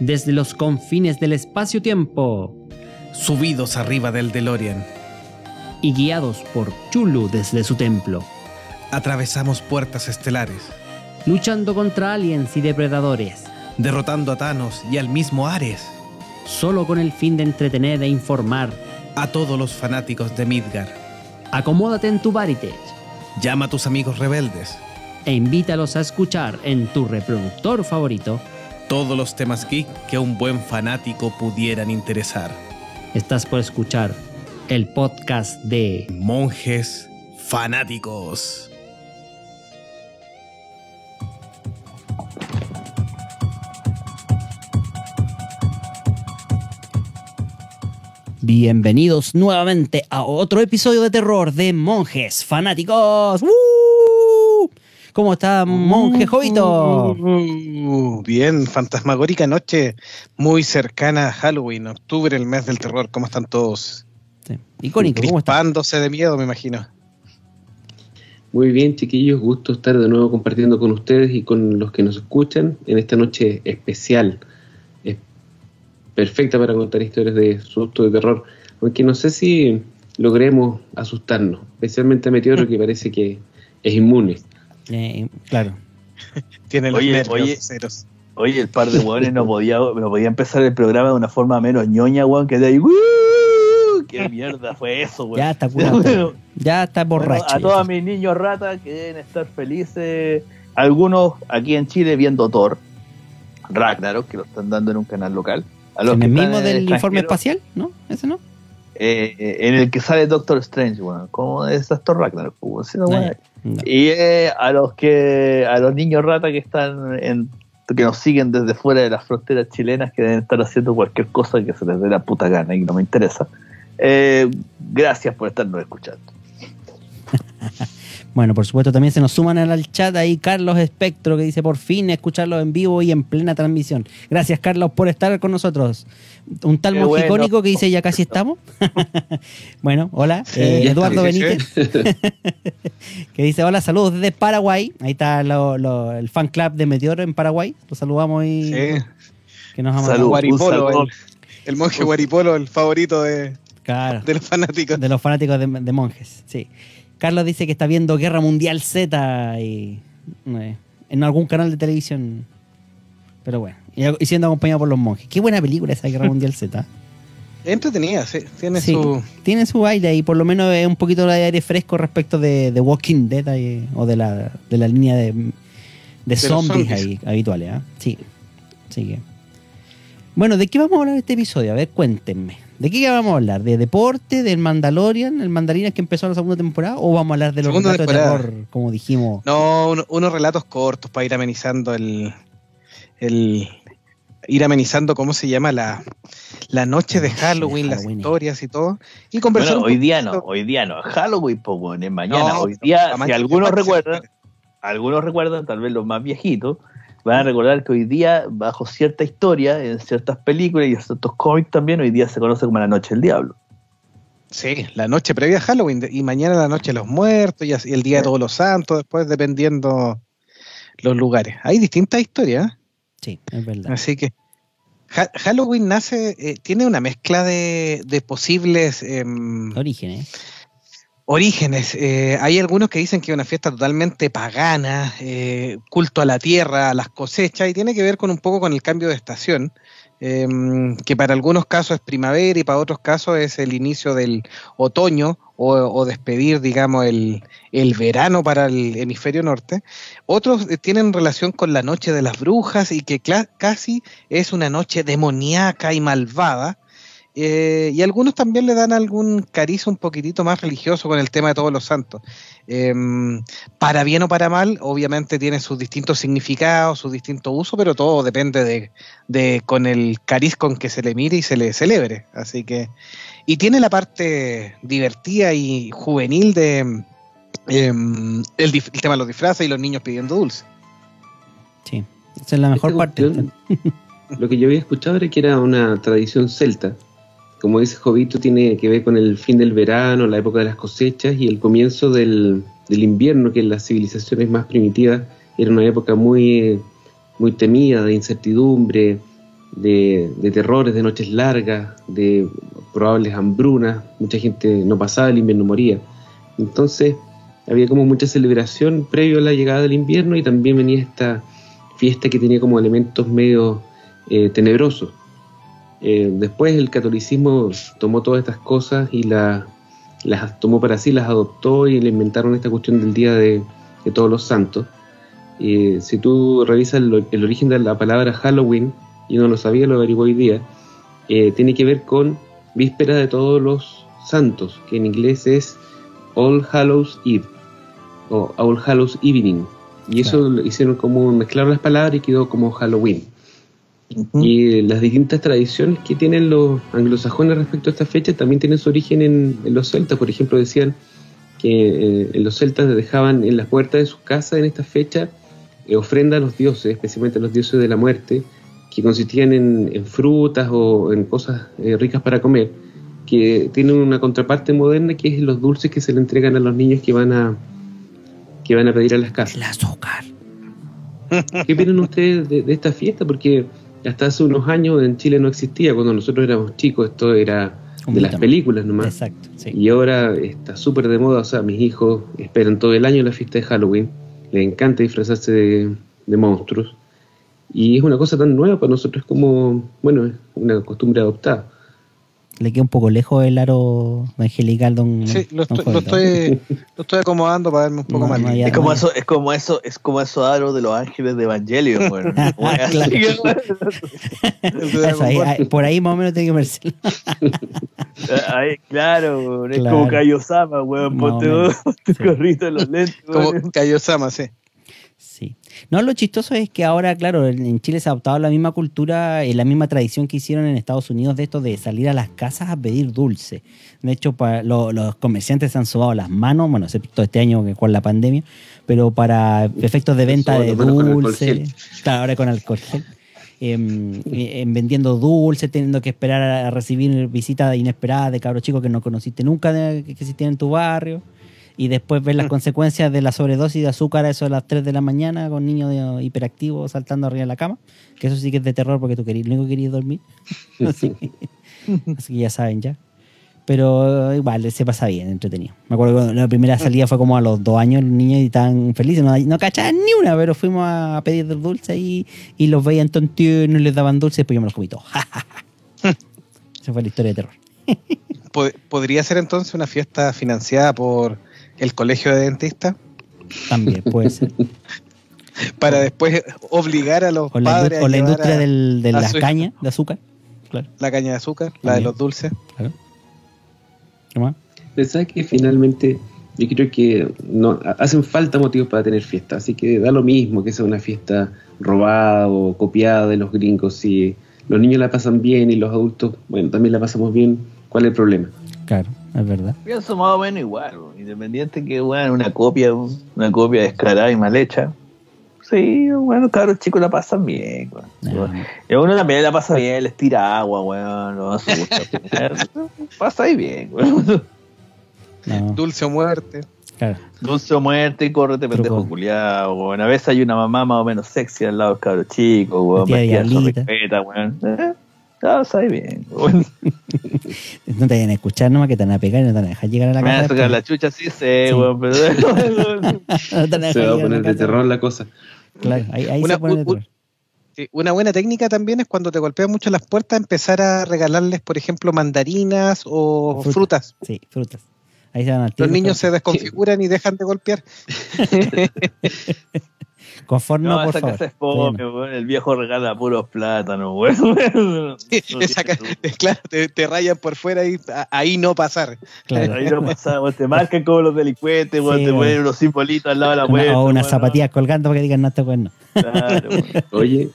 desde los confines del espacio-tiempo Subidos arriba del DeLorean, y guiados por Chulu desde su templo, atravesamos puertas estelares, luchando contra aliens y depredadores, derrotando a Thanos y al mismo Ares, solo con el fin de entretener e informar. a todos los fanáticos de Midgar. Acomódate en tu Baritech Llama a tus amigos rebeldes. e invítalos a escuchar en tu reproductor favorito. Todos los temas geek que a un buen fanático pudieran interesar. Estás por escuchar el podcast de Monjes fanáticos. Bienvenidos nuevamente a otro episodio de terror de Monjes Fanáticos. ¡Uh! ¿Cómo está, monje Jovito? Uh, bien, fantasmagórica noche muy cercana a Halloween, octubre, el mes del terror. ¿Cómo están todos? Sí. Icónico, ¿cómo de miedo, me imagino. Muy bien, chiquillos, gusto estar de nuevo compartiendo con ustedes y con los que nos escuchan en esta noche especial. Es perfecta para contar historias de susto, de terror, aunque no sé si logremos asustarnos, especialmente a Meteoro que parece que es inmune. Eh, claro. Tiene los Oye, nervios oye. ceros. Oye, el par de hueones no podía, no podía empezar el programa de una forma menos ñoña, weón, que de ahí. "Woo". ¿Qué mierda fue eso, weón? Ya está curado. ya está Bueno, borracho. a todos mis niños ratas que deben estar felices. Algunos aquí en Chile viendo Thor, Ragnarok, que lo están dando en un canal local. A los ¿En que el mismo del informe espacial? ¿No? ¿Ese no? eh, eh, en el que sale Doctor Strange, weón. ¿Cómo es Thor Ragnarok? weón? No. Y eh, a los que a los niños rata que están en que nos siguen desde fuera de las fronteras chilenas que deben estar haciendo cualquier cosa que se les dé la puta gana y no me interesa. Eh, gracias por estarnos escuchando. Bueno, por supuesto, también se nos suman al chat ahí Carlos Espectro que dice por fin escucharlo en vivo y en plena transmisión. Gracias, Carlos, por estar con nosotros. Un tal Qué mongicónico bueno. que dice ya casi estamos. bueno, hola. Sí, Eh, Eduardo. Benítez que dice hola, saludos desde Paraguay. Ahí está lo- lo- el fan club de Meteoro en Paraguay. Lo saludamos y Sí. que nos. Un Guaripolo, el, el monje Guaripolo, el favorito de, Claro. de los fanáticos. de los fanáticos de, de monjes, sí. Carlos dice que está viendo Guerra Mundial Z y, eh, en algún canal de televisión. Pero bueno, y, y siendo acompañado por los monjes. Qué buena película esa Guerra Mundial Z. Entretenida, sí. Tiene Sí, su. tiene su aire y por lo menos es un poquito de aire fresco respecto de, de Walking Dead ahí, o de la, de la línea de, zombies, zombies. ahí, habituales. ¿ah? Sí, que. Bueno, ¿de qué vamos a hablar en este episodio? A ver, cuéntenme. ¿De qué vamos a hablar? ¿De deporte, del Mandalorian, el Mandalorian que empezó la segunda temporada? ¿O vamos a hablar de los Segunda relatos de terror, como dijimos? No, uno- unos relatos cortos para ir amenizando el. el ir amenizando, ¿cómo se llama? La, la noche de Halloween, las historias y todo. Y conversar Bueno, hoy día no, hoy día no, Halloween, pues bueno, mañana. No, hoy día, si algunos recuerdan, algunos recuerdan, tal vez los más viejitos, van a recordar que hoy día, bajo cierta historia, en ciertas películas y en ciertos cómics también, hoy día se conoce como la Noche del Diablo. Sí, la noche previa a Halloween y mañana la noche de los muertos y, el día de todos los santos, después dependiendo los lugares. Hay distintas historias, ¿eh? Sí, es verdad. así que Ha- Halloween nace, eh, tiene una mezcla de, de posibles em, Orígenes. Orígenes. Eh, hay algunos que dicen que es una fiesta totalmente pagana, eh, culto a la tierra, a las cosechas, y tiene que ver con un poco con el cambio de estación, em, que para algunos casos es primavera y para otros casos es el inicio del otoño o, despedir, digamos, el, el verano para el hemisferio norte. Otros eh, tienen relación con la noche de las brujas y que casi es una noche demoníaca y malvada. Eh, y algunos también le dan algún cariz un poquitito más religioso con el tema de todos los santos. Em, para bien o para mal, obviamente tiene sus distintos significados, sus distintos usos, pero todo depende de, de con el cariz con que se le mire y se le celebre. Así que, y tiene la parte divertida y juvenil de em, el, tema de los disfraces y los niños pidiendo dulce. Sí, esa es la mejor Esta parte. cuestión, Lo que yo había escuchado era que era una tradición celta. Como dice Jovito, tiene que ver con el fin del verano, la época de las cosechas y el comienzo del, invierno, que en las civilizaciones más primitivas era una época muy, muy temida, de incertidumbre, de, de terrores, de noches largas, de probables hambrunas, mucha gente no pasaba el invierno, moría. Entonces había como mucha celebración previo a la llegada del invierno y también venía esta fiesta que tenía como elementos medio eh, tenebrosos. Eh, después el catolicismo tomó todas estas cosas y la- las tomó para sí, las adoptó y le inventaron esta cuestión del Día de, de Todos los Santos. Eh, si tú revisas el, el origen de la palabra Halloween, y no lo sabía, lo averiguó hoy día, eh, tiene que ver con víspera de todos los santos, que en inglés es All Hallows Eve o All Hallows Evening. Y eso lo hicieron como mezclar las palabras y quedó como Halloween. Y las distintas tradiciones que tienen los anglosajones respecto a esta fecha también tienen su origen en, en los celtas. Por ejemplo, decían que eh, en los celtas dejaban en las puertas de sus casas en esta fecha eh, ofrenda a los dioses, especialmente a los dioses de la muerte, que consistían en, en frutas o en cosas eh, ricas para comer, que tienen una contraparte moderna que es los dulces que se le entregan a los niños que van a que van a pedir a las casas. El azúcar. ¿Qué opinan ustedes de, de esta fiesta? Porque hasta hace unos años en Chile no existía. Cuando nosotros éramos chicos, esto era Un de las películas nomás. Exacto, sí. Y ahora está súper de moda. O sea, mis hijos esperan todo el año la fiesta de Halloween. Les encanta disfrazarse de, de monstruos. Y es una cosa tan nueva para nosotros como, bueno, es una costumbre adoptada. Le queda un poco lejos el aro angelical, don. Sí, lo don estoy, lo estoy, lo estoy acomodando para verme un poco No, más no, ya. Es como eso, es como eso, es como esos aros de los ángeles de. Claro. Eso, ahí- ahí- por ahí más o menos tiene que verse. Ahí, claro, weón, es Claro. como Kaiosama, weón. Ponte sí. gorrito en los lentes, Como. Kaiosama, sí. No, lo chistoso es que ahora, claro, en Chile se ha adoptado la misma cultura y la misma tradición que hicieron en Estados Unidos de esto de salir a las casas a pedir dulce. De hecho, para lo- los comerciantes se han sobado las manos, bueno, excepto este año con la pandemia, pero para efectos de venta de dulce, claro, ahora con alcohol gel. em, em, vendiendo dulce, teniendo que esperar a recibir visitas inesperadas de cabros chicos que no conociste nunca que existían en tu barrio y después ver las consecuencias de la sobredosis de azúcar a eso de las 3 de la mañana con niños hiperactivos saltando arriba de la cama, que eso sí que es de terror porque tú querías, lo único que querías dormir. así, que, así que ya saben ya. Pero igual se pasa bien, entretenido. Me acuerdo que la primera salida fue como a los dos años, los niños y estaban felices, no, no cachaban ni una, pero fuimos a pedir dulce y, y los veían tontiunos y les daban dulce y después yo me los comí todos. Esa fue la historia de terror. Pod- ¿Podría ser entonces una fiesta financiada por el colegio de dentistas También puede ser. para después obligar a los O la, padres indu- o la a llevar industria a del- de a las su hijo. cañas de azúcar. Claro, la caña de azúcar, la de los dulces? claro. ¿Qué más? Pensaba que finalmente yo creo que no ha- hacen falta motivos para tener fiesta, así que da lo mismo que sea una fiesta robada o copiada de los gringos. Si los niños la pasan bien y los adultos, bueno, también la pasamos bien, ¿cuál es el problema? Claro, es verdad. Pienso más o menos igual, independiente que, bueno, una copia, una copia descarada y mal hecha. Sí, bueno, cabros chicos la pasan bien, weón. No, Y uno también la pasa bien, les tira agua, weón, asusta. pasa ahí bien, weón. no, Dulce o muerte. claro. Dulce o muerte y córrete, pendejo culiado, weón. A veces hay una mamá más o menos sexy al lado del cabro chico, weón. La tía zorripeta, weón. Eh, No, está bien. No te vayan a escuchar nomás que te van a pegar y no te van a dejar llegar a la Me van a casa. sacar la chucha, sí sé, Sí. weón, pero... No te van a dejar Se va a llegar poner de casa. terror la cosa. Claro, ahí, ahí Una- se pone de terror. Sí, Una buena técnica también es cuando te golpean mucho las puertas, empezar a regalarles, por ejemplo, mandarinas o, frutas. Sí, frutas. Ahí se van al tiro. Los niños se desconfiguran y dejan de golpear. Conforme, No, por esa favor. casa es weón. El viejo regala puros plátanos, weón. Esa ca- claro, te, te rayan por fuera y a- ahí no pasar. Claro. Ahí no pasa, weón. Te marcan como los delincuentes. Sí, te ponen unos simbolitos al lado de la puerta. o unas zapatillas colgando para que digan no este weón no. Claro. Oye,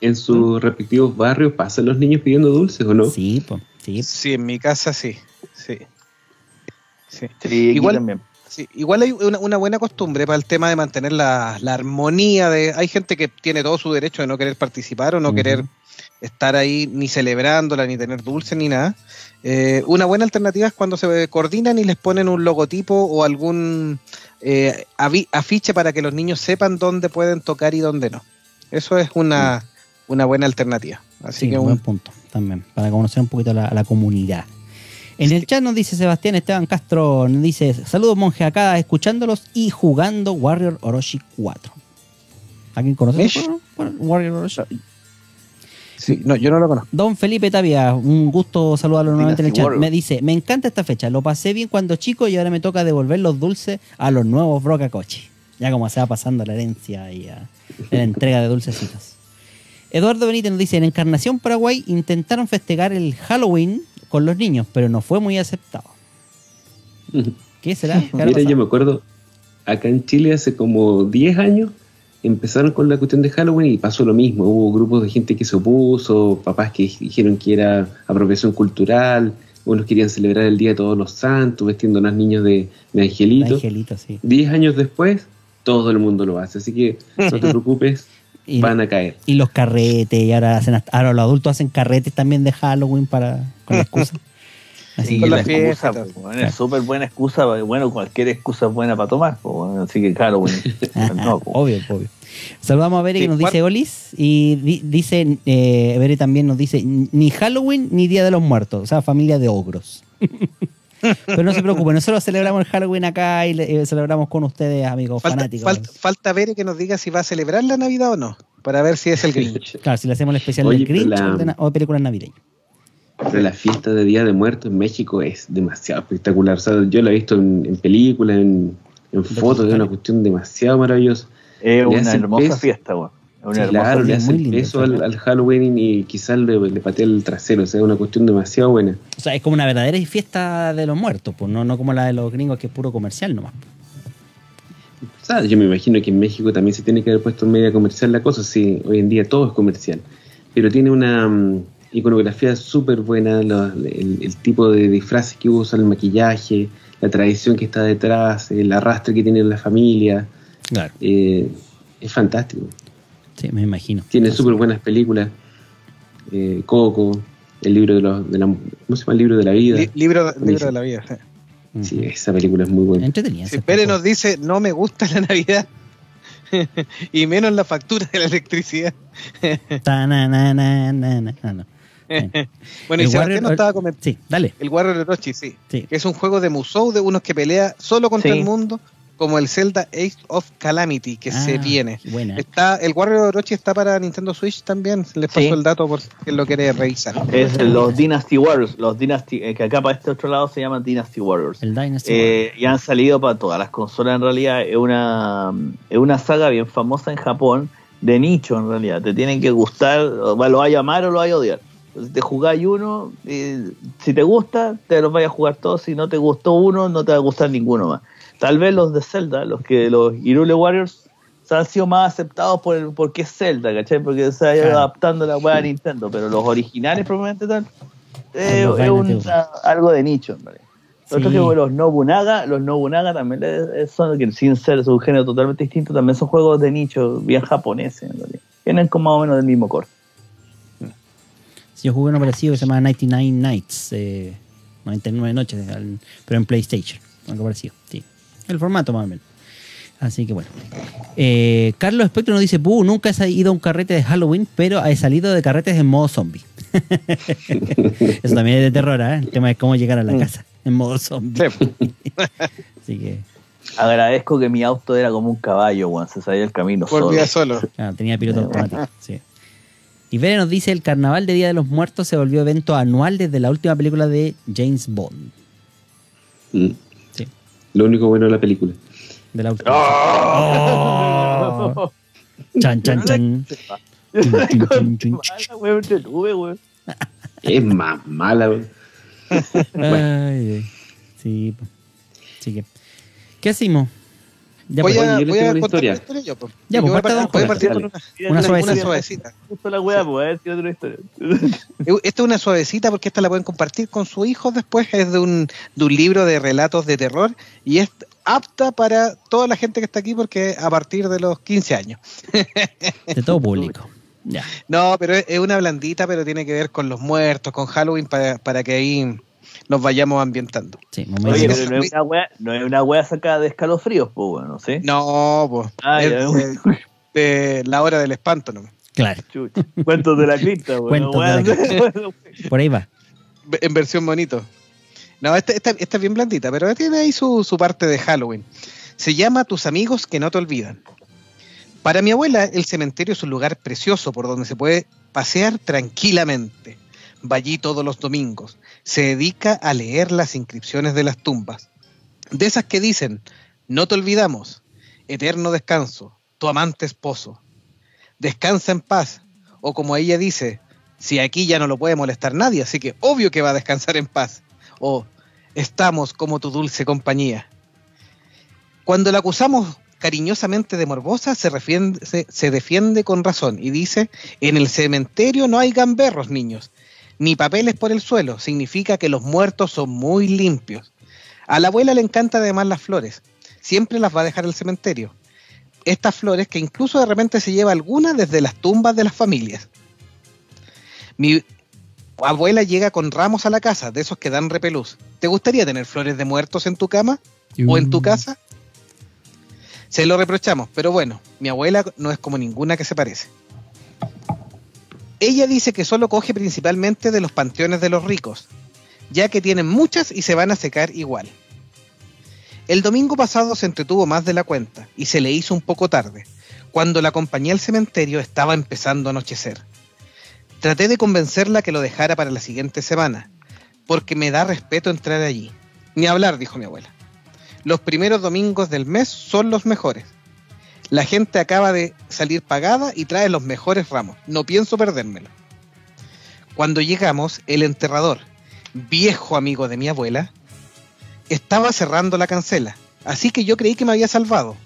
en sus respectivos barrios pasan los niños pidiendo dulces o no? Sí, po, sí. Sí, en mi casa sí. Sí. Sí. Sí, Igual- también. Sí, igual hay una, una buena costumbre para el tema de mantener la, la armonía de hay gente que tiene todo su derecho de no querer participar o no querer estar ahí ni celebrándola ni tener dulce ni nada Eh, una buena alternativa es cuando se coordinan y les ponen un logotipo o algún eh, afiche para que los niños sepan dónde pueden tocar y dónde no eso es una una buena alternativa. Así Sí, que buen un, punto también, para conocer un poquito a la, a la comunidad. En el chat nos dice Sebastián Esteban Castro, nos dice, saludos monje acá, escuchándolos y jugando Warrior Orochi 4. ¿Alguien conoce Mish. el juego? Bueno, Warrior Orochi? sí, no, yo no lo conozco. Don Felipe Tapia, un gusto saludarlo nuevamente en el chat. Me dice, me encanta esta fecha, lo pasé bien cuando chico y ahora me toca devolver los dulces a los nuevos Brocacochi. Ya como se va pasando la herencia y a la entrega de dulcecitos. Eduardo Benítez nos dice, en Encarnación Paraguay intentaron festejar el Halloween con los niños, pero no fue muy aceptado. ¿Qué será? ¿Qué habrá Mira, yo me acuerdo, acá en Chile hace como 10 años empezaron con la cuestión de Halloween y pasó lo mismo. Hubo grupos de gente que se opuso, papás que dijeron que era apropiación cultural, unos querían celebrar el Día de Todos los Santos, vestiendo a los niños de, de angelito. Angelito, sí. 10 años después, todo el mundo lo hace, así que no te preocupes, Y, van a caer. y los carretes, y ahora, hacen, hasta- ahora los adultos hacen carretes también de Halloween para, con la excusa. Así Sí, con la excusa, pues, bueno, Claro. es súper buena excusa. Bueno, cualquier excusa es buena para tomar. pues, bueno, así que Halloween. no, pues. obvio, obvio. Saludamos a Bere Sí, que nos ¿cuál- dice Olis y di- dice, eh, Bere también nos dice, ni Halloween ni Día de los Muertos, o sea, familia de ogros. Pero no se preocupen, nosotros celebramos el Halloween acá y le- eh, celebramos con ustedes, amigos Falta, fanáticos. falta, falta ver que nos diga si va a celebrar la Navidad o no, para ver si es el Grinch. Claro, si le hacemos el especial Oye, del Grinch la- o, de, o de películas navideñas. Pero la fiesta de Día de Muertos en México es demasiado espectacular. O sea, yo la he visto en, en películas, en, en fotos, es una cuestión demasiado maravillosa. Es una hermosa fiesta, weón. Sí, Claro, le hace lindo, está al, Halloween y quizás le, le patea el trasero. O sea, es una cuestión demasiado buena. O sea, es como una verdadera fiesta de los muertos, pues no, no como la de los gringos que es puro comercial nomás. O sea, yo me imagino que en México también se tiene que haber puesto en media comercial la cosa. Sí, hoy en día todo es comercial. Pero tiene una mm, iconografía súper buena, lo- el, el tipo de disfraces que usa, el maquillaje, la tradición que está detrás, el arrastre que tiene la familia. Claro. Eh, es fantástico. Sí, me imagino. Tiene súper buenas películas. Eh, Coco, el libro de los. De la, ¿Cómo se llama? El libro de la vida. Li- libro, libro de la vida. sí. Esa película es muy buena. Entretenida. Si Pérez nos dice, no me gusta la Navidad, y menos la factura de la electricidad. Ta, na, na, na, na, na. Ah, no. Bueno, y El Sebastián Warrior- nos estaba comentando. Sí, dale. El Warrior Orochi, sí. Sí. Que es un juego de Musou de unos que pelea solo contra Sí. el mundo, como el Zelda Age of Calamity, que se Ah, viene. Buena. Está, el Warrior Orochi está para Nintendo Switch también. Les paso Sí. el dato por si lo quiere revisar. Es los Dynasty Warriors. Los Dynasty, eh, que acá para este otro lado se llaman Dynasty Warriors. El Dynasty. Eh, y han salido para todas las consolas en realidad. Es una, es una saga bien famosa en Japón, de nicho en realidad. Te tienen que gustar, o lo vas a amar o lo vas a odiar. Entonces, te jugáis uno, eh, si te gusta, te los vayas a jugar todos. Si no te gustó uno, no te va a gustar ninguno más. Tal vez los de Zelda, los que los Irule Warriors, se han sido más aceptados por el, porque es Zelda, ¿cachai? Porque se ha ido Claro. adaptando la weá a Nintendo. Pero los originales, probablemente tal, eh, es un- algo de nicho en realidad. Lo otro Sí. que los Nobunaga, los Nobunaga también son, que sin ser su género totalmente distinto, también son juegos de nicho, bien japoneses en realidad. Vienen como más o menos del mismo corte. Sí, yo jugué uno parecido que se llama 99 Nights. Eh, 99 noches, pero en PlayStation. Algo parecido. Sí. El formato más o menos. Así que bueno. Eh, Carlos Espectro nos dice: Puh, nunca he ido a un carrete de Halloween, pero he salido de carretes en modo zombie. Eso también es de terror, ¿eh? El tema es cómo llegar a la casa en modo zombie. Así que Agradezco que mi auto era como un caballo, weón, se sabía el camino solo. Volvía solo. claro, tenía piloto automático. Sí. Y Vera nos dice: El carnaval de Día de los Muertos se volvió evento anual desde la última película de James Bond. Mm. Lo único bueno de la película. De la última. Oh. Chan, chan, chan. Weón, weón. Es más mala. güey. Ay, ay. Sí. que. ¿Qué hacemos? Ya, voy pues, a, yo voy a una contar historia. una historia yo, po. Ya, Yo pues, voy a parta partir- voy a con una, suavecita. una suavecita. Justo la weá, pues, a ver, tírate una historia. Esta es una suavecita porque esta la pueden compartir con sus hijos después. Es de un, de un libro de relatos de terror y es apta para toda la gente que está aquí porque a partir de los 15 años. de todo público. Ya. No, pero es, es una blandita, pero tiene que ver con los muertos, con Halloween, para, para que ahí nos vayamos ambientando. Sí, Oye, pero no es una weá, no es una weá sacada de escalofríos, pues, bueno, ¿sí? No, pues. Ah, es de, la hora del espanto, ¿no? Claro, Chucha. Cuentos de la cripta, weón. Cuentos de la por ahí va. En versión bonito. No, esta, esta- esta es bien blandita, pero tiene ahí su, su parte de Halloween. Se llama Tus amigos que no te olvidan. Para mi abuela, el cementerio es un lugar precioso por donde se puede pasear tranquilamente. Va allí todos los domingos. Se dedica a leer las inscripciones de las tumbas. De esas que dicen, no te olvidamos, eterno descanso, tu amante esposo. Descansa en paz. O como ella dice, si aquí ya no lo puede molestar nadie, así que obvio que va a descansar en paz. O estamos como tu dulce compañía. Cuando la acusamos cariñosamente de morbosa, se, refiende- se- se defiende con razón y dice, en el cementerio no hay gamberros, niños, ni papeles por el suelo, significa que los muertos son muy limpios. A la abuela le encantan además las flores, siempre las va a dejar al cementerio. Estas flores que incluso de repente se lleva alguna desde las tumbas de las familias. Mi abuela llega con ramos a la casa, de esos que dan repelús. ¿Te gustaría tener flores de muertos en tu cama o en tu casa? Se lo reprochamos, pero bueno, mi abuela no es como ninguna que se parece. Ella dice que solo coge principalmente de los panteones de los ricos, ya que tienen muchas y se van a secar igual. El domingo pasado se entretuvo más de la cuenta y se le hizo un poco tarde, cuando la acompañé al cementerio estaba empezando a anochecer. Traté de convencerla que lo dejara para la siguiente semana, porque me da respeto entrar allí. Ni hablar, dijo mi abuela. Los primeros domingos del mes son los mejores. La gente acaba de salir pagada y trae los mejores ramos. No pienso perdérmelo. Cuando llegamos, el enterrador, viejo amigo de mi abuela, estaba cerrando la cancela, así que yo creí que me había salvado.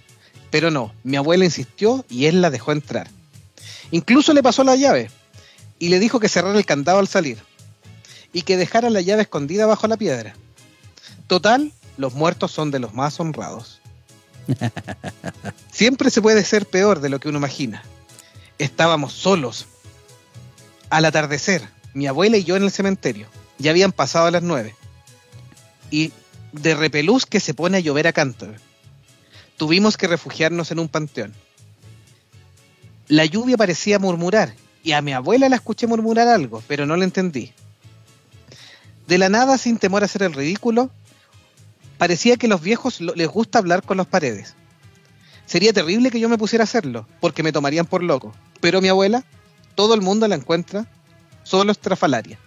Pero no, mi abuela insistió y él la dejó entrar. Incluso le pasó la llave y le dijo que cerrara el candado al salir y que dejara la llave escondida bajo la piedra. Total, los muertos son de los más honrados. Siempre se puede ser peor de lo que uno imagina. Estábamos solos. Al atardecer, mi abuela y yo en el cementerio. Ya habían pasado las nueve. Y de repelús que se pone a llover a cántaros. Tuvimos que refugiarnos en un panteón. La lluvia parecía murmurar, y a mi abuela la escuché murmurar algo, pero no la entendí. De la nada, sin temor a hacer el ridículo, parecía que los viejos les gusta hablar con las paredes. Sería terrible que yo me pusiera a hacerlo, porque me tomarían por loco. Pero mi abuela, todo el mundo la encuentra, solo estrafalaria.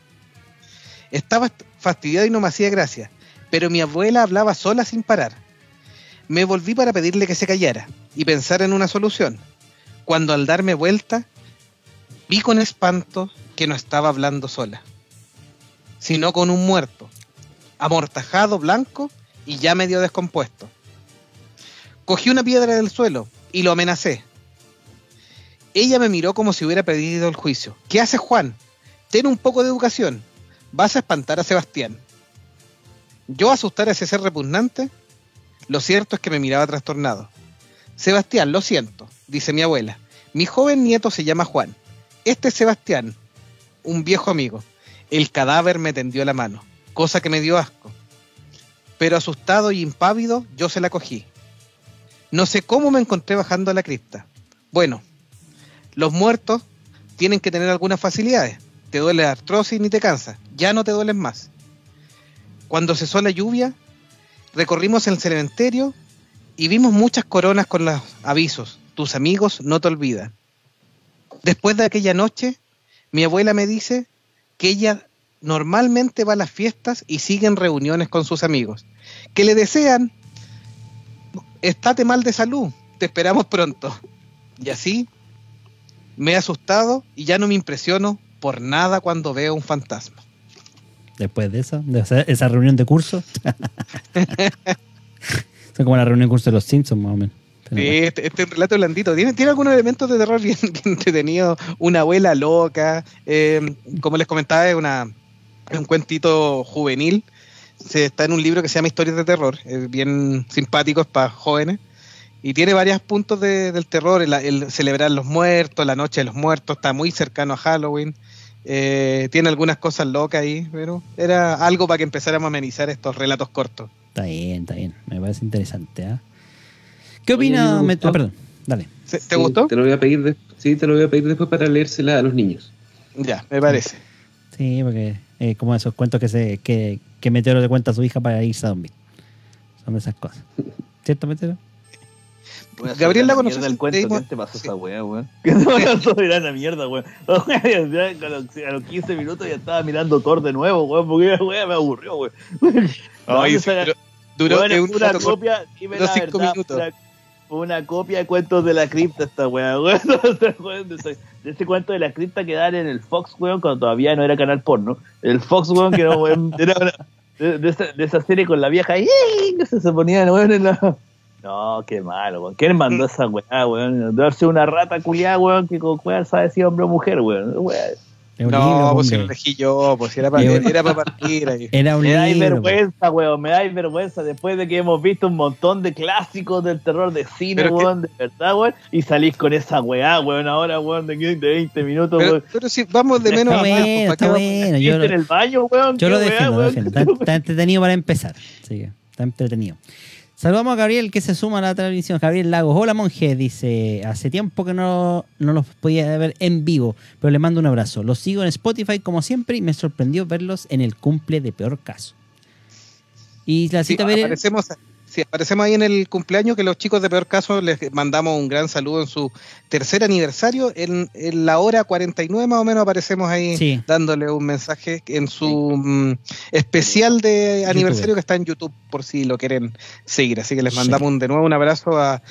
Estaba est- fastidiado y no me hacía gracia, pero mi abuela hablaba sola sin parar. Me volví para pedirle que se callara y pensar en una solución, cuando al darme vuelta, vi con espanto que no estaba hablando sola, sino con un muerto, amortajado blanco y ya medio descompuesto. Cogí una piedra del suelo y lo amenacé. Ella me miró como si hubiera pedido el juicio. ¿Qué haces, Juan? Ten un poco de educación. Vas a espantar a Sebastián. Yo asustar a ese ser repugnante. Lo cierto es que me miraba trastornado. Sebastián, lo siento, dice mi abuela. Mi joven nieto se llama Juan. Este es Sebastián, un viejo amigo. El cadáver me tendió la mano, cosa que me dio asco. Pero asustado y impávido, yo se la cogí. No sé cómo me encontré bajando a la cripta. Bueno, los muertos tienen que tener algunas facilidades. Te duele la artrosis ni te cansa. Ya no te duelen más. Cuando cesó la lluvia, recorrimos el cementerio y vimos muchas coronas con los avisos. Tus amigos no te olvidan. Después de aquella noche, mi abuela me dice que ella normalmente va a las fiestas y sigue en reuniones con sus amigos. Que le desean, estate mal de salud, te esperamos pronto. Y así me he asustado y ya no me impresiono por nada cuando veo un fantasma. Después de eso, de esa reunión de curso. Son como la reunión de curso de los Simpsons, más o menos. Sí, este, este relato blandito. Tiene, tiene algunos elementos de terror bien, bien entretenidos. Una abuela loca. eh, como les comentaba, es, una, es un cuentito juvenil. Se, está en un libro que se llama Historias de Terror. Es bien simpático, es para jóvenes. Y tiene varios puntos de- del terror. El, el celebrar los muertos, la noche de los muertos. Está muy cercano a Halloween. eh, tiene algunas cosas locas ahí. Pero era algo para que empezáramos a amenizar estos relatos cortos. Está bien, está bien. Me parece interesante. ¿ah? ¿Qué Oye, opina? me Me- gustó. ah, perdón. Dale. ¿Se- ¿Te Sí, gustó? Te lo voy a pedir, de- sí, te lo voy a pedir después para leérsela a los niños. Ya, me parece. Sí, porque eh, como esos cuentos que se que, que Meteoro le cuenta a su hija para irse a dormir. Son esas cosas. ¿Cierto, a Gabriel, ¿la sacar conoces? mierda el cuento. Leímos- ¿Quién te pasó Sí. esa weá, weón? Que te voy a la mierda, weón. A los, a los 15 minutos ya estaba mirando Thor de nuevo, weón, porque la weá me aburrió, weón. Ay, No, duró un una copia, dime la cinco verdad, minutos. Una, una copia de cuentos de la cripta esta weá, weón. Weón, de, ese, cuento de la cripta que dan en el Fox, weón, cuando todavía no era canal porno. El Fox, weón, que no, weón, era una, de, de esa, de esa serie con la vieja ¡ii! que se, se ponían, weón, en la... No, qué malo, weón. ¿Quién mandó esa weá, weón? Debe ser una rata culiada, weón, que con weá sabe si hombre o mujer, weón. Weá. Un No, libro, pues si lo elegí yo, pues si era para, era para partir ahí. Era un Me dais libro. vergüenza, weón, me dais vergüenza después de que hemos visto un montón de clásicos del terror de cine, Pero que- weón, de verdad, weón, y salís con esa weá, weón, ahora, weón, de 15, 20 minutos, Pero, weón. pero si vamos de menos Está a más, bueno, pues, ¿para está bueno. Yo, ¿Viste en el baño, weón? yo lo weá, defiendo, lo weón. defiendo. Está, está entretenido para empezar. Sí, está entretenido. Saludamos a Gabriel que se suma a la transmisión. Gabriel Lagos. Hola monje, dice. Hace tiempo que no, no los podía ver en vivo, pero le mando un abrazo. Los sigo en Spotify como siempre y me sorprendió verlos en el cumple de peor caso. Y la Sí, cita ver aparecemos, sí, aparecemos ahí en el cumpleaños que los chicos de peor caso les mandamos un gran saludo en su tercer aniversario. En, en la hora 49 más o menos aparecemos ahí Sí. dándole un mensaje en su mm, especial de aniversario que está en YouTube por si lo quieren seguir. Así que les Sí. mandamos un- de nuevo un abrazo a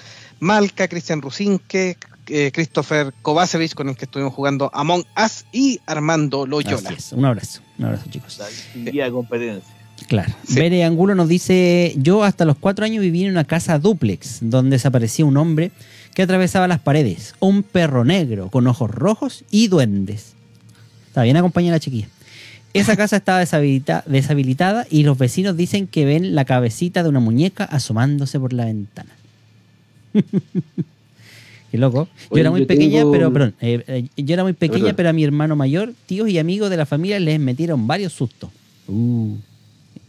Malca, Cristian Rusinque, eh, Christopher Kovacevic con el que estuvimos jugando Among Us y Armando Loyola. Así es. Un abrazo. Un abrazo, chicos. De competencia. Claro. Sí. Bere Angulo nos dice, yo hasta los cuatro años viví en una casa duplex donde desaparecía un hombre que atravesaba las paredes, un perro negro con ojos rojos y duendes. Está bien acompañada la chiquilla. Esa casa estaba deshabilita- deshabilitada y los vecinos dicen que ven la cabecita de una muñeca asomándose por la ventana. Qué loco. Yo Oye, era muy yo pequeña, tengo- pero, perdón, eh, eh, yo era muy pequeña, Perdón. pero a mi hermano mayor, tíos y amigos de la familia les metieron varios sustos. Uh.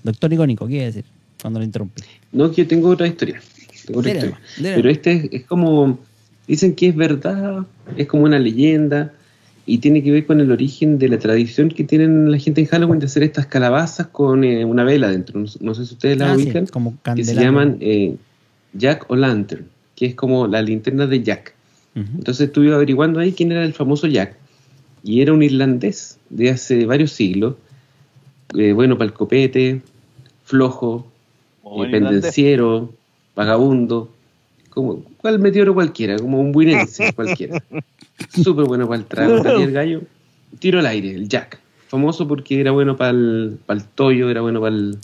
Doctor Icónico, ¿qué iba a decir? Cuando lo interrumpí. No, que yo tengo otra historia. Tengo otra Dele historia. dele Pero este es, es como. Dicen que es verdad, es como una leyenda y tiene que ver con el origen de la tradición que tienen la gente en Halloween de hacer estas calabazas con eh, una vela dentro. No, no sé si ustedes la Ah, sí, ubican. como que se llaman eh, Jack o Lantern, que es como la linterna de Jack. Entonces estuve averiguando ahí quién era el famoso Jack. Y era un irlandés de hace varios siglos. eh, bueno para el copete, flojo, eh, pendenciero, vagabundo. Como, ¿Cuál meteoro cualquiera? Como un buinense cualquiera. Súper bueno para el trago. salía el gallo, tiro al aire, el Jack. Famoso porque era bueno para el, para el toyo, era bueno para el.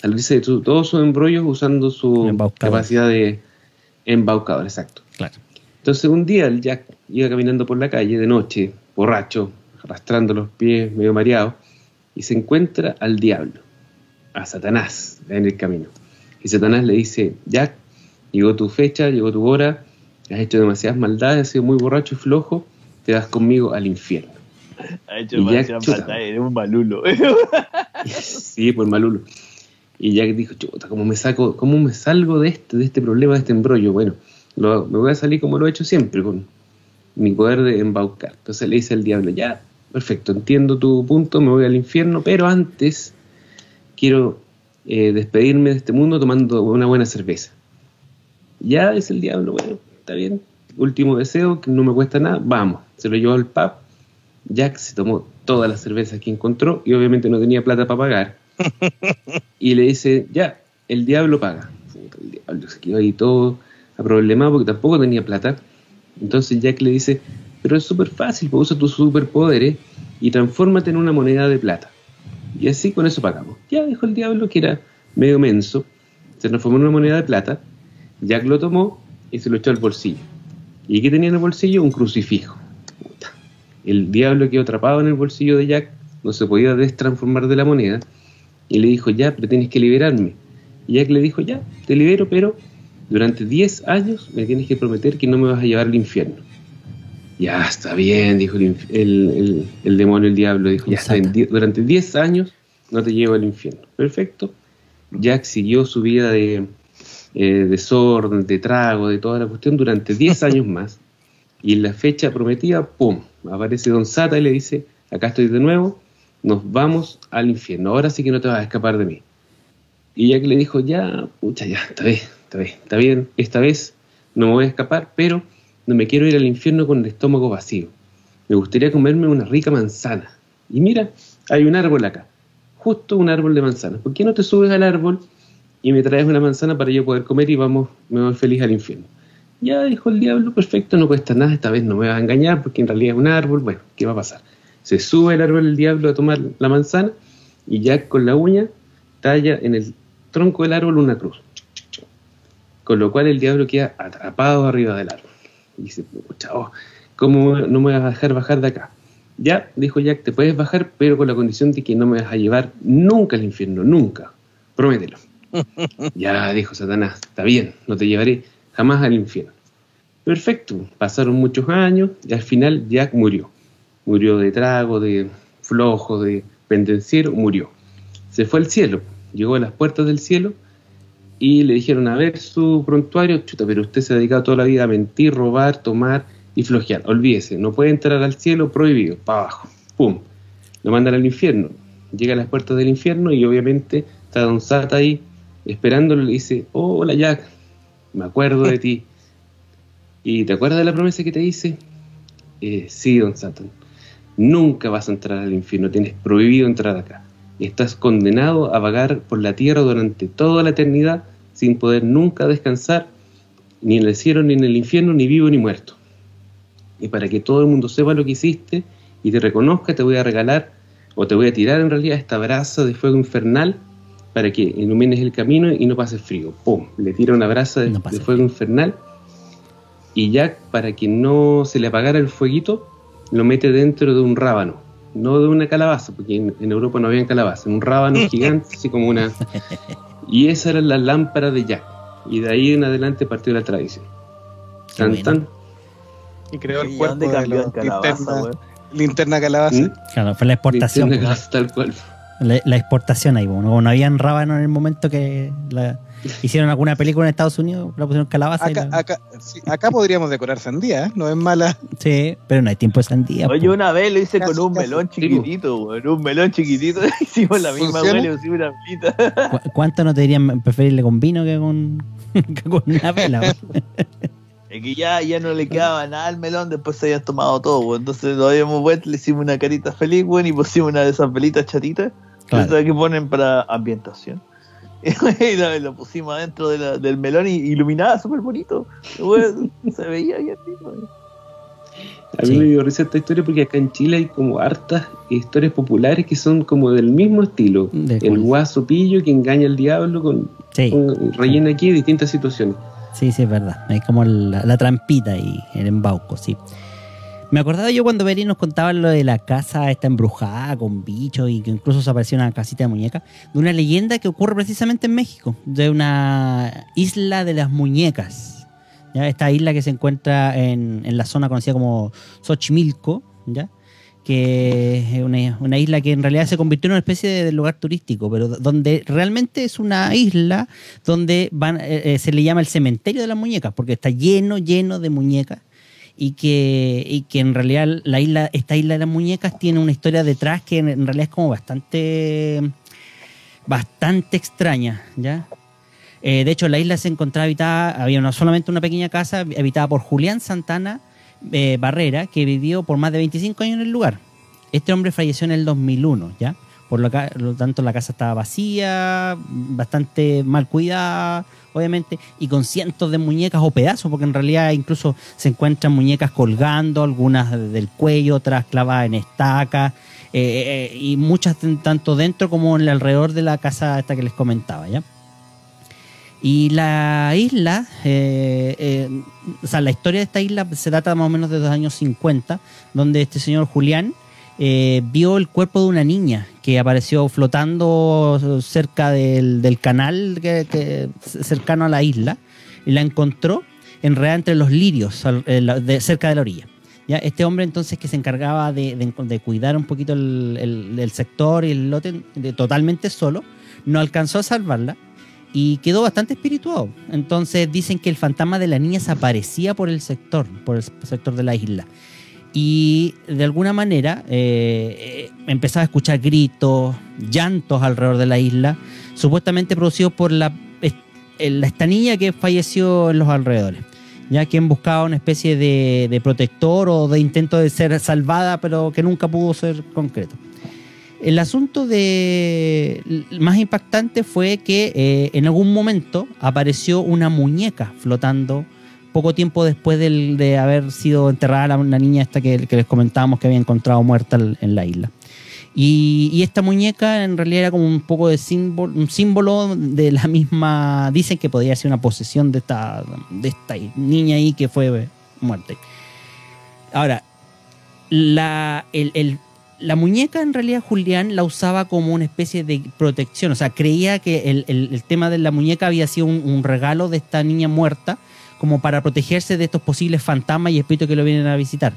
salirse de su- todos sus embrollos usando su Embaucador. capacidad de embaucador, exacto. Claro. Entonces un día el Jack iba caminando por la calle de noche, borracho, arrastrando los pies, medio mareado, y se encuentra al diablo, a Satanás, en el camino. Y Satanás le dice, Jack, llegó tu fecha, llegó tu hora, has hecho demasiadas maldades, has sido muy borracho y flojo, te vas conmigo al infierno. Ha hecho Y Jack, demasiada chuta. maldad, eres un malulo. sí, por malulo. Y Jack dijo, chuta, ¿cómo me saco, cómo me salgo de este, de este problema, de este embrollo? Bueno, lo- me voy a salir como lo he hecho siempre, con mi poder de embaucar. Entonces le dice al diablo, ya, perfecto, entiendo tu punto, me voy al infierno, pero antes quiero eh, despedirme de este mundo tomando una buena cerveza. Ya, dice el diablo, bueno, está bien, último deseo, que no me cuesta nada, vamos. Se lo llevó al pub, Jack se tomó todas las cervezas que encontró y obviamente no tenía plata para pagar. y le dice, ya, el diablo paga. Puta, el diablo se quedó ahí todo problemado porque tampoco tenía plata. Entonces Jack le dice, pero es súper fácil, usa tus superpoderes y transfórmate en una moneda de plata. Y así con eso pagamos. Ya dijo el diablo que era medio menso, se transformó en una moneda de plata, Jack lo tomó y se lo echó al bolsillo. ¿Y qué tenía en el bolsillo? Un crucifijo. El diablo quedó atrapado en el bolsillo de Jack, no se podía destransformar de la moneda, y le dijo, ya, pero tienes que liberarme. Y Jack le dijo, ya, te libero, pero durante 10 años me tienes que prometer que no me vas a llevar al infierno. Ya, está bien, dijo el, inf- el- el- el demonio, el diablo, dijo, ya está durante 10 años no te llevo al infierno. Perfecto. Jack siguió su vida de, eh, desorden, de trago, de toda la cuestión durante 10 años más. Y en la fecha prometida, ¡pum! Aparece Don Sata y le dice, acá estoy de nuevo, nos vamos al infierno, ahora sí que no te vas a escapar de mí. Y Jack le dijo, ya, pucha, ya, está bien, está bien, está bien, esta vez no me voy a escapar, pero no me quiero ir al infierno con el estómago vacío. Me gustaría comerme una rica manzana. Y mira, hay un árbol acá, justo un árbol de manzanas. ¿Por qué no te subes al árbol y me traes una manzana para yo poder comer y vamos, me voy feliz al infierno? Ya dijo el diablo, perfecto, no cuesta nada, esta vez no me vas a engañar porque en realidad es un árbol, bueno, ¿qué va a pasar? Se sube el árbol el diablo a tomar la manzana y ya con la uña talla en el tronco del árbol una cruz. Con lo cual el diablo queda atrapado arriba del árbol. Y dice, chao, ¿cómo no me vas a dejar bajar de acá? Ya, dijo Jack, te puedes bajar, pero con la condición de que no me vas a llevar nunca al infierno, nunca. Promételo. ya, dijo Satanás, está bien, no te llevaré jamás al infierno. Perfecto, pasaron muchos años y al final Jack murió. Murió de trago, de flojo, de pendenciero, murió. Se fue al cielo, llegó a las puertas del cielo y le dijeron, a ver su prontuario, chuta, pero usted se ha dedicado toda la vida a mentir, robar, tomar y flojear. Olvídese, no puede entrar al cielo, prohibido, para abajo. ¡Pum! Lo mandan al infierno. Llega a las puertas del infierno y obviamente está Don Sata ahí esperándolo y le dice, oh, hola Jack, me acuerdo de ti. ¿Y te acuerdas de la promesa que te hice? Eh, sí, Don Satan. Nunca vas a entrar al infierno, tienes prohibido entrar acá. Estás condenado a vagar por la tierra durante toda la eternidad sin poder nunca descansar, ni en el cielo, ni en el infierno, ni vivo, ni muerto. Y para que todo el mundo sepa lo que hiciste y te reconozca, te voy a regalar, o te voy a tirar en realidad esta brasa de fuego infernal para que ilumines el camino y no pases frío. ¡Pum! Le tira una brasa de, No pase de fuego infernal y Jack, para que no se le apagara el fueguito, lo mete dentro de un rábano, no de una calabaza, porque en, en Europa no había calabaza, un rábano gigante, así como una... Y esa era la lámpara de Jack. Y de ahí en adelante partió la tradición. Tan, bueno. tan. Y creó el ¿Y cuerpo dónde de cambió la en calabaza, linterna, linterna calabaza. ¿Mm? Claro, fue la exportación. Linterna calabaza, tal cual. La, la exportación ahí, bueno, no habían rábano en el momento que la, hicieron alguna película en Estados Unidos, la pusieron calabaza. y Acá, la- acá, sí, acá podríamos decorar sandía, ¿eh? no es mala. Sí, pero no hay tiempo de sandía. Oye, una vez lo hice Casi, con un casi. melón chiquitito, weón. Un melón chiquitito. Hicimos la misma, weón. y Hicimos una velita. ¿Cu- ¿Cuánto no te dirían preferirle con vino que con, que con una vela? Es que ya, ya no le quedaba nada al melón, después se habían tomado todo. Entonces lo habíamos vuelto, le hicimos una carita feliz, weón, y pusimos una de esas velitas chatitas, Claro. que ponen para ambientación. Y lo, lo pusimos adentro de la- del melón y iluminaba súper bonito. Se veía bien lindo, weón. A mí Sí. me dio risa esta historia porque acá en Chile hay como hartas historias populares que son como del mismo estilo. ¿De El guaso pillo que engaña al diablo con, Sí, con- rellena aquí distintas situaciones. sí, sí, es verdad. Hay como la, la trampita y el embauco, sí. Me acordaba yo cuando Beri nos contaba lo de la casa esta embrujada con bichos y que incluso se apareció una casita de muñeca, de una leyenda que ocurre precisamente en México, de una isla de las muñecas. ¿ya? Esta isla que se encuentra en, en la zona conocida como Xochimilco, ¿ya? que es una, una isla que en realidad se convirtió en una especie de lugar turístico, pero donde realmente es una isla donde van, eh, eh, se le llama el cementerio de las muñecas, porque está lleno, lleno de muñecas y que, y que en realidad la isla, esta isla de las muñecas tiene una historia detrás que en, realidad es como bastante, bastante extraña, ¿ya? Eh, de hecho, la isla se encontraba habitada, había solamente una pequeña casa habitada por Julián Santana eh, Barrera, que vivió por más de 25 años en el lugar. Este hombre falleció en el 2001, ¿ya? Por lo, lo tanto, la casa estaba vacía, bastante mal cuidada, obviamente, y con cientos de muñecas o pedazos, porque en realidad incluso se encuentran muñecas colgando, algunas del cuello, otras clavadas en estacas, eh, eh, y muchas tanto dentro como en el alrededor de la casa esta que les comentaba, ¿ya? Y la isla, eh, o sea, la historia de esta isla se data más o menos de los años 50, donde este señor Julián vio el cuerpo de una niña que apareció flotando cerca del, del canal que, que- cercano a la isla y la encontró enredada entre los lirios al- eh, la- de- cerca de la orilla. ¿Ya? Este hombre entonces que se encargaba de, de- de cuidar un poquito el, el- el sector y el lote totalmente solo, no alcanzó a salvarla y quedó bastante espirituado. Entonces dicen que el fantasma de la niña se aparecía por el sector, por el sector de la isla. Y de alguna manera eh, eh, empezaba a escuchar gritos, llantos alrededor de la isla, supuestamente producidos por la, el- esta niña que falleció en los alrededores. Ya quien buscaba una especie de, protector o de intento de ser salvada, pero que nunca pudo ser concreto. El asunto de más impactante fue que eh, en algún momento apareció una muñeca flotando poco tiempo después del- de haber sido enterrada la, niña esta que, les comentábamos que había encontrado muerta en, la isla. Y, esta muñeca en realidad era como un poco de símbolo, un símbolo de la misma. Dicen que podría ser una posesión de esta, de esta niña ahí que fue muerta. Ahora, la, la muñeca en realidad Julián la usaba como una especie de protección. O sea, creía que el, tema de la muñeca había sido un regalo de esta niña muerta como para protegerse de estos posibles fantasmas y espíritus que lo vienen a visitar.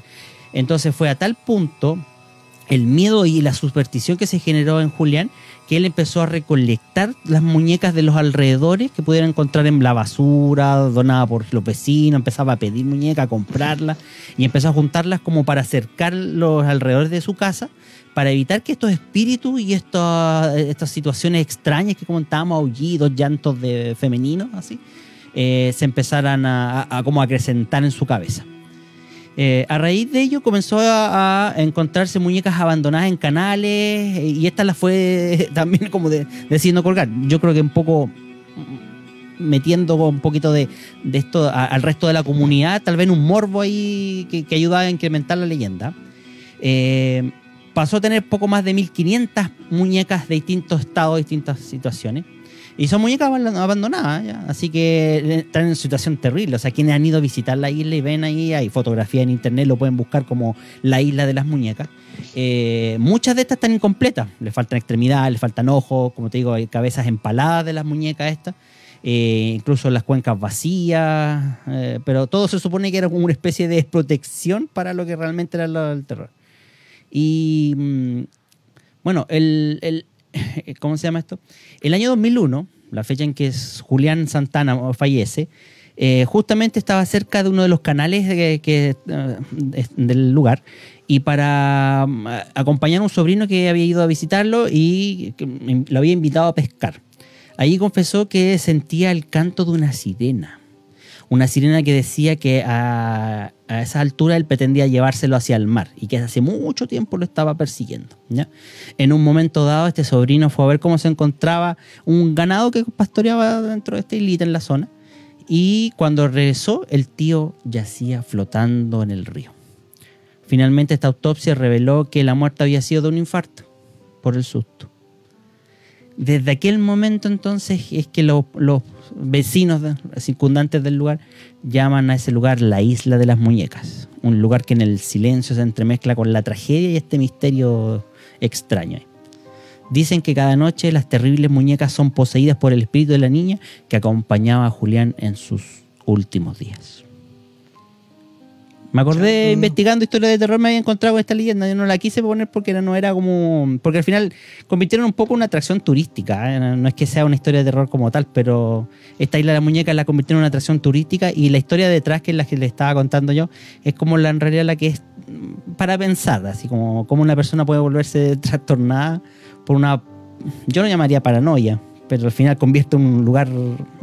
Entonces fue a tal punto el miedo y la superstición que se generó en Julián que él empezó a recolectar las muñecas de los alrededores que pudiera encontrar en la basura, donada por los vecinos, empezaba a pedir muñecas, a comprarlas y empezó a juntarlas como para acercar los alrededores de su casa para evitar que estos espíritus y estas, estas situaciones extrañas que comentábamos, aullidos, llantos de femeninos, así, eh, se empezaran a, a- a acrecentar en su cabeza. Eh, a raíz de ello comenzó a, encontrarse muñecas abandonadas en canales y esta las fue también como de, decidiendo colgar. Yo creo que un poco mm, metiendo un poquito de, esto al resto de la comunidad, tal vez un morbo ahí que, que ayuda a incrementar la leyenda. Eh, pasó a tener poco más de 1500 muñecas de distintos estados, distintas situaciones. Y son muñecas aban- abandonadas, así que están en situación terrible. O sea, quienes han ido a visitar la isla y ven ahí, hay fotografía en internet, lo pueden buscar como la isla de las muñecas. Eh, muchas de estas están incompletas, le faltan extremidades, le faltan ojos, como te digo, hay cabezas empaladas de las muñecas estas, eh, incluso las cuencas vacías, eh, pero todo se supone que era como una especie de protección para lo que realmente era del terror. Y mm, bueno, el, el- ¿cómo se llama esto? El año 2001, la fecha en que Julián Santana fallece, eh, justamente estaba cerca de uno de los canales de- que, eh, del lugar y para mm, acompañar a un sobrino que había ido a visitarlo y que lo había invitado a pescar. Allí confesó que sentía el canto de una sirena. Una sirena que decía que a, a esa altura él pretendía llevárselo hacia el mar y que hace mucho tiempo lo estaba persiguiendo. ¿ya? En un momento dado, este sobrino fue a ver cómo se encontraba un ganado que pastoreaba dentro de esta islita en la zona. Y cuando regresó, el tío yacía flotando en el río. Finalmente, esta autopsia reveló que la muerte había sido de un infarto por el susto. Desde aquel momento entonces es que los, vecinos circundantes del lugar llaman a ese lugar la isla de las muñecas, un lugar que en el silencio se entremezcla con la tragedia y este misterio extraño. Dicen que cada noche las terribles muñecas son poseídas por el espíritu de la niña que acompañaba a Julián en sus últimos días. Me acordé investigando historias de terror, me había encontrado con esta leyenda. Yo no la quise poner porque era- no era como. Porque al final convirtieron un poco en una atracción turística. ¿eh? No es que sea una historia de terror como tal, pero esta isla de la muñeca la convirtieron en una atracción turística y la historia detrás, que es la que le estaba contando yo, es como la en realidad la que es para pensar, así como, como una persona puede volverse trastornada por una. Yo lo llamaría paranoia, pero al final convierte un lugar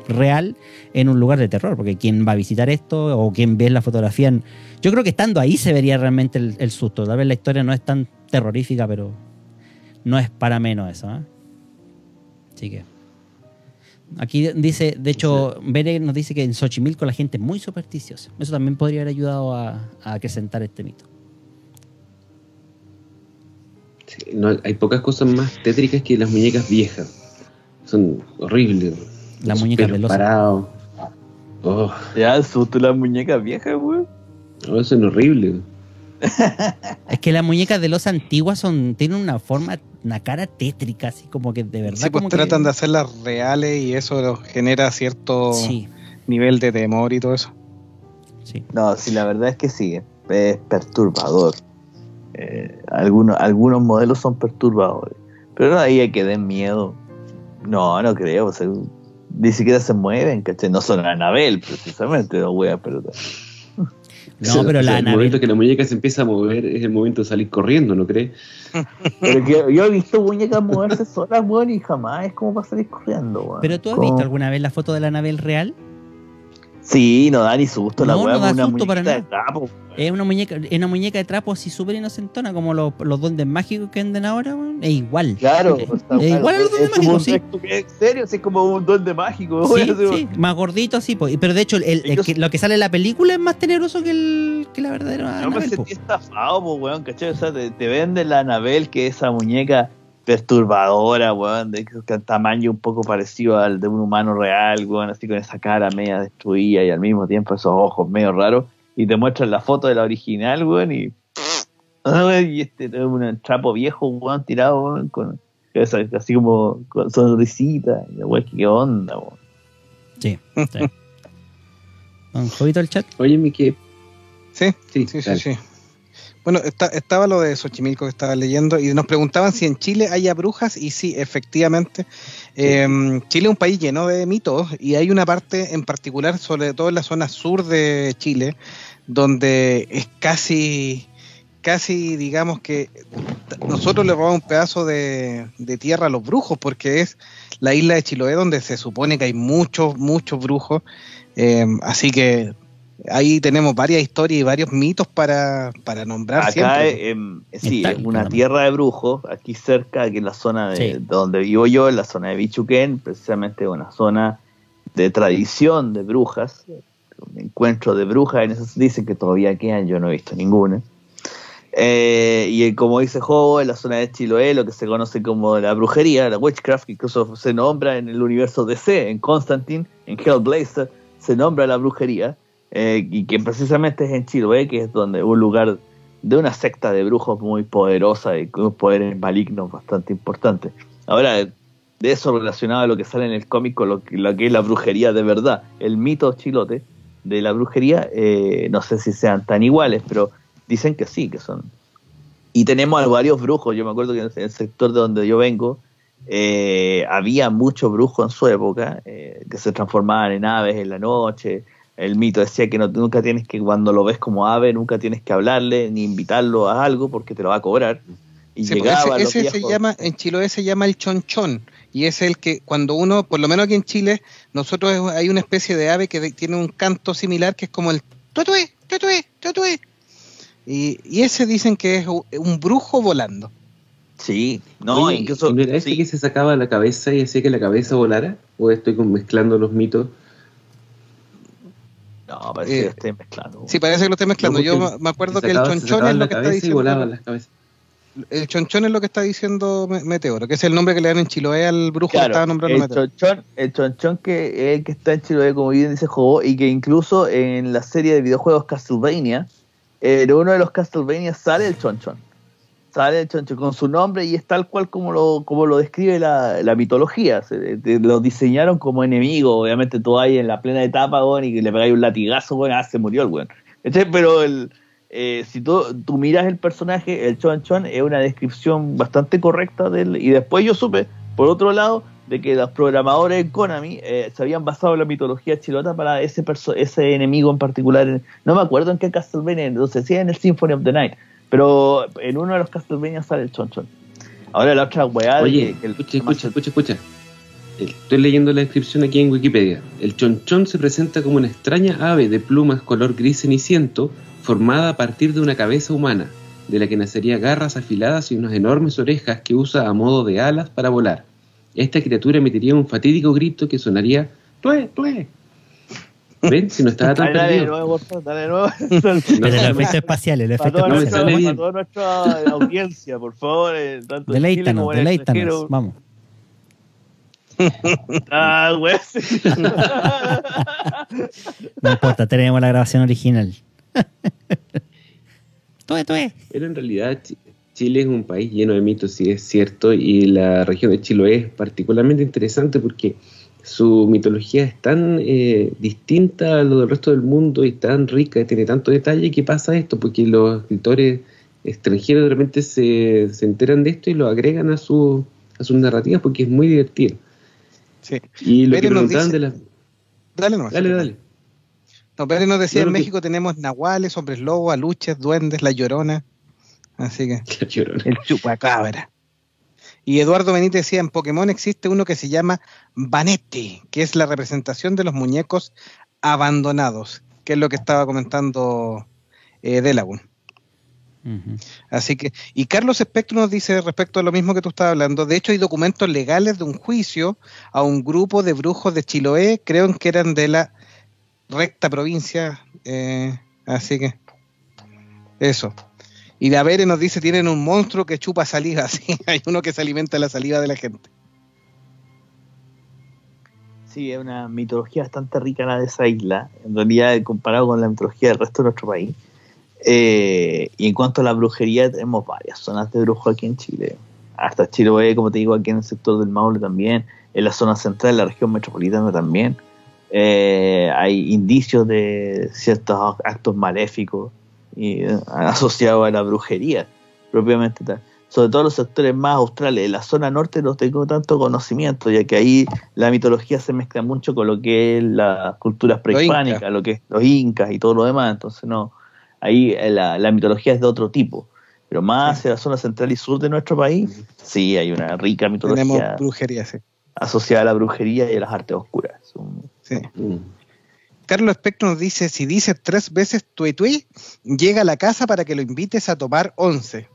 real en un lugar de terror, porque quien va a visitar esto o quien ve la fotografía, yo creo que estando ahí se vería realmente el, el susto. Tal vez la historia no es tan terrorífica, pero no es para menos eso. ¿eh? Así que. Aquí dice, de hecho, Bere nos dice que en Xochimilco la gente es muy supersticiosa. Eso también podría haber ayudado a, a acrecentar este mito. Sí, no, hay pocas cosas más tétricas que las muñecas viejas. Son horribles. Las Sus muñecas pelos velosas. parados. Oh, Ya, el susto de las muñecas viejas, güey. oh, son horribles. Es que las muñecas de los antiguas son, tienen una forma, una cara tétrica, así como que de verdad. Sí, pues como que- tratan de hacerlas reales y eso genera cierto Sí, nivel de temor y todo eso. sí. No, sí, la verdad es que sí, es perturbador. Eh, algunos, algunos modelos son perturbadores. Pero no ahí que den miedo. No, no creo. o sea, ni siquiera se mueven, ¿cachai? No son Anabel, precisamente, no weas, pero. No, pero O sea, la El momento que la muñeca se empieza a mover es el momento de salir corriendo, ¿no crees? Pero que yo he visto muñecas moverse solas, weón, y jamás es como para salir corriendo, weón. ¿Pero tú has visto alguna vez la foto de la Anabel real? Sí, no da ni susto la No, weá, una para muñequita de trapo. Es una muñeca, es una muñeca de trapo así súper inocentona, como los, los duendes mágicos que venden ahora, weón. Es igual. Claro, Es- igual a los duendes mágicos, sí. En serio, sí, es como un duende mágico. Sí, sí, más gordito así, po. pero de hecho el, el- el Ellos- que- lo que sale en la película es más tenebroso que, el, que la verdadera Yo me po. sentí estafado, po, weón, ¿cachai? O sea, te, te venden la Anabel, que es esa muñeca perturbadora, weón, de tamaño un poco parecido al de un humano real, weón, así con esa cara media destruida y al mismo tiempo esos ojos medio raros, y te muestran la foto de la original, weón, y... Y este es un trapo viejo, weón, tirado, weón, con, esa- así como con sonrisita, y, weón, ¿qué onda, weón? Sí, sí. Don Jovito el chat. Oye, mi que. Sí, Sí, sí, sí, sí. Bueno, está- estaba lo de Xochimilco que estaba leyendo y nos preguntaban si en Chile haya brujas y sí, efectivamente. Eh, Chile es un país lleno de mitos y hay una parte en particular, sobre todo en la zona sur de Chile, donde es casi, casi digamos que nosotros le robamos un pedazo de, de tierra a los brujos porque es la isla de Chiloé donde se supone que hay muchos, muchos brujos. Eh, así que ahí tenemos varias historias y varios mitos para, para nombrar Acá, siempre. eh, em, sí, es una tierra de brujos, aquí cerca, aquí en la zona de, Sí. donde vivo yo, en la zona de Bichuquén, precisamente una zona de tradición de brujas, un encuentro de brujas, en eso dicen que todavía quedan, yo no he visto ninguna. Eh, y eh, como dice Jobo, en la zona de Chiloé, lo que se conoce como la brujería, la witchcraft, que incluso se nombra en el universo DC, en Constantine, en Hellblazer, se nombra la brujería, eh, y que precisamente es en Chiloé, que es donde un lugar de una secta de brujos muy poderosa y con poderes malignos bastante importantes. Ahora, de eso relacionado a lo que sale en el cómic con lo que, lo que es la brujería de verdad, el mito chilote de la brujería, eh, no sé si sean tan iguales, pero dicen que sí, que son. Y tenemos a varios brujos, yo me acuerdo que en el sector de donde yo vengo, eh, había muchos brujos en su época eh, que se transformaban en aves en la noche. El mito decía que no, nunca tienes que, cuando lo ves como ave, nunca tienes que hablarle ni invitarlo a algo porque te lo va a cobrar. Y Sí, porque llegaba ese, ese se llama, en Chiloé se llama el chonchón, y es el que cuando uno, por lo menos aquí en Chile, nosotros hay una especie de ave que tiene un canto similar que es como el tutué, tutué, tutué. Y, y ese dicen que es un brujo volando. Sí, no, Oye, incluso. ¿y no era ese sí. que se sacaba la cabeza y hacía que la cabeza volara? ¿O estoy mezclando los mitos? No, parece que Eh, lo estoy mezclando. Sí, parece que lo estoy mezclando. Yo me- acuerdo que el chonchón es lo que está diciendo. El chonchón es lo que está diciendo Me- Meteoro, que es el nombre que le dan en Chiloé al brujo que estaba nombrando el Meteoro. chonchón, el chonchón que es el que está en Chiloé, como bien dice Jobo, y que incluso en la serie de videojuegos Castlevania, en uno de los Castlevania sale el chonchón. Sale el chonchón con su nombre y es tal cual como lo, como lo describe la, la mitología. Se- lo diseñaron como enemigo, obviamente tú ahí en la plena etapa, weón, y le pegáis un latigazo, weón, ah, se murió el weón. Pero el, eh, si tú, tú miras el personaje, el chonchón es una descripción bastante correcta de él. Y después yo supe, por otro lado, de que los programadores de Konami eh, se habían basado en la mitología chilota para ese perso- ese enemigo en particular. No me acuerdo en qué Castlevania, entonces sí en el Symphony of the Night, pero en uno de los Castlevania sale el chonchón. Ahora la otra weá Oye, el- escucha, escucha, escucha, escucha. Eh, Estoy leyendo la descripción aquí en Wikipedia. El chonchón se presenta como una extraña ave de plumas color gris ceniciento formada a partir de una cabeza humana, de la que nacería garras afiladas y unas enormes orejas que usa a modo de alas para volar. Esta criatura emitiría un fatídico grito que sonaría ¡Tue, tue! ¿Ven? Si no estaba tan Dale, dale de perdido. nuevo, dale de nuevo. Pero los no, efectos espaciales, los Para efectos toda, no me nuestra, para toda nuestra audiencia, por favor, eh, tanto Deleítanos, en el deleítanos. Vamos. Ah, güey. No importa, tenemos la grabación original. Toe, toe. Pero en realidad Chi- Chile es un país lleno de mitos, sí es cierto, y la región de Chiloé es particularmente interesante porque su mitología es tan eh, distinta a lo del resto del mundo y tan rica, y tiene tanto detalle que pasa esto, porque los escritores extranjeros de repente se, se enteran de esto y lo agregan a, su, a sus narrativas porque es muy divertido. Sí. Y lo Pérez que nos preguntaban dice- de la... Dale nomás. Dale, dale. No, Pérez nos decía, No, en que- México tenemos nahuales, hombres lobos, aluches, duendes, la llorona. Así que, La llorona. el chupacabra. Y Eduardo Benítez decía, en Pokémon existe uno que se llama Vanetti, que es la representación de los muñecos abandonados, que es lo que estaba comentando eh, Delagun. Así que, y Carlos Espectro nos dice respecto a lo mismo que tú estabas hablando, de hecho hay documentos legales de un juicio a un grupo de brujos de Chiloé, creo que eran de la recta provincia, eh, así que eso. Y la Vere nos dice, tienen un monstruo que chupa saliva, sí, hay uno que se alimenta de la saliva de la gente. Sí, es una mitología bastante rica la de esa isla, en realidad comparado con la mitología del resto de nuestro país. Eh, y en cuanto a la brujería, tenemos varias zonas de brujo aquí en Chile. Hasta Chiloé, como te digo, aquí en el sector del Maule también, en la zona central, en la región metropolitana también. Eh, hay indicios de ciertos actos maléficos y, eh, asociados a la brujería, propiamente tal. Sobre todo los sectores más australes. En la zona norte no tengo tanto conocimiento, ya que ahí la mitología se mezcla mucho con lo que es las culturas prehispánicas, lo que es los incas y todo lo demás. Entonces, no, ahí eh, la, la mitología es de otro tipo. Pero más hacia la zona central y sur de nuestro país, sí, hay una rica mitología Tenemos brujería, sí. asociada a la brujería y a las artes oscuras. Sí. Mm. Carlos Espectro nos dice, si dices tres veces tui tui, llega a la casa para que lo invites a tomar once.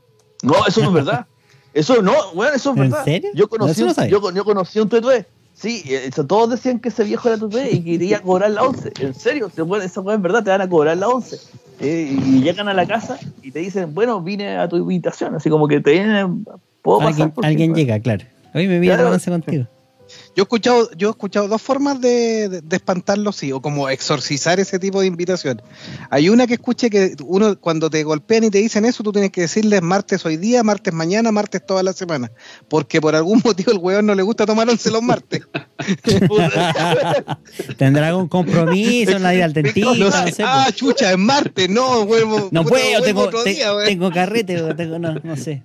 No, eso no es verdad. Eso no, bueno, eso es ¿En verdad. serio? Yo conocí, no un- sabía. yo, yo conocí un tuetué. Sí, eh, eso, todos decían que ese viejo era tuetué y quería cobrar la once. En serio, esa cosa es verdad, te van a cobrar la once. Eh, y llegan a la casa y te dicen, bueno, vine a tu invitación. Así como que te vienen, puedo pasar Alguien, por ti?" alguien llega, claro. Hoy me vi Claro. el avance contigo. Yo he escuchado, yo he escuchado dos formas de, de, de espantarlo, sí, o como exorcizar ese tipo de invitación. Hay una que escuche que uno cuando te golpean y te dicen eso, tú tienes que decirles martes hoy día, martes mañana, martes toda la semana. Porque por algún motivo el weón no le gusta tomar once los martes. Tendrá algún compromiso, una ida al dentista, No no sé, ah, pues. chucha, es martes, no, vuelvo. No puedo, tengo, día, tengo carrete, tengo, no, no sé.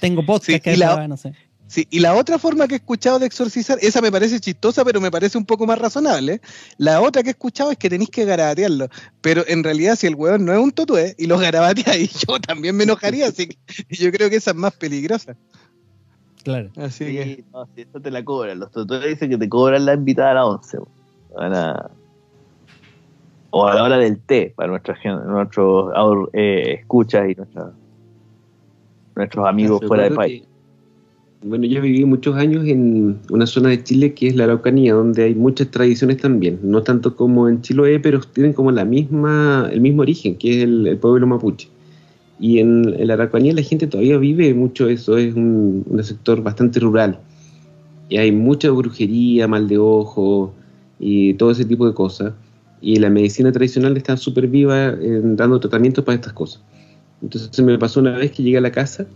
Tengo podcast Sí, que la- no sé. Sí, y la otra forma que he escuchado de exorcizar, esa me parece chistosa, pero me parece un poco más razonable. La otra que he escuchado es que tenéis que garabatearlo. Pero en realidad, si el weón no es un totué y lo garabateáis, yo también me enojaría. Así que yo creo que esa es más peligrosa. Claro. Así que. No, sí, eso te la cobran. Los tuetués dicen que te cobran la invitada a las once. A la- O a la hora del té, para nuestros aur- eh, escuchas y nuestra- nuestros amigos fuera del país. Bueno, yo viví muchos años en una zona de Chile que es la Araucanía, donde hay muchas tradiciones también, no tanto como en Chiloé, pero tienen como la misma, el mismo origen, que es el, el pueblo mapuche. Y en, en la Araucanía la gente todavía vive mucho eso, es un, un sector bastante rural. Y hay mucha brujería, mal de ojo y todo ese tipo de cosas. Y la medicina tradicional está súper viva dando tratamientos para estas cosas. Entonces me pasó una vez que llegué a la casa,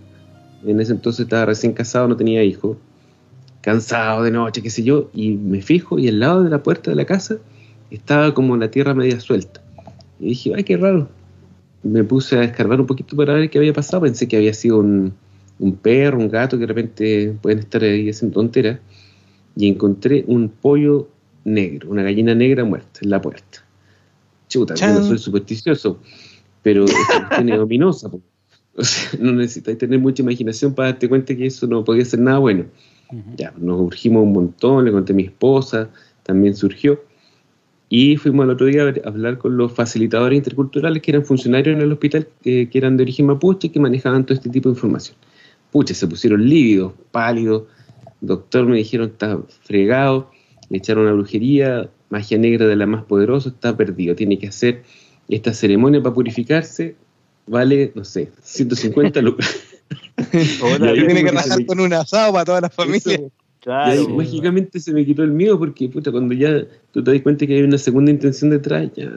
en ese entonces estaba recién casado, no tenía hijos, cansado de noche, qué sé yo, y me fijo y al lado de la puerta de la casa estaba como la tierra media suelta. Y dije, ay, qué raro. Me puse a escarbar un poquito para ver qué había pasado, pensé que había sido un, un perro, un gato, que de repente pueden estar ahí haciendo tonteras, y encontré un pollo negro, una gallina negra muerta en la puerta. Chuta, yo no soy supersticioso, pero es ominosa. po. O sea, no necesitáis tener mucha imaginación para darte cuenta que eso no podía ser nada bueno. Ya, nos urgimos un montón, le conté a mi esposa, también surgió. Y fuimos al otro día a hablar con los facilitadores interculturales que eran funcionarios en el hospital, eh, que eran de origen mapuche, que manejaban todo este tipo de información. Pucha, se pusieron lívidos, pálidos. Doctor, me dijeron, está fregado, le echaron una brujería, magia negra de la más poderosa, está perdido. Tiene que hacer esta ceremonia para purificarse, vale, no sé, 150 lucas. Y Tiene que rajar me- con un asado para toda la familia. Eso, y claro, ahí pues, mágicamente se me quitó el miedo porque, puta, cuando ya tú te das cuenta que hay una segunda intención detrás, ya,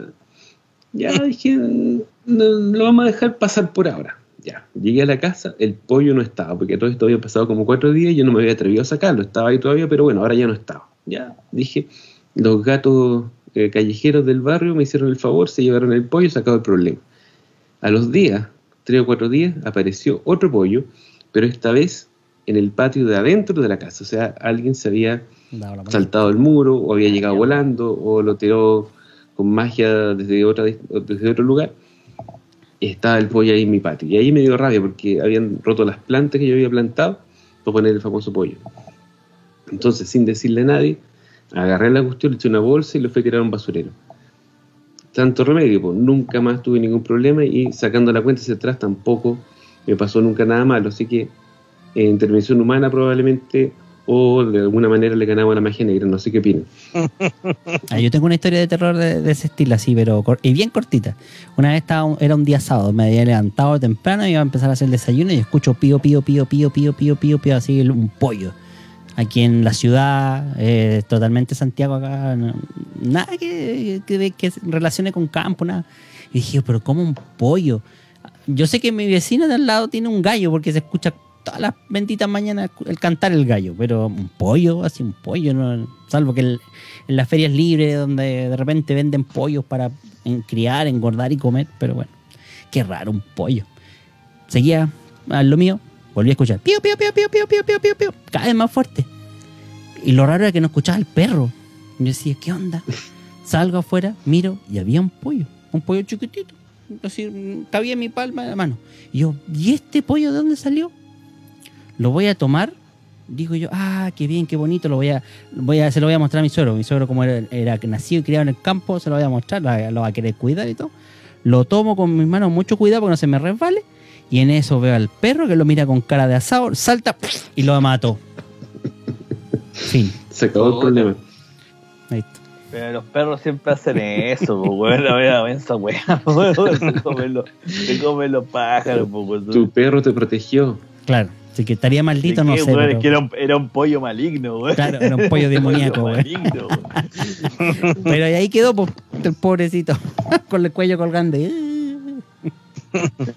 ya dije, "Mm, no, lo vamos a dejar pasar por ahora. Ya, llegué a la casa, el pollo no estaba, porque todo esto había pasado como cuatro días y yo no me había atrevido a sacarlo, estaba ahí todavía, pero bueno, ahora ya no estaba. Ya, dije, los gatos eh, callejeros del barrio me hicieron el favor, se llevaron el pollo, sacado el problema. A los días, tres o cuatro días, apareció otro pollo, pero esta vez en el patio de adentro de la casa. O sea, alguien se había saltado el muro, o había llegado volando, o lo tiró con magia desde, otra, desde otro lugar. Estaba el pollo ahí en mi patio. Y ahí me dio rabia porque habían roto las plantas que yo había plantado para poner el famoso pollo. Entonces, sin decirle a nadie, agarré la cuestión, le eché una bolsa y lo fui a tirar a un basurero. Tanto remedio, pues nunca más tuve ningún problema y sacando la cuenta hacia atrás tampoco me pasó nunca nada malo. Así que eh, intervención humana probablemente o de alguna manera le ganaba la magia negra. No sé qué opinan. Ah, yo tengo una historia de terror de, de ese estilo, así, pero y bien cortita. Una vez estaba, era un día sábado, me había levantado temprano y iba a empezar a hacer el desayuno y escucho pío, pío, pío, pío, pío, pío, pío, pío, así un pollo. Aquí en la ciudad, eh, totalmente Santiago acá, nada que, que, relacione con campo, nada. Y dije, pero ¿cómo un pollo? Yo sé que mi vecina de al lado tiene un gallo porque se escucha todas las benditas mañanas el cantar el gallo, pero un pollo, así un pollo, no, salvo que en las ferias libres donde de repente venden pollos para criar, engordar y comer, pero bueno, qué raro un pollo. Seguía a lo mío, volví a escuchar pío, pío, pío, pío, pío, pío, pío, pío, pío, cada vez más fuerte. Y lo raro era que no escuchaba el perro. Yo decía, ¿qué onda? Salgo afuera, miro y había un pollo, un pollo chiquitito, así, cabía en mi palma de la mano. Y yo, ¿y este pollo de dónde salió? Lo voy a tomar digo yo, ah, qué bien, qué bonito, lo voy a, voy a, se lo voy a mostrar a mi suegro. Mi suegro, como era, era nacido y criado en el campo, se lo voy a mostrar, lo, lo va a querer cuidar y todo. Lo tomo con mis manos, mucho cuidado porque no se me resbale. Y en eso veo al perro que lo mira con cara de asado, salta y lo mato. Fin. Se acabó el problema. Ahí está. Pero los perros siempre hacen eso, pues, verdad, esa weá, weón. Se comen los, se comen los pájaros, pues, weón. Tu perro te protegió. Claro. Así que estaría maldito, ¿De no sé. pero- Es que era un, era un pollo maligno, weón. Claro, era un pollo demoníaco, weón. maligno, weón. Pero ahí quedó, pues, el pobrecito, con el cuello colgando.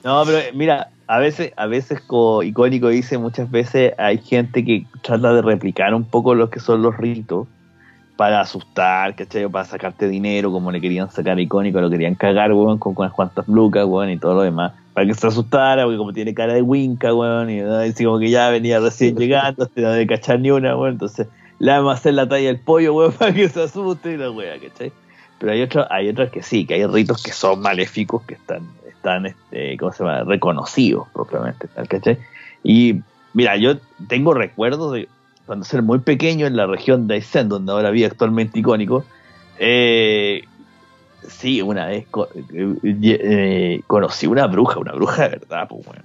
No, pero eh, mira, a veces, a veces como icónico dice, muchas veces hay gente que trata de replicar un poco lo que son los ritos para asustar, ¿cachai? Para sacarte dinero, como le querían sacar a icónico, lo querían cagar, weón, con unas cuantas lucas, weón, y todo lo demás. Para que se asustara, porque como tiene cara de winca, weón, y ¿no? así como que ya venía recién llegando, no de cachar ni una, weón, entonces le vamos a hacer la talla del pollo, weón, para que se asuste y la wea, ¿cachai? Pero hay otros, hay otros que sí, que hay ritos que son maléficos, que están, están este, ¿cómo se llama? reconocidos propiamente. Y mira, yo tengo recuerdos de cuando ser muy pequeño en la región de Aysén, donde ahora vive actualmente icónico, eh, sí, una vez eh, eh, conocí una bruja, una bruja de verdad, pues bueno.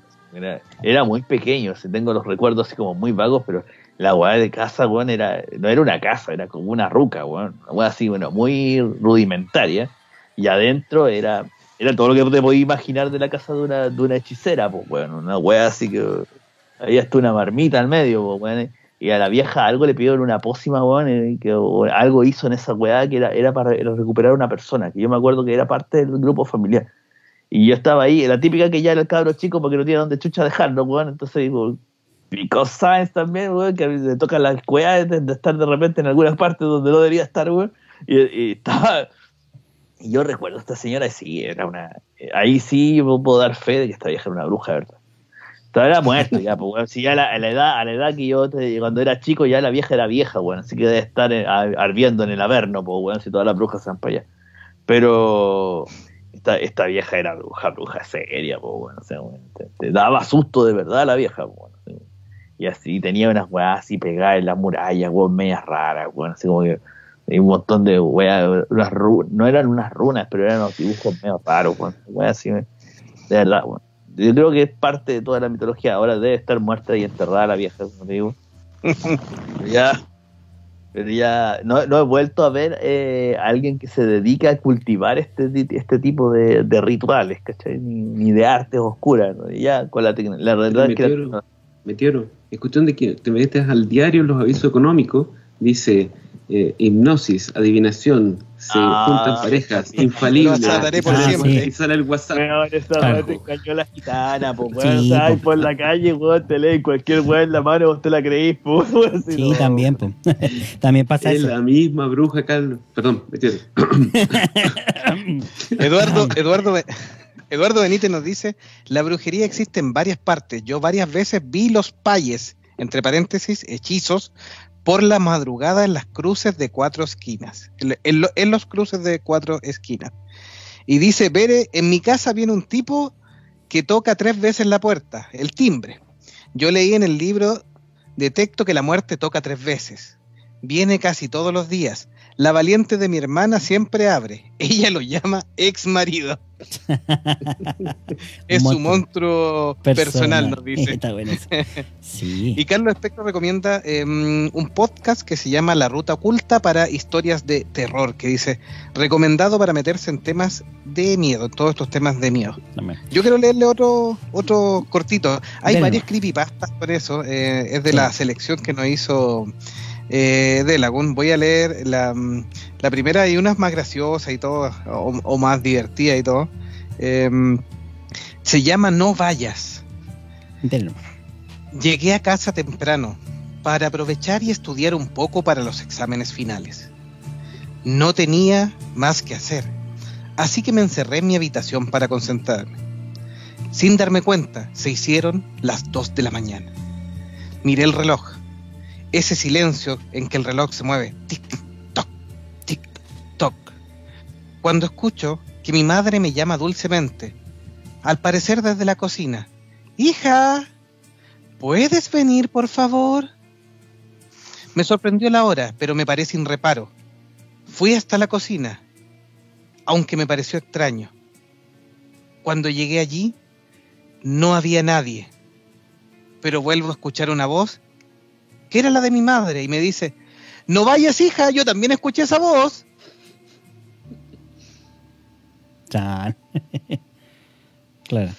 Era, muy pequeño, tengo los recuerdos así como muy vagos, pero la weá de casa, weón, era, no era una casa, era como una ruca, weón. Una weá así, bueno, muy rudimentaria. Y adentro era, era todo lo que te podías imaginar de la casa de una, de una hechicera, pues, weón. Una weá así que había hasta una marmita al medio, pues, weón. Y a la vieja algo le pidieron una pócima, weón, que o algo hizo en esa weá que era, era para era recuperar a una persona, que yo me acuerdo que era parte del grupo familiar. Y yo estaba ahí, la típica que ya era el cabro chico porque no tiene donde chucha dejarlo, weón. Entonces digo, Because Science también, weón, que le toca la weá de, de estar de repente en algunas partes donde no debería estar, weón. Y, y estaba. Y yo recuerdo esta señora, sí, era una. Ahí sí yo puedo dar fe de que esta vieja era una bruja, ¿verdad? Estaba era muerta ya, pues. Si ya la- a, la edad, a la edad que yo, cuando era chico, ya la vieja era vieja, weón. Así que debe estar eh, ardiendo en el averno, pues, weón, si todas las brujas van para allá. Pero esta, esta vieja era bruja, bruja seria, pues, weón. O sea, weón, te, daba susto de verdad la vieja, pues. Así. Y así tenía unas weas así pegadas en las murallas, weón, medias raras, weón. Así como que hay un montón de weas, no eran unas runas, pero eran unos dibujos medio raros, weón. Así, de verdad, weón. Yo creo que es parte de toda la mitología. Ahora debe estar muerta y enterrada la vieja, como te digo. Pero ya, pero ya no, no he vuelto a ver eh, a alguien que se dedica a cultivar este, este tipo de, de rituales, ¿cachai? Ni, ni de artes oscuras. ¿no? Y ya con la tecnología. La verdad es que la Meteoro. Meteoro, es cuestión de que te metes al diario los avisos económicos, dice eh, hipnosis, adivinación, se Ah, juntan parejas, sí. infalibles. Y sale- y sale el WhatsApp. Weón, esa Claro. te engañó la gitana, pues, weón. Sí, po. por la calle, weón, te leen cualquier weón en la mano, vos te la creís, pues, weón. Sí, no- también, pues. también pasa Es eso. la misma bruja, Carlos. Perdón, Meteoro. Eduardo, Eduardo, Eduardo Benítez nos dice, la brujería existe en varias partes. Yo varias veces vi los payes, entre paréntesis, hechizos, por la madrugada en las cruces de cuatro esquinas, en, en lo- en los cruces de cuatro esquinas. Y dice, Bere, en mi casa viene un tipo que toca tres veces la puerta, el timbre. Yo leí en el libro, detecto que la muerte toca tres veces. Viene casi todos los días. La valiente de mi hermana siempre abre. Ella lo llama ex marido. es su monstruo personal, nos dice. Está bueno eso. Sí. Y Carlos Espectro recomienda eh, un podcast que se llama La Ruta Oculta para historias de terror, que dice, recomendado para meterse en temas de miedo, en todos estos temas de miedo. Yo quiero leerle otro, otro cortito. Hay Dele varias creepypastas por eso. eh, es de Sí. la selección que nos hizo eh, de Lagún. Voy a leer la, mm, la primera. Hay unas más graciosas y todo, o, o más divertidas y todo. Em, se llama No vayas. Llegué a casa temprano para aprovechar y estudiar un poco para los exámenes finales. No tenía más que hacer, así que me encerré en mi habitación para concentrarme. Sin darme cuenta, se hicieron las 2 de la mañana. Miré el reloj, ese silencio en que el reloj se mueve, tic-toc, tic-toc. Cuando escucho que mi madre me llama dulcemente, al parecer desde la cocina, ¡Hija! ¿Puedes venir, por favor? Me sorprendió la hora, pero me parece sin reparo. Fui hasta la cocina, aunque me pareció extraño. Cuando llegué allí, no había nadie. Pero vuelvo a escuchar una voz, que era la de mi madre, y me dice, no vayas, hija, yo también escuché esa voz. Claro.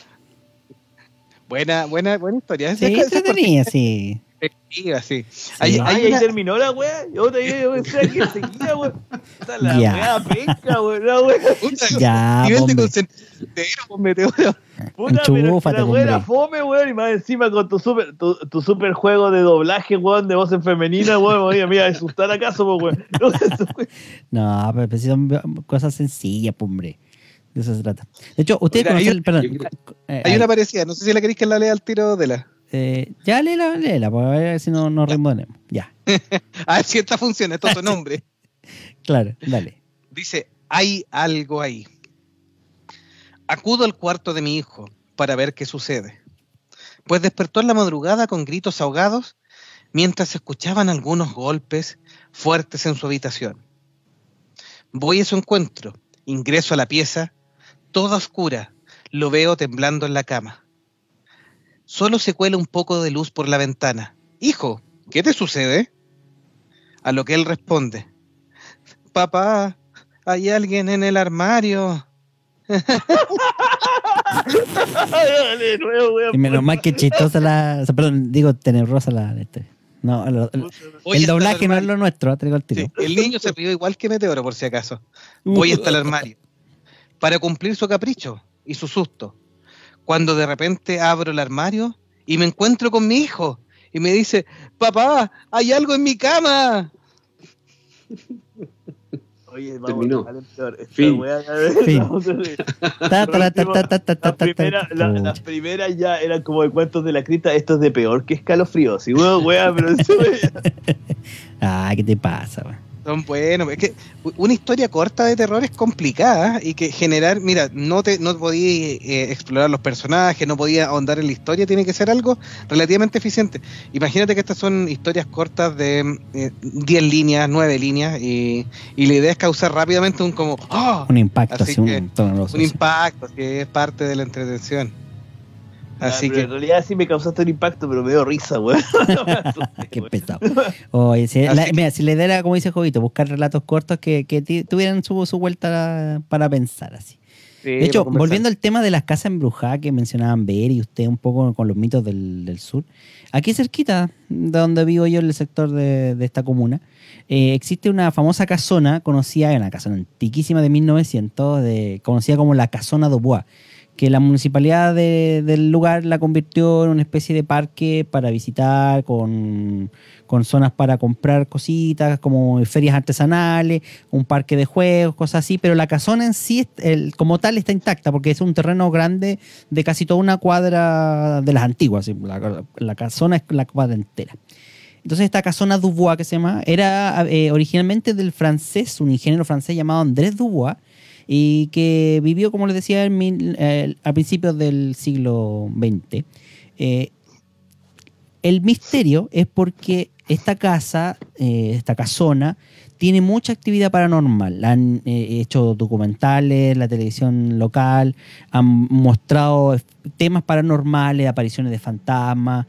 Buena, buena, buena historia. Sí, entretenida, sí. Perspectiva, sí. Hay- hay ahí una- terminó la wea. Yo te yo pensé que seguía, weón. Puta La Ya. wea penca, weón. La wea. Puta, Ya, nivel de concentración, pues, meteoro. Puta, pero la wea era fome, weón. Y más encima con tu super, tu, tu super juego de doblaje, weón, de voz en femenina, weón. Me iba a asustar acaso, po, weón. No, pero pues, son cosas sencillas, pues, hombre. De eso se trata. De hecho, ustedes Oiga, hay conocen. Perdón. creo- eh, Hay eh, una parecida, no sé si la queréis que la lea al tiro de la. Eh, ya léela, léela, para ver si no nos remonemos. Ya, A ver si esta funciona, esto es tu nombre. claro, dale. Dice, hay algo ahí. Acudo al cuarto de mi hijo para ver qué sucede. Pues despertó en la madrugada con gritos ahogados mientras se escuchaban algunos golpes fuertes en su habitación. Voy a su encuentro, ingreso a la pieza, toda oscura, lo veo temblando en la cama. Solo se cuela un poco de luz por la ventana. Hijo, ¿qué te sucede? A lo que él responde, Papá, hay alguien en el armario. Y menos mal que chistosa la. o sea, perdón, digo tenebrosa la. este, No, el, doblaje no es lo nuestro, ah, el tiro. Sí, el niño se rió igual que Meteoro, por si acaso. Voy hasta el armario para cumplir su capricho y su susto. Cuando de repente abro el armario y me encuentro con mi hijo y me dice, papá, hay algo en mi cama. Oye, vamos, Terminó. vale, peor. Esta Fin. las primeras ya eran como de cuentos de la cripta, esto es de peor que escalofrío. Sí, weón, wea, pero eso Ah, ¿qué te pasa, weón? Son buenos. Es que una historia corta de terror es complicada y que generar, mira, no te no podía eh, explorar los personajes, no podía ahondar en la historia, tiene que ser algo relativamente eficiente. Imagínate que estas son historias cortas de eh, 10 líneas, 9 líneas y, y la idea es causar rápidamente un como ¡ah! Un impacto, Así así, que, un un impacto que es parte de la entretención. Así Ah, que En realidad sí me causaste un impacto, pero me dio risa, weón. Qué pesado. Oye, si, la, que- mira, si la idea era, como dice Jovito, buscar relatos cortos que, que tuvieran su, su vuelta para pensar así. Sí, De hecho, volviendo al tema de las casas embrujadas que mencionaban Ver y usted un poco con los mitos del, del sur, aquí cerquita de donde vivo yo, en el sector de, de esta comuna, eh, existe una famosa casona conocida, una casona antiquísima de 1900, de, conocida como la Casona do Bois, que la municipalidad de- del lugar la convirtió en una especie de parque para visitar, con, con zonas para comprar cositas, como ferias artesanales, un parque de juegos, cosas así, pero la casona en sí, el- como tal, está intacta, porque es un terreno grande de casi toda una cuadra de las antiguas, la, la casona es la cuadra entera. Entonces esta casona Dubois que se llama era eh, originalmente del francés, un ingeniero francés llamado Andrés Dubois, y que vivió, como les decía, en mil- eh, a principios del siglo XX. Eh, el misterio es porque esta casa, eh, esta casona, tiene mucha actividad paranormal. Han hecho documentales, la televisión local, han mostrado temas paranormales, apariciones de fantasmas.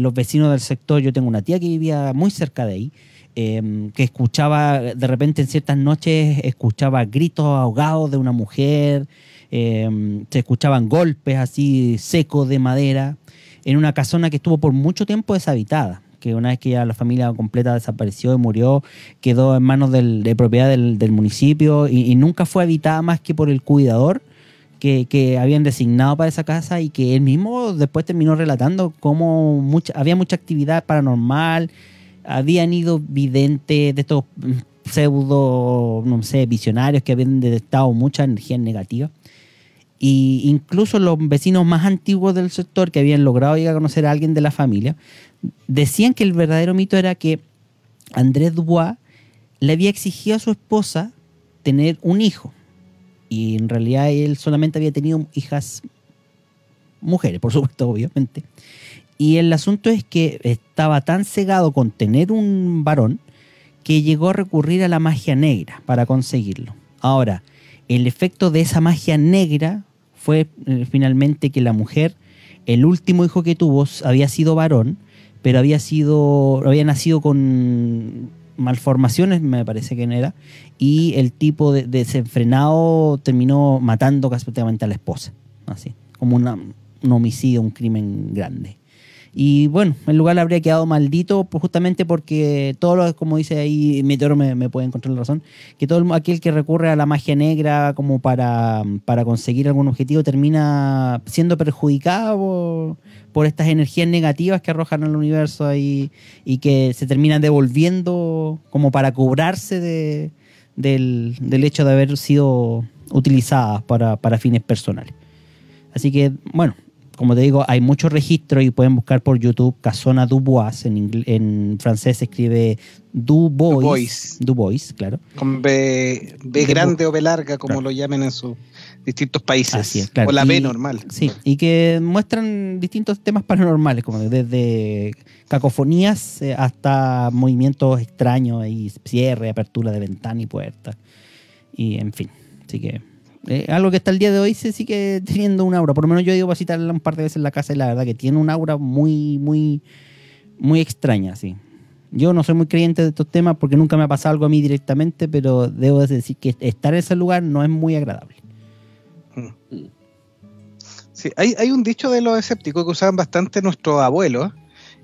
Los vecinos del sector, yo tengo una tía que vivía muy cerca de ahí, eh, que escuchaba, de repente en ciertas noches, escuchaba gritos ahogados de una mujer, eh, se escuchaban golpes así secos de madera, en una casona que estuvo por mucho tiempo deshabitada que una vez que ya la familia completa desapareció y murió, quedó en manos del- de propiedad del, municipio y, nunca fue habitada más que por el cuidador que, que habían designado para esa casa y que él mismo después terminó relatando cómo mucha, había mucha actividad paranormal, habían ido videntes de estos pseudo, no sé, visionarios que habían detectado mucha energía negativa. Y incluso los vecinos más antiguos del sector que habían logrado llegar a conocer a alguien de la familia, decían que el verdadero mito era que Andrés Dubois le había exigido a su esposa tener un hijo. Y en realidad él solamente había tenido hijas mujeres, por supuesto, obviamente. Y el asunto es que estaba tan cegado con tener un varón que llegó a recurrir a la magia negra para conseguirlo. Ahora, el efecto de esa magia negra fue eh, finalmente que la mujer, el último hijo que tuvo, había sido varón, pero había sido, había nacido con malformaciones, me parece que no era, y el tipo de, desenfrenado terminó matando prácticamente a la esposa, así, como una- un homicidio, un crimen grande. Y bueno, el lugar habría quedado maldito pues, justamente porque todo lo, como dice ahí, Meteoro me, me puede encontrar la razón, que todo el- aquel que recurre a la magia negra como para, para conseguir algún objetivo termina siendo perjudicado por, estas energías negativas que arrojan al universo ahí y que se terminan devolviendo como para cobrarse de, del, del hecho de haber sido utilizadas para, para fines personales. Así que, bueno, como te digo, hay muchos registros y pueden buscar por YouTube Casona Dubois. En, en francés se escribe Dubois. Dubois. Dubois, claro. Con B, B De grande o B larga, como Claro. lo llamen en sus distintos países. Así es, claro. O la B Y- normal. Sí, y que muestran distintos temas paranormales, como desde cacofonías eh, hasta movimientos extraños y cierre, apertura de ventana y puerta. Y en fin, así que eh, algo que hasta el día de hoy se sigue teniendo un aura. Por lo menos yo he ido a visitarla un par de veces en la casa y la verdad que tiene un aura muy, muy, muy extraña, sí. Yo no soy muy creyente de estos temas porque nunca me ha pasado algo a mí directamente, pero debo decir que estar en ese lugar no es muy agradable. Sí, hay, hay un dicho de los escépticos que usaban bastante nuestros abuelos.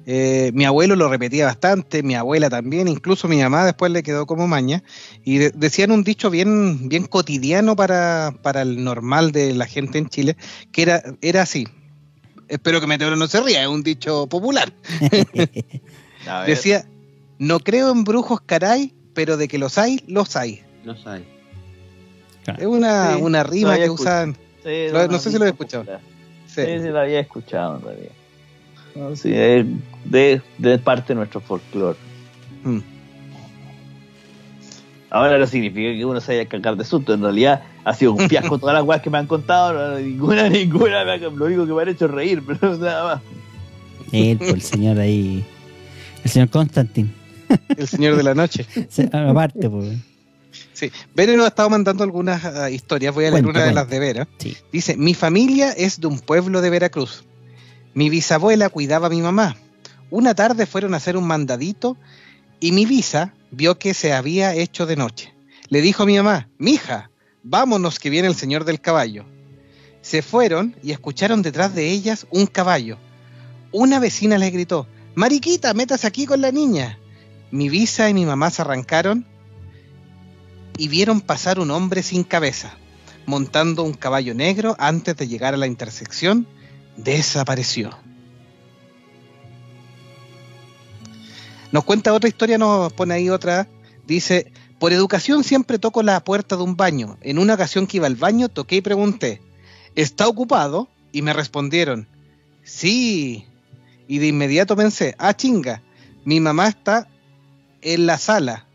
Eh, mi abuelo lo repetía bastante, mi abuela también, incluso mi mamá después le quedó como maña. Y de- decían un dicho bien, bien cotidiano para, para el normal de la gente en Chile, que era, era así. Espero que Meteoro no se ría, es un dicho popular. Decía, no creo en brujos caray, pero de que los hay, los hay. No sabe. Es una, Sí, una lo rima que usaban. sí, lo- no sé si lo he escuchado. Sí. Sí, sí, lo había escuchado en realidad. No, sí, es de, de parte de nuestro folclore. Mm. Ahora no significa que uno se haya cagado de susto. En realidad ha sido un fiasco todas las weas que me han contado. no, ninguna, ninguna. me ha- Lo único que me han hecho es reír, pero nada más. Él, pues, el señor ahí. El señor Constantin. El Señor de la Noche. Aparte, pues. Sí, Vero nos ha estado mandando algunas ah, historias, voy a leer Cuenta, una de cuenta. las de Vera. Sí. Dice, mi familia es de un pueblo de Veracruz. Mi bisabuela cuidaba a mi mamá. Una tarde fueron a hacer un mandadito y mi bisa vio que se había hecho de noche. Le dijo a mi mamá, mija, vámonos que viene el señor del caballo. Se fueron y escucharon detrás de ellas un caballo. Una vecina les gritó, Mariquita, métase aquí con la niña. Mi bisa y mi mamá se arrancaron y vieron pasar un hombre sin cabeza, montando un caballo negro antes de llegar a la intersección, desapareció. Nos cuenta otra historia, nos pone ahí otra. Dice, por educación siempre toco la puerta de un baño. En una ocasión que iba al baño, toqué y pregunté, ¿está ocupado? Y me respondieron, sí. Y de inmediato pensé, ah, chinga, Mi mamá está en la sala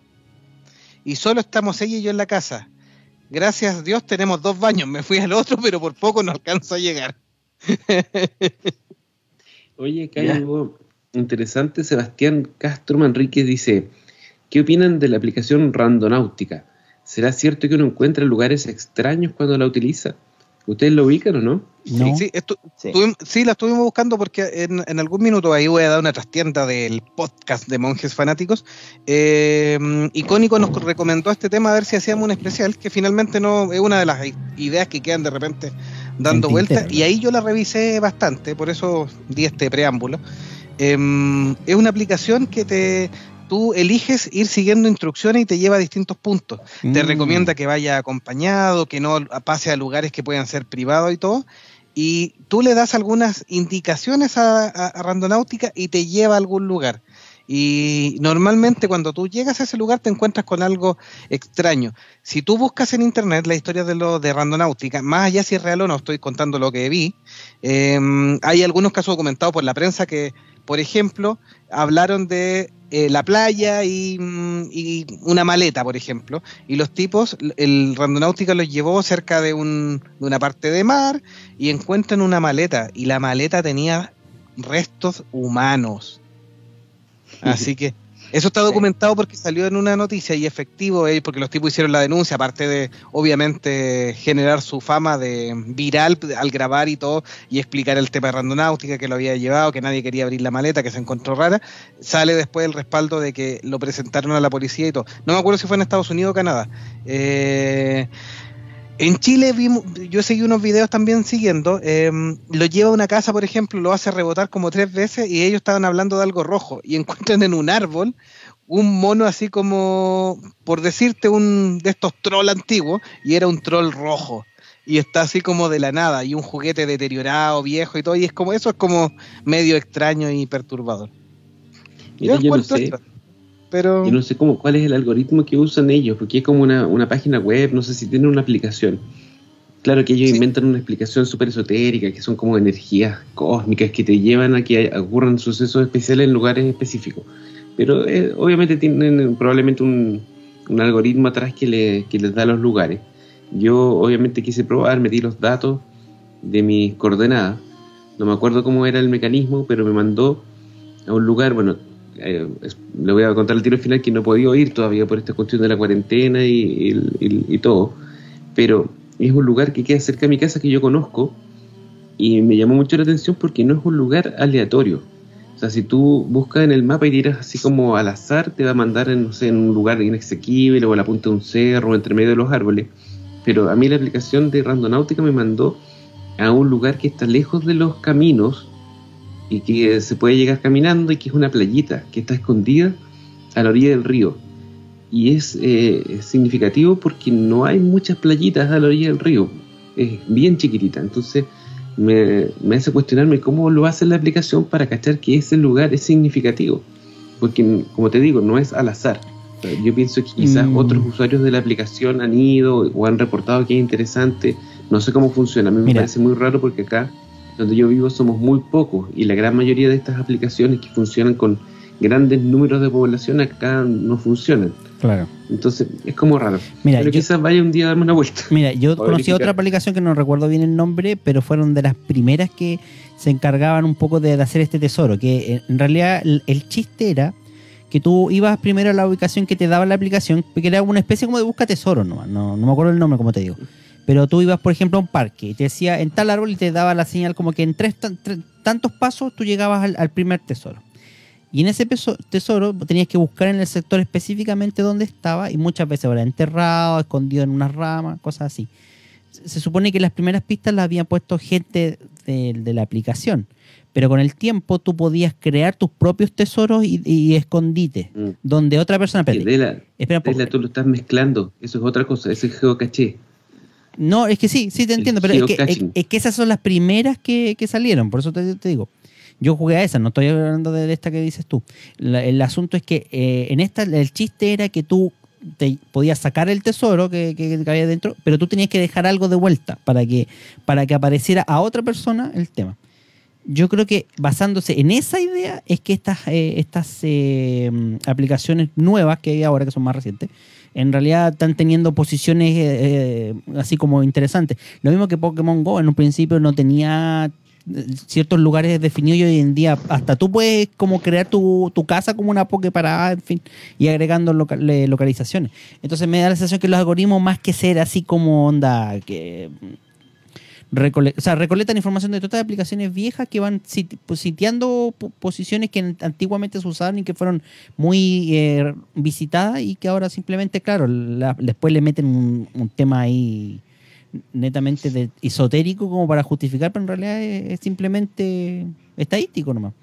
y solo estamos ella y yo en la casa. Gracias a Dios tenemos dos baños. Me fui al otro, pero por poco no alcanzo a llegar. Oye, algo interesante. Sebastián Castro Manrique dice: ¿Qué opinan de la aplicación Randonáutica? ¿Será cierto que uno encuentra lugares extraños cuando la utiliza? ¿Ustedes lo ubican o no? No. Sí, Sí. tuvim- sí, la estuvimos buscando porque en, en algún minuto ahí voy a dar una trastienda del podcast de monjes fanáticos. Eh, Icónico nos recomendó este tema a ver si hacíamos un especial, que finalmente no es una de las ideas que quedan de repente dando vueltas. Y ahí yo la revisé bastante, por eso di este preámbulo. Eh, es una aplicación que te tú eliges ir siguiendo instrucciones y te lleva a distintos puntos. Te Mm. recomienda que vaya acompañado, que no pase a lugares que puedan ser privados y todo. Y tú le das algunas indicaciones a, a- a Randonáutica y te lleva a algún lugar. Y normalmente cuando tú llegas a ese lugar te encuentras con algo extraño. Si tú buscas en internet la historia de lo de Randonáutica, más allá si es real o no, estoy contando lo que vi, eh, hay algunos casos documentados por la prensa que, por ejemplo, hablaron de eh, la playa y, mm, y una maleta, por ejemplo, y los tipos, el Randonáutica los llevó cerca de, un, de una parte de mar y encuentran una maleta, y la maleta tenía restos humanos. Así que eso está documentado porque salió en una noticia y efectivo, eh, porque los tipos hicieron la denuncia, aparte de obviamente generar su fama de viral al grabar y todo y explicar el tema de randonáutica que lo había llevado, que nadie quería abrir la maleta, que se encontró rara, sale después el respaldo de que lo presentaron a la policía y todo. No me acuerdo si fue en Estados Unidos o Canadá. Eh, en Chile vimos, yo seguí unos videos también siguiendo, eh, lo lleva a una casa, por ejemplo, lo hace rebotar como tres veces y ellos estaban hablando de algo rojo y encuentran en un árbol un mono así como, por decirte, un de estos troll antiguos y era un troll rojo y está así como de la nada y un juguete deteriorado, viejo y todo y es como eso es como medio extraño y perturbador. Mira, yo no encuentro sé. esto, pero Yo no sé cómo, cuál es el algoritmo que usan ellos, porque es como una, una página web, no sé si tienen una aplicación. Claro que ellos Sí. inventan una explicación súper esotérica, que son como energías cósmicas que te llevan a que ocurran sucesos especiales en lugares específicos. Pero eh, obviamente tienen probablemente un, un algoritmo atrás que, le- que les da los lugares. Yo obviamente quise probar, metí los datos de mis coordenadas. No me acuerdo cómo era el mecanismo, pero me mandó a un lugar, bueno, eh, le voy a contar el tiro final que no he podido ir todavía por esta cuestión de la cuarentena y, todo, pero es un lugar que queda cerca de mi casa que yo conozco y me llamó mucho la atención porque no es un lugar aleatorio. O sea, si tú buscas en el mapa y tiras así como al azar, te va a mandar en, no sé, en un lugar inaccesible o a la punta de un cerro o entre medio de los árboles. Pero a mí la aplicación de Randonáutica me mandó a un lugar que está lejos de los caminos y que se puede llegar caminando y que es una playita que está escondida a la orilla del río. Y es eh, significativo porque no hay muchas playitas a la orilla del río. Es bien chiquitita. Entonces me, me hace cuestionarme cómo lo hace la aplicación para cachar que ese lugar es significativo. Porque, como te digo, no es al azar. Yo pienso que quizás Mm. otros usuarios de la aplicación han ido o han reportado que es interesante. No sé cómo funciona. A mí me parece muy raro porque acá donde yo vivo somos muy pocos y la gran mayoría de estas aplicaciones que funcionan con grandes números de población acá no funcionan. Claro. Entonces es como raro. Mira, Pero yo- quizás vaya un día a darme una vuelta. Mira, yo conocí verificar. otra aplicación que no recuerdo bien el nombre, pero fueron de las primeras que se encargaban un poco de, de hacer este tesoro. Que eh, en realidad el, el chiste era que tú ibas primero a la ubicación que te daba la aplicación, que era una especie como de busca tesoro nomás, no, no me acuerdo el nombre, como te digo. Pero tú ibas, por ejemplo, a un parque y te decía en tal árbol y te daba la señal como que en tres, tan- tre- tantos pasos tú llegabas al, al primer tesoro. Y en ese peso- tesoro tenías que buscar en el sector específicamente dónde estaba y muchas veces era enterrado, escondido en unas ramas, cosas así. Se supone que las primeras pistas las habían puesto gente de, de la aplicación, pero con el tiempo tú podías crear tus propios tesoros y, y escondites, Mm. donde otra persona... Espera un poco. de la tú lo estás mezclando. Eso es otra cosa. Ese es geocaché. No, es que sí, sí te entiendo, pero es que, es, que esas son las primeras que, que salieron, por eso te, te digo. Yo jugué a esa, no estoy hablando de, de esta que dices tú. La- el asunto es que eh, en esta el chiste era que tú te podías sacar el tesoro que, que, que había dentro, pero tú tenías que dejar algo de vuelta para que, para que apareciera a otra persona el tema. yo creo que basándose en esa idea es que estas, eh, estas eh, aplicaciones nuevas que hay ahora, que son más recientes, en realidad están teniendo posiciones eh, eh, así como interesantes. Lo mismo que Pokémon Go, en un principio no tenía eh, ciertos lugares definidos y hoy en día hasta tú puedes como crear tu, tu casa como una Poképarada, en fin, y agregando localizaciones. Entonces me da la sensación que los algoritmos más que ser así como onda que recole- o sea, recolectan información de todas las aplicaciones viejas que van sit- pues, sitiando po- posiciones que en- antiguamente se usaban y que fueron muy eh, visitadas y que ahora simplemente, claro, la- después le meten un, un tema ahí netamente de- esotérico como para justificar, pero en realidad es, es simplemente estadístico nomás.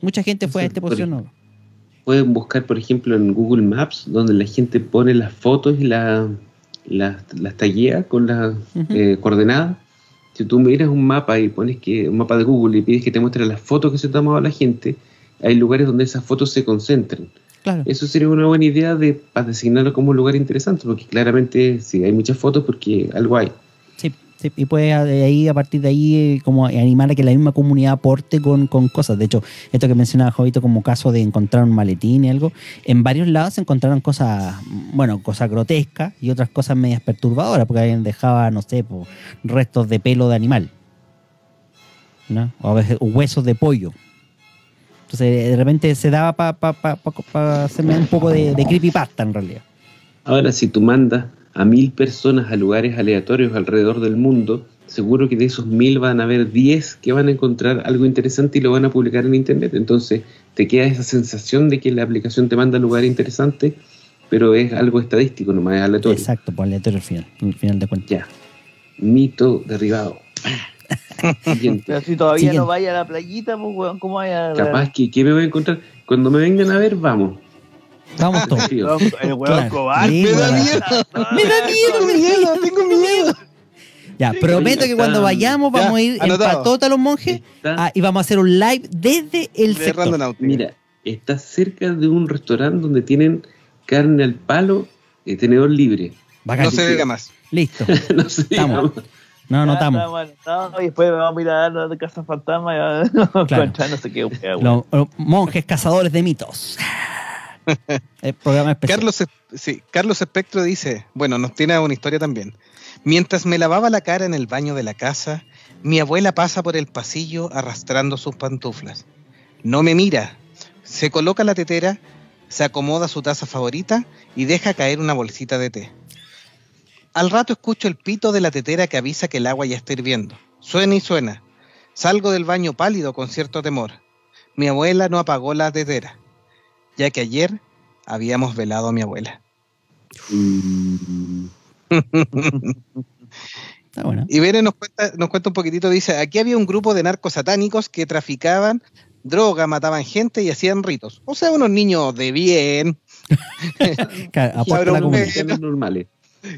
Mucha gente fue a Sí, por posición. ¿no? Pueden buscar, por ejemplo, en Google Maps, donde la gente pone las fotos y la- las las taguea con las eh, coordenadas. Si tú miras un mapa y pones que un mapa de Google y pides que te muestre las fotos que se ha tomado la gente, hay lugares donde esas fotos se concentran. Claro. Eso sería una buena idea de para designarlo como un lugar interesante, porque claramente si hay muchas fotos, porque algo hay. Sí, y puedes de ahí, a partir de ahí, eh, como animar a que la misma comunidad aporte con, con cosas. De hecho, esto que mencionaba Jovito como caso de encontrar un maletín y algo, en varios lados se encontraron cosas, bueno, cosas grotescas y otras cosas medias perturbadoras, porque alguien dejaba, no sé, po, restos de pelo de animal. ¿no? O a veces huesos de pollo. Entonces, de repente se daba para pa, pa, pa- pa hacerme un poco de, de creepypasta en realidad. Ahora, si tú mandas a mil personas a lugares aleatorios alrededor del mundo, seguro que de esos mil van a haber 10 que van a encontrar algo interesante y lo van a publicar en internet. Entonces, te queda esa sensación de que la aplicación te manda a lugares interesantes, pero es algo estadístico, nomás es aleatorio. Exacto, por aleatorio al final, al final de cuentas. Ya. Mito derribado. Siguiente. Pero si todavía Siguiente. no vaya a la playita, pues, weón, ¿cómo vaya a Capaz que, ¿qué me voy a encontrar? Cuando me vengan a ver, vamos. Vamos todos. El weón Claro. cobarde. Sí, Me da miedo. Me da miedo, Tengo miedo, tengo miedo. Ya, prometo que cuando vayamos Ya, vamos a ir en patota los monjes Está- ah, y vamos a hacer un live desde el De sector. Mira, está cerca de un restaurante donde tienen carne al palo, eh, tenedor libre. Bacán. No se diga más. Listo. no sé, Estamos. No, no estamos. y después vamos a ir a dar de casa fantasma y a encontrar no sé qué. Los, los monjes cazadores de mitos. Carlos, sí, Carlos Espectro dice, bueno, nos tiene una historia también. Mientras me lavaba la cara en el baño de la casa, mi abuela pasa por el pasillo arrastrando sus pantuflas. No me mira, se coloca la tetera, se acomoda su taza favorita y deja caer una bolsita de té. Al rato escucho el pito de la tetera que avisa que el agua ya está hirviendo. Suena y suena. Salgo del baño pálido con cierto temor. Mi abuela no apagó la tetera, ya que ayer habíamos velado a mi abuela. Mm, Está bueno. Y Bere nos cuenta, nos cuenta un poquitito, dice, aquí había un grupo de narcos satánicos que traficaban droga, mataban gente y hacían ritos. O sea, unos niños de bien, Claro, aporta Cabrón, la comunidad. mexicanos normales.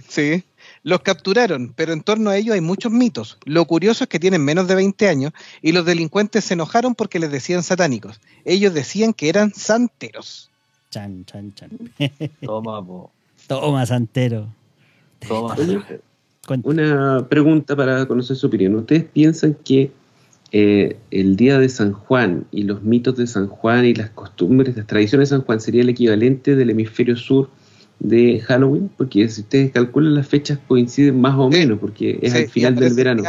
sí. Los capturaron, pero en torno a ellos hay muchos mitos. Lo curioso es que tienen menos de 20 años y los delincuentes se enojaron porque les decían satánicos. Ellos decían que eran santeros. Chan, chan, chan. Toma, po. Toma, Santero. Toma. Una pregunta para conocer su opinión. ¿Ustedes piensan que eh, el día de San Juan y los mitos de San Juan y las costumbres, las tradiciones de San Juan sería el equivalente del hemisferio sur de Halloween? Porque si ustedes calculan las fechas coinciden más o Sí. menos, porque es Sí, al final del verano.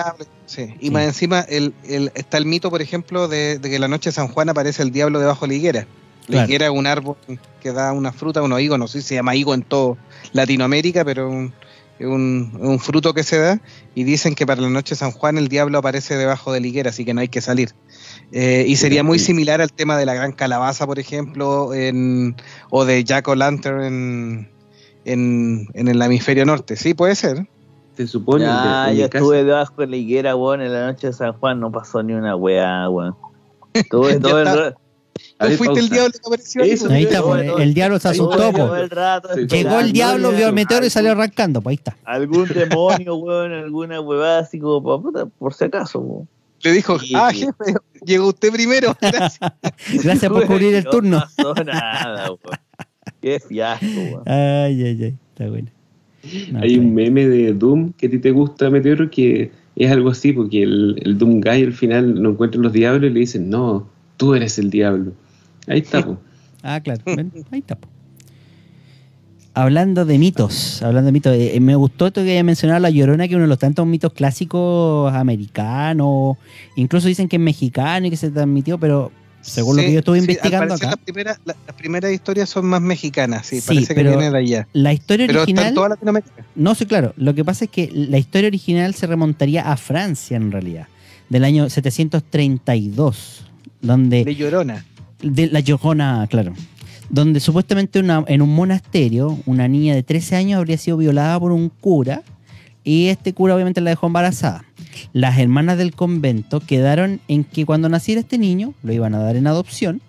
sí. Y más encima el, el- está el mito, por ejemplo, de, de que la noche de San Juan aparece el diablo debajo de la higuera. La Claro. higuera es un árbol que da una fruta, unos higos, no sé si se llama higo en todo Latinoamérica, pero un- es un, un fruto que se da y dicen que para la noche de San Juan el diablo aparece debajo de la higuera, así que no hay que salir. Eh, y sería muy similar al tema de la gran calabaza, por ejemplo, en, o de Jack o Lantern en, en, en el hemisferio norte. Sí, puede ser. Se supone en yo estuve debajo de la higuera, weón, en la noche de San Juan, no pasó ni una weá, weón. Estuve todo el rato. ¿Tú fuiste el diablo que apareció? ahí, Eso? Ahí está, Todo, pues, todo. el diablo se asustó, Todo el rato Sí, Llegó el diablo, vio el meteoro y salió arrancando, pues ahí está. Algún demonio, weón, alguna huevada así como pa' puta, por si acaso, weón. Le dijo, Sí. ah, jefe, llegó usted primero. Gracias. Gracias por cubrir el No turno. pasó nada, weón. Qué fiasco, weón. Ay, ay, ay. Está bueno. No, Hay un meme de Doom que a ti te gusta, Meteoro, que es algo así, porque el, el Doom Guy al final no encuentra los diablos y le dicen, no, tú eres el diablo. Ahí está, po. Ah, claro. ven, Ahí está. po. Hablando de mitos, hablando de mitos, eh, me gustó esto que haya mencionado La Llorona, que es uno de los tantos mitos clásicos americanos, incluso dicen que es mexicano y que se transmitió, pero según lo Sí, que yo estuve sí, investigando acá, la primera- la- las primeras historias son más mexicanas, sí, Sí, parece que pero- viene de allá. la historia Pero está original... en toda Latinoamérica. No, sí, claro. Lo que pasa es que la historia original se remontaría a Francia, en realidad, del año 732, donde De Llorona. de la Llorona, claro, donde supuestamente una- en un monasterio una niña de 13 años habría sido violada por un cura y este cura obviamente la dejó embarazada. Las hermanas del convento quedaron en que cuando naciera este niño lo iban a dar en adopción,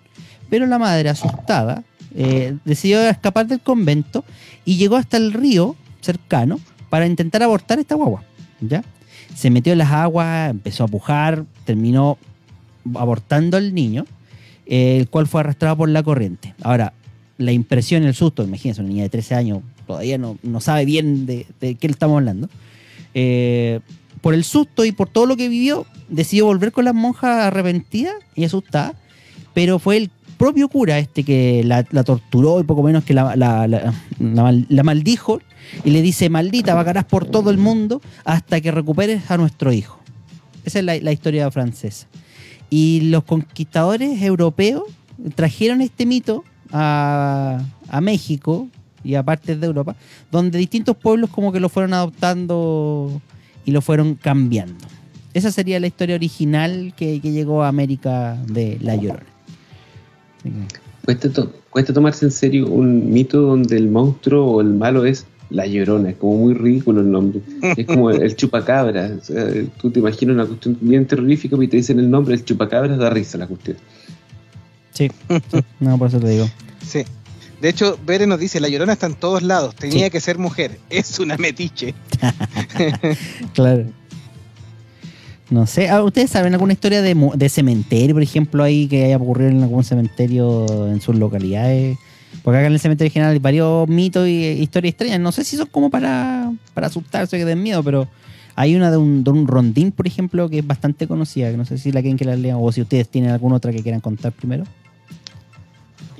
pero la madre asustada eh, decidió escapar del convento y llegó hasta el río cercano para intentar abortar esta guagua. ¿ya? Se metió en las aguas, empezó a pujar, terminó abortando al niño, eh, el cual fue arrastrado por la corriente. Ahora, la impresión, el susto, imagínense, una niña de 13 años todavía no, no sabe bien de, de qué le estamos hablando. Eh, por el susto y por todo lo que vivió, decidió volver con las monjas arrepentidas y asustadas, pero fue el propio cura este que la, torturó y poco menos que la, la- la- la mal- la maldijo y le dice, maldita, vagarás por todo el mundo hasta que recuperes a nuestro hijo. Esa es la, la historia francesa. Y los conquistadores europeos trajeron este mito a, a México y a partes de Europa, donde distintos pueblos como que lo fueron adoptando y lo fueron cambiando. Esa sería la historia original que, que llegó a América de La Llorona. Que- Cuesta, to- cuesta tomarse en serio un mito donde el monstruo o el malo es la llorona, es como muy ridículo el nombre. Es como el, el chupacabra. o sea, tú te imaginas una cuestión bien terrorífica y te dicen el nombre, el chupacabra, da risa la cuestión. Sí, sí, no, por eso te digo. Sí. De hecho, Bere nos dice, la llorona está en todos lados, tenía Sí. que ser mujer, es una metiche. Claro. No sé, ah, ¿ustedes saben alguna historia de, de cementerio, por ejemplo, ahí que haya ocurrido en algún cementerio en sus localidades? Porque acá en el cementerio general hay varios mitos y eh, historias extrañas. No sé si son como para, para asustarse que den miedo, pero hay una de un, de un rondín, por ejemplo, que es bastante conocida, que no sé si la quieren que la lean o si ustedes tienen alguna otra que quieran contar primero.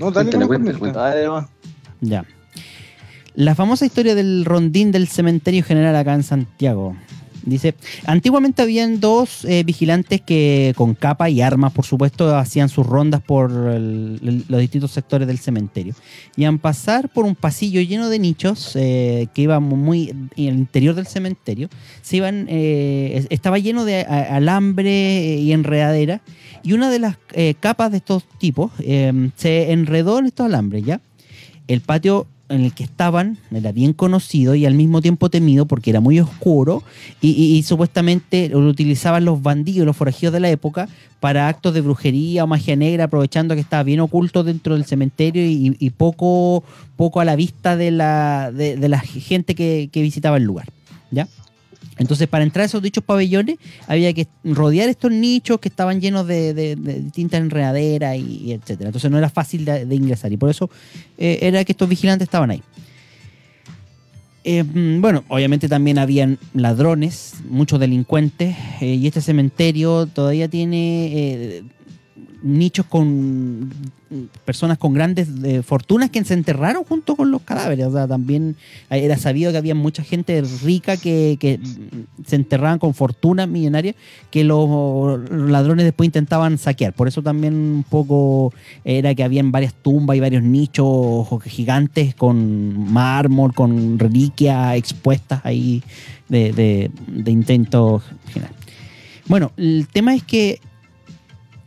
No, dale. Dale. Ya. La famosa historia del rondín del cementerio general acá en Santiago. Dice, antiguamente habían dos eh, vigilantes que con capa y armas, por supuesto, hacían sus rondas por los distintos sectores del cementerio. Y al pasar por un pasillo lleno de nichos eh, que iba muy en el interior del cementerio, se iban, eh, es- estaba lleno de alambre y enredadera. Y una de las eh, capas de estos tipos eh, se enredó en estos alambres, ¿ya? El patio en el que estaban era bien conocido y al mismo tiempo temido porque era muy oscuro y, supuestamente lo utilizaban los bandidos, los forajidos de la época para actos de brujería o magia negra, aprovechando que estaba bien oculto dentro del cementerio y, poco, poco a la vista de la, de, de la gente que, que visitaba el lugar. ¿Ya? Entonces, para entrar a esos dichos pabellones, había que rodear estos nichos que estaban llenos de, de- de y, y etcétera. Entonces, no era fácil de, ingresar y por eso eh, era que estos vigilantes estaban ahí. Eh, mm, bueno, obviamente también habían ladrones, muchos delincuentes, eh, y este cementerio todavía tiene nichos con personas con grandes eh, fortunas que se enterraron junto con los cadáveres. O sea, también era sabido que había mucha gente rica que, se enterraban con fortunas millonarias que los ladrones después intentaban saquear. Por eso también un poco era que habían varias tumbas y varios nichos gigantes con mármol, con reliquias expuestas ahí de, de, de intentos. Bueno, el tema es que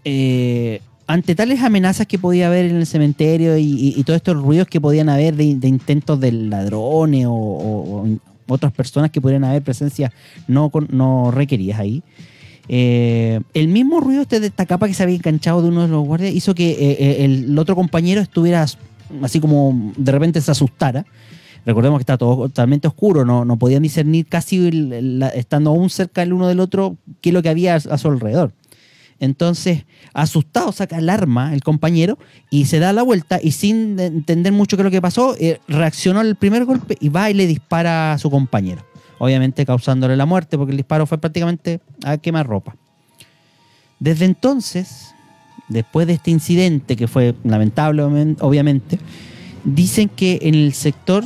eh, ante tales amenazas que podía haber en el cementerio y, todos estos ruidos que podían haber de, intentos de ladrones o, otras personas que pudieran haber presencias no, no requeridas ahí, eh, el mismo ruido este de esta capa que se había enganchado de uno de los guardias hizo que eh, el otro compañero estuviera as- así como de repente se asustara. Recordemos que está todo totalmente oscuro, no, no podían discernir casi estando aún cerca el uno del otro qué es lo que había a su alrededor. Entonces, asustado, saca el arma el compañero y se da la vuelta y sin entender mucho qué es lo que pasó, eh, reaccionó al primer golpe y va y le dispara a su compañero. obviamente causándole la muerte, porque el disparo fue prácticamente a quemar ropa. Desde entonces, después de este incidente, que fue lamentable, obviamente- dicen que en el sector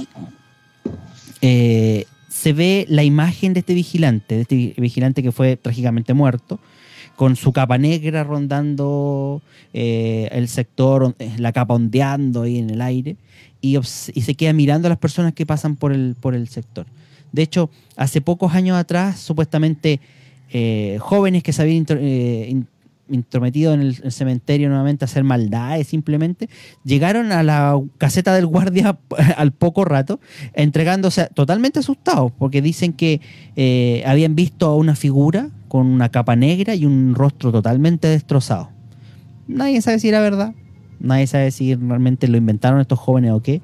eh, se ve la imagen de este vigilante, de este vi- vigilante que fue trágicamente muerto, con su capa negra rondando eh, el sector, eh, la capa ondeando ahí en el aire, y, se queda mirando a las personas que pasan por el, por el sector. De hecho, hace pocos años atrás, supuestamente, eh, jóvenes que se habían in- intrometido en el, el cementerio nuevamente a hacer maldades simplemente, llegaron a la caseta del guardia al poco rato, entregándose totalmente asustados, porque dicen que eh, habían visto a una figura con una capa negra y un rostro totalmente destrozado. Nadie sabe si era verdad, nadie sabe si realmente lo inventaron estos jóvenes o qué,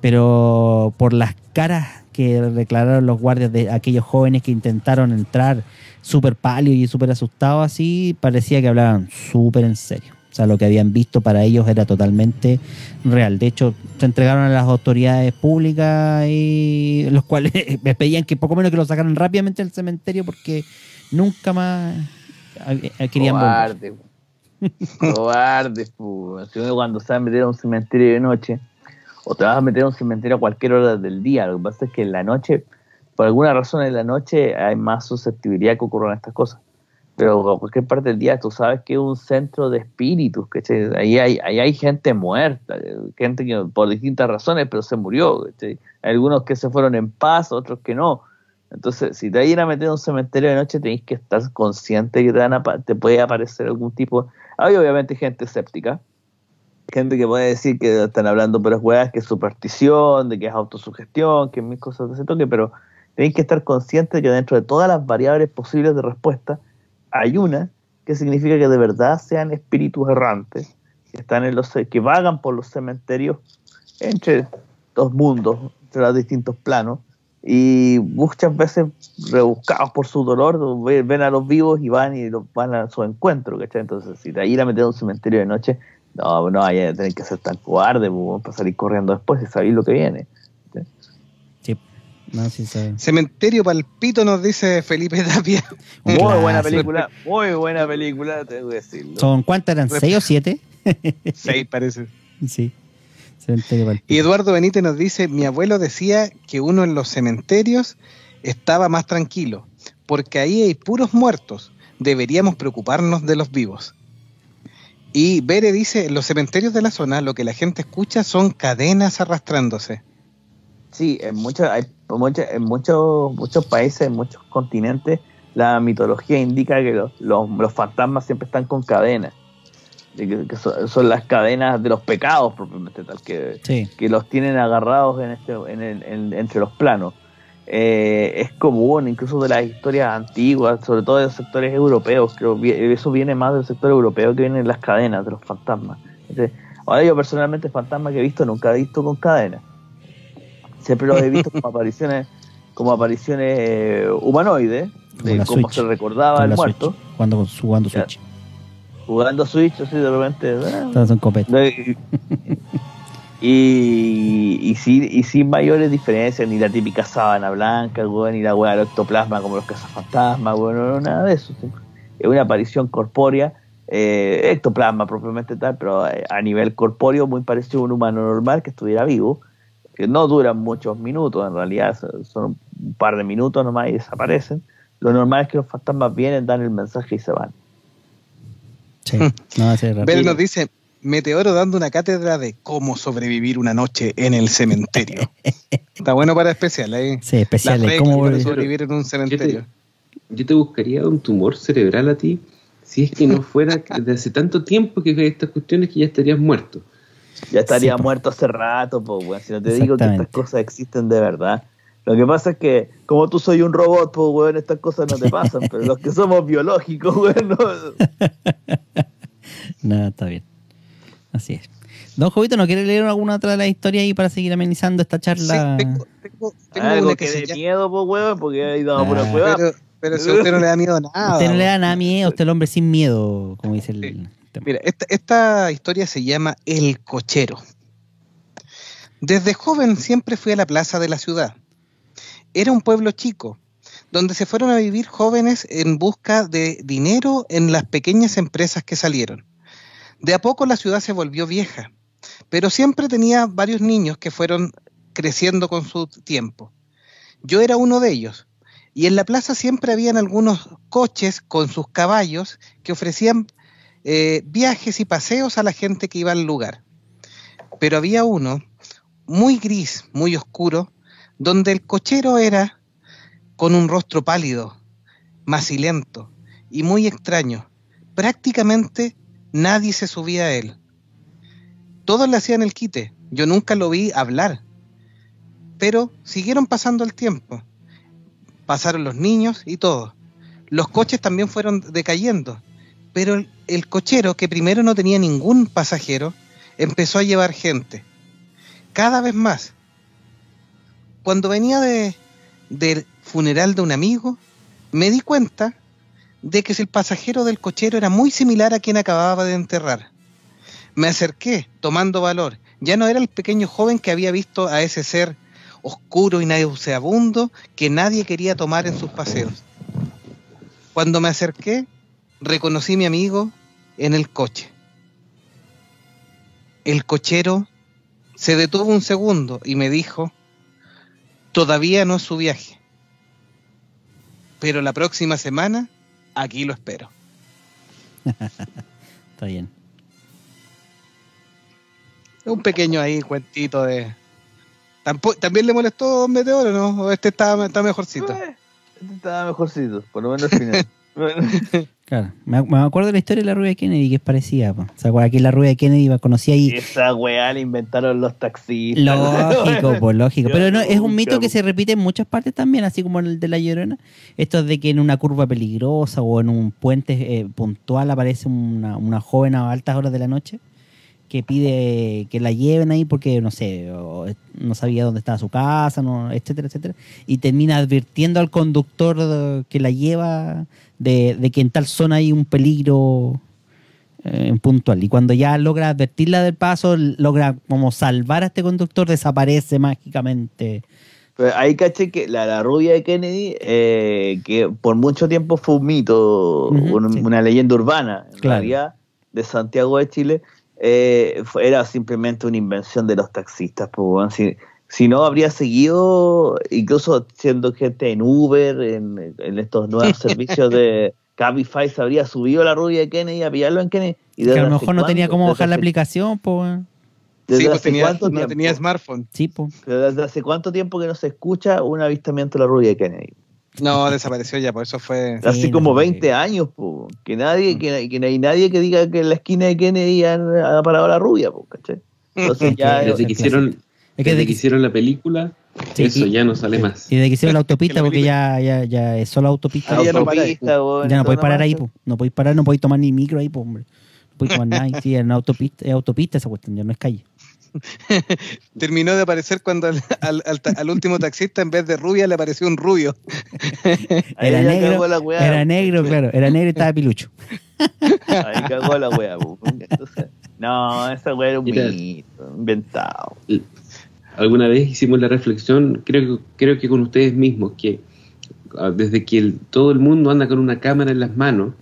pero por las caras que declararon los guardias de aquellos jóvenes que intentaron entrar súper pálidos y súper asustados así, parecía que hablaban súper en serio. O sea, lo que habían visto para ellos era totalmente real. De hecho, se entregaron a las autoridades públicas y los cuales me pedían que poco menos que lo sacaran rápidamente del cementerio porque nunca más eh, querían volver. Cobarde, po. cobarde, po. Si uno cuando se va a meter a un cementerio de noche, o te vas a meter a un cementerio a cualquier hora del día, lo que pasa es que en la noche, por alguna razón en la noche hay más susceptibilidad que ocurran estas cosas. Pero a cualquier parte del día tú sabes que es un centro de espíritus, ¿cachai? Ahí hay, ahí hay gente muerta, gente que por distintas razones, pero se murió, algunos que se fueron en paz, otros que no. Entonces, si te vas a meter a un cementerio de noche, tenés que estar consciente que te, van a, te puede aparecer algún tipo. Hay obviamente gente escéptica, gente que puede decir que están hablando pero weas, que es superstición, de que es autosugestión, que mil cosas de ese toque, pero tenéis que estar consciente de que dentro de todas las variables posibles de respuesta, hay una que significa que de verdad sean espíritus errantes, que están en los que vagan por los cementerios entre dos mundos, entre los distintos planos, y muchas veces rebuscados por su dolor, ve- ven a los vivos y van y van a su encuentro, ¿cachai? Entonces, si te ir a meter a un cementerio de noche, no, no, hay que ser tan cobarde pues, para salir corriendo después y saber lo que viene. No, sí, sabe. Cementerio Palpito nos dice Felipe Tapia. Muy buena película, muy buena película, tengo que decirlo. ¿Son cuántas eran? ¿Seis o siete? Seis parece. Sí. Cementerio Palpito. Y Eduardo Benítez nos dice, mi abuelo decía que uno en los cementerios estaba más tranquilo, porque ahí hay puros muertos. Deberíamos preocuparnos de los vivos. Y Bere dice, en los cementerios de la zona lo que la gente escucha son cadenas arrastrándose. Sí, en, muchos hay, en muchos, muchos países, en muchos continentes, la mitología indica que los, los, los fantasmas siempre están con cadenas. De que, que son, son las cadenas de los pecados propiamente tal, que, Sí. que los tienen agarrados en este, en el- en- entre los planos. Eh, es común, incluso de las historias antiguas, sobre todo de los sectores europeos, creo eso viene más del sector europeo que vienen las cadenas de los fantasmas. Entonces, ahora yo personalmente fantasmas que he visto nunca he visto con cadenas. Siempre los he visto como apariciones, como apariciones eh, humanoides, Como de cómo Switch. se recordaba el muerto, Switch, Cuando jugando. Switch. jugando Switch, así de repente. Todas son copetas. y, y, sin, y sin mayores diferencias, ni la típica sábana blanca, weón, ni la weá del ectoplasma como los cazafantasmas, weón, no, no, nada de eso. Es una aparición corpórea, eh, ectoplasma propiamente tal, pero eh, a nivel corpóreo muy parecido a un humano normal que estuviera vivo, que no duran muchos minutos, en realidad son- un par de minutos nomás y desaparecen. Lo normal es que los fantasmas vienen, dan el mensaje y se van. Sí. No, ese es Bere rápido. nos dice, Meteoro dando una cátedra de cómo sobrevivir una noche en el cementerio. Está bueno para especial, ¿eh? Sí, reglas ¿Cómo para sobrevivir en un cementerio. Yo te buscaría un tumor cerebral a ti si es que no fuera de hace tanto tiempo que estas cuestiones que ya estarías muerto. Ya estaría Sí, muerto hace rato, pues, weón. Si no te digo que estas cosas existen de verdad. Lo que pasa es que, como tú soy un robot, pues, weón, estas cosas no te pasan. pero los que somos biológicos, weón, no. No, está bien. Así es. Don Jovito, ¿no quiere leer alguna otra de las historias ahí para seguir amenizando esta Sí, charla? tengo, tengo- tengo Algo una que, que de miedo, pues, weón, porque ahí damos pura Ah. prueba. Pero, pero si a usted no le da miedo nada. usted no le da nada miedo, usted es el hombre sin miedo, como dice el Sí. Mira, esta, esta historia se llama El Cochero. Desde joven siempre fui a la plaza de la ciudad. Era un pueblo chico, donde se fueron a vivir jóvenes en busca de dinero en las pequeñas empresas que salieron. De a poco la ciudad se volvió vieja, pero siempre tenía varios niños que fueron creciendo con su tiempo. Yo era uno de ellos, y en la plaza siempre habían algunos coches con sus caballos que ofrecían eh, viajes y paseos a la gente que iba al lugar. Pero había uno muy gris, muy oscuro, donde el cochero era con un rostro pálido, macilento y muy extraño. Prácticamente nadie se subía a él. Todos le hacían el quite. Yo nunca lo vi hablar. Pero siguieron pasando el tiempo. Pasaron los niños y todo. Los coches también fueron decayendo. Pero el, el cochero, que primero no tenía ningún pasajero, empezó a llevar gente. Cada vez más. Cuando venía de, del funeral de un amigo, me di cuenta de que el pasajero del cochero era muy similar a quien acababa de enterrar. Me acerqué, tomando valor. Ya no era el pequeño joven que había visto a ese ser oscuro y nauseabundo que nadie quería tomar en sus paseos. Cuando me acerqué, reconocí a mi amigo en el coche. El cochero se detuvo un segundo y me dijo, todavía no es su viaje, pero la próxima semana aquí lo espero. Está bien. Un pequeño ahí cuentito de... Tampo- ¿También le molestó Don Meteoro, no? ¿O este está, está mejorcito? Eh, este estaba mejorcito, por lo menos al final. Claro. Me, me acuerdo de la historia de la rubia de Kennedy, que es parecida. po. ¿Se acuerdan que la rubia de Kennedy iba- conocía ahí? Esa weá la inventaron los taxistas. Lógico, pues lógico. Pero no, es un mito que se repite en muchas partes también, así como en el de la Llorona. Esto de que en una curva peligrosa o en un puente eh, puntual aparece una, una joven a altas horas de la noche que pide que la lleven ahí porque, no sé, o no sabía dónde estaba su casa, no, etcétera, etcétera. Y termina advirtiendo al conductor que la lleva de, de que en tal zona hay un peligro eh, en puntual. Y cuando ya logra advertirla del paso, logra como salvar a este conductor, desaparece mágicamente. Pero ahí caché que la, la rubia de Kennedy, eh, que por mucho tiempo fue un mito, un- sí. una leyenda urbana, en Claro. realidad, de Santiago de Chile, eh, era simplemente una invención de los taxistas. pues, weón. si, si no, habría seguido, incluso siendo gente en Uber, en, en estos nuevos servicios de Cabify, se habría subido la rubia de Kennedy a pillarlo en Kennedy. Y Que a lo mejor no tenía cómo bajar la aplicación, pues. desde Sí, pues hace tenía, cuánto no tiempo? tenía smartphone. Sí, pues. Pero ¿Desde hace cuánto tiempo que no se escucha un avistamiento de la rubia de Kennedy? No, desapareció ya, por eso fue... Sí, Hace no como sé. 20 años, po. que nadie, que, que no hay nadie que diga que en la esquina de Kennedy han, ha parado la rubia, po, ¿cachai? Entonces Es ya Desde que hicieron, Es que desde de que hicieron la película, Sí, eso y- ya no sale más. Y desde que hicieron la autopista, porque ya, ya, ya es solo autopista. Ahí ya no autopista, Ya podéis parar ahí, pues. No podéis parar, no podéis tomar ni micro ahí, hombre. No podéis tomar nada. ahí. Sí, en autopista, es autopista esa cuestión, ya no es calle. Terminó de aparecer cuando al, al- al ta- al último taxista en vez de rubia le apareció un rubio. Era negro, cagó la weá, era po. negro, claro. Era negro y estaba pilucho. Ahí cagó la weá, po. Entonces, no, esa weá era un mito, inventado. Alguna vez hicimos la reflexión, creo, que- creo que con ustedes mismos, que ah, desde que el- todo el mundo anda con una cámara en las manos,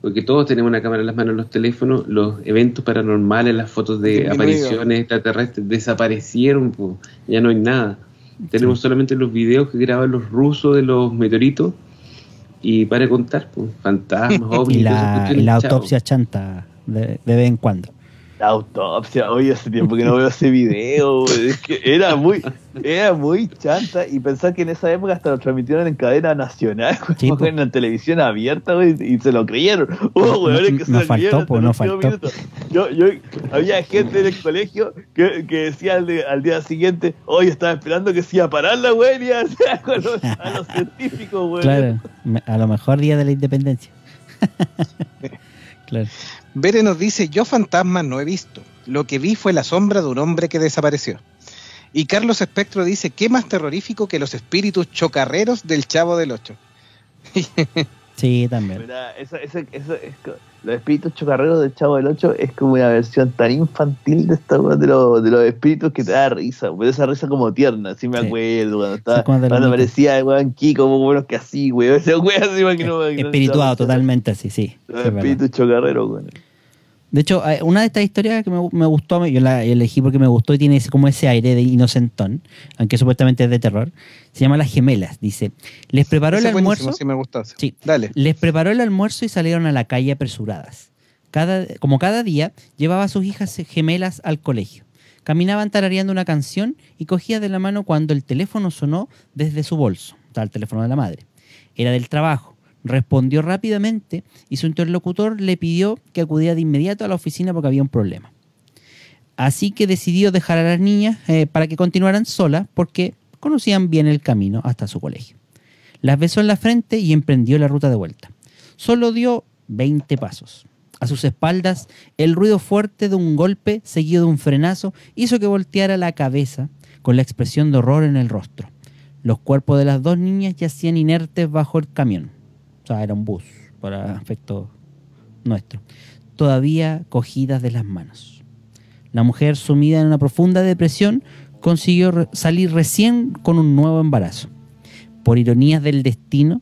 porque todos tenemos una cámara en las manos en los teléfonos, los eventos paranormales, las fotos de apariciones extraterrestres desaparecieron, po, ya no hay nada. Tenemos solamente los videos que graban los rusos de los meteoritos y para contar, pues, fantasmas, ovnis, Y la, y la autopsia chanta de, de vez en cuando. La autopsia, oye, hace tiempo que no veo ese video, es que era muy, era muy chanta y pensar que en esa época hasta lo transmitieron en cadena nacional, po. en la televisión abierta, weón, y se lo creyeron. Hubo weones que se No lo faltó, creyeron po, no faltó. minutos. Yo, yo, había gente en el colegio que, que decía al, de- al día siguiente, hoy estaba esperando que se iba a parar la weón y a a los, a los científicos, weón. Claro, a lo mejor día de la independencia. claro. Bere nos dice, yo fantasmas no he visto. Lo que vi fue la sombra de un hombre que desapareció. Y Carlos Espectro dice, ¿qué más terrorífico que los espíritus chocarreros del Chavo del Ocho? Sí, también. Mira, Los espíritus chocarreros del Chavo del 8 es como una versión tan infantil de esta de, los- de los espíritus que te da risa, weón. Esa risa como tierna, sí me Sí. acuerdo. Cuando, estaba, Sí, cuando mitad. aparecía el weón Kiko, como buenos que así, weón. Esa weá así que no Espirituado totalmente así, sí. Los espíritus chocarreros, weón. De hecho, eh, una de estas historias que me, me gustó, yo la elegí porque me gustó y tiene ese- como ese aire de inocentón, aunque supuestamente es de terror. Se llama Las Gemelas. Dice, les preparó Ese el almuerzo. Sí, me gustó. Sí. Dale. Les preparó el almuerzo y salieron a la calle apresuradas. Cada, como cada día, llevaba a sus hijas gemelas al colegio. Caminaban tarareando una canción y cogía de la mano cuando el teléfono sonó desde su bolso. Estaba el teléfono de la madre. Era del trabajo. Respondió rápidamente y su interlocutor le pidió que acudiera de inmediato a la oficina porque había un problema. Así que decidió dejar a las niñas eh, para que continuaran solas porque conocían bien el camino hasta su colegio. Las besó en la frente y emprendió la ruta de vuelta. Solo dio 20 pasos. A sus espaldas, el ruido fuerte de un golpe seguido de un frenazo hizo que volteara la cabeza con la expresión de horror en el rostro. Los cuerpos de las dos niñas yacían inertes bajo el camión. O sea, era un bus para efecto nuestro. Todavía cogidas de las manos. La mujer, sumida en una profunda depresión, consiguió salir recién con un nuevo embarazo. Por ironías del destino,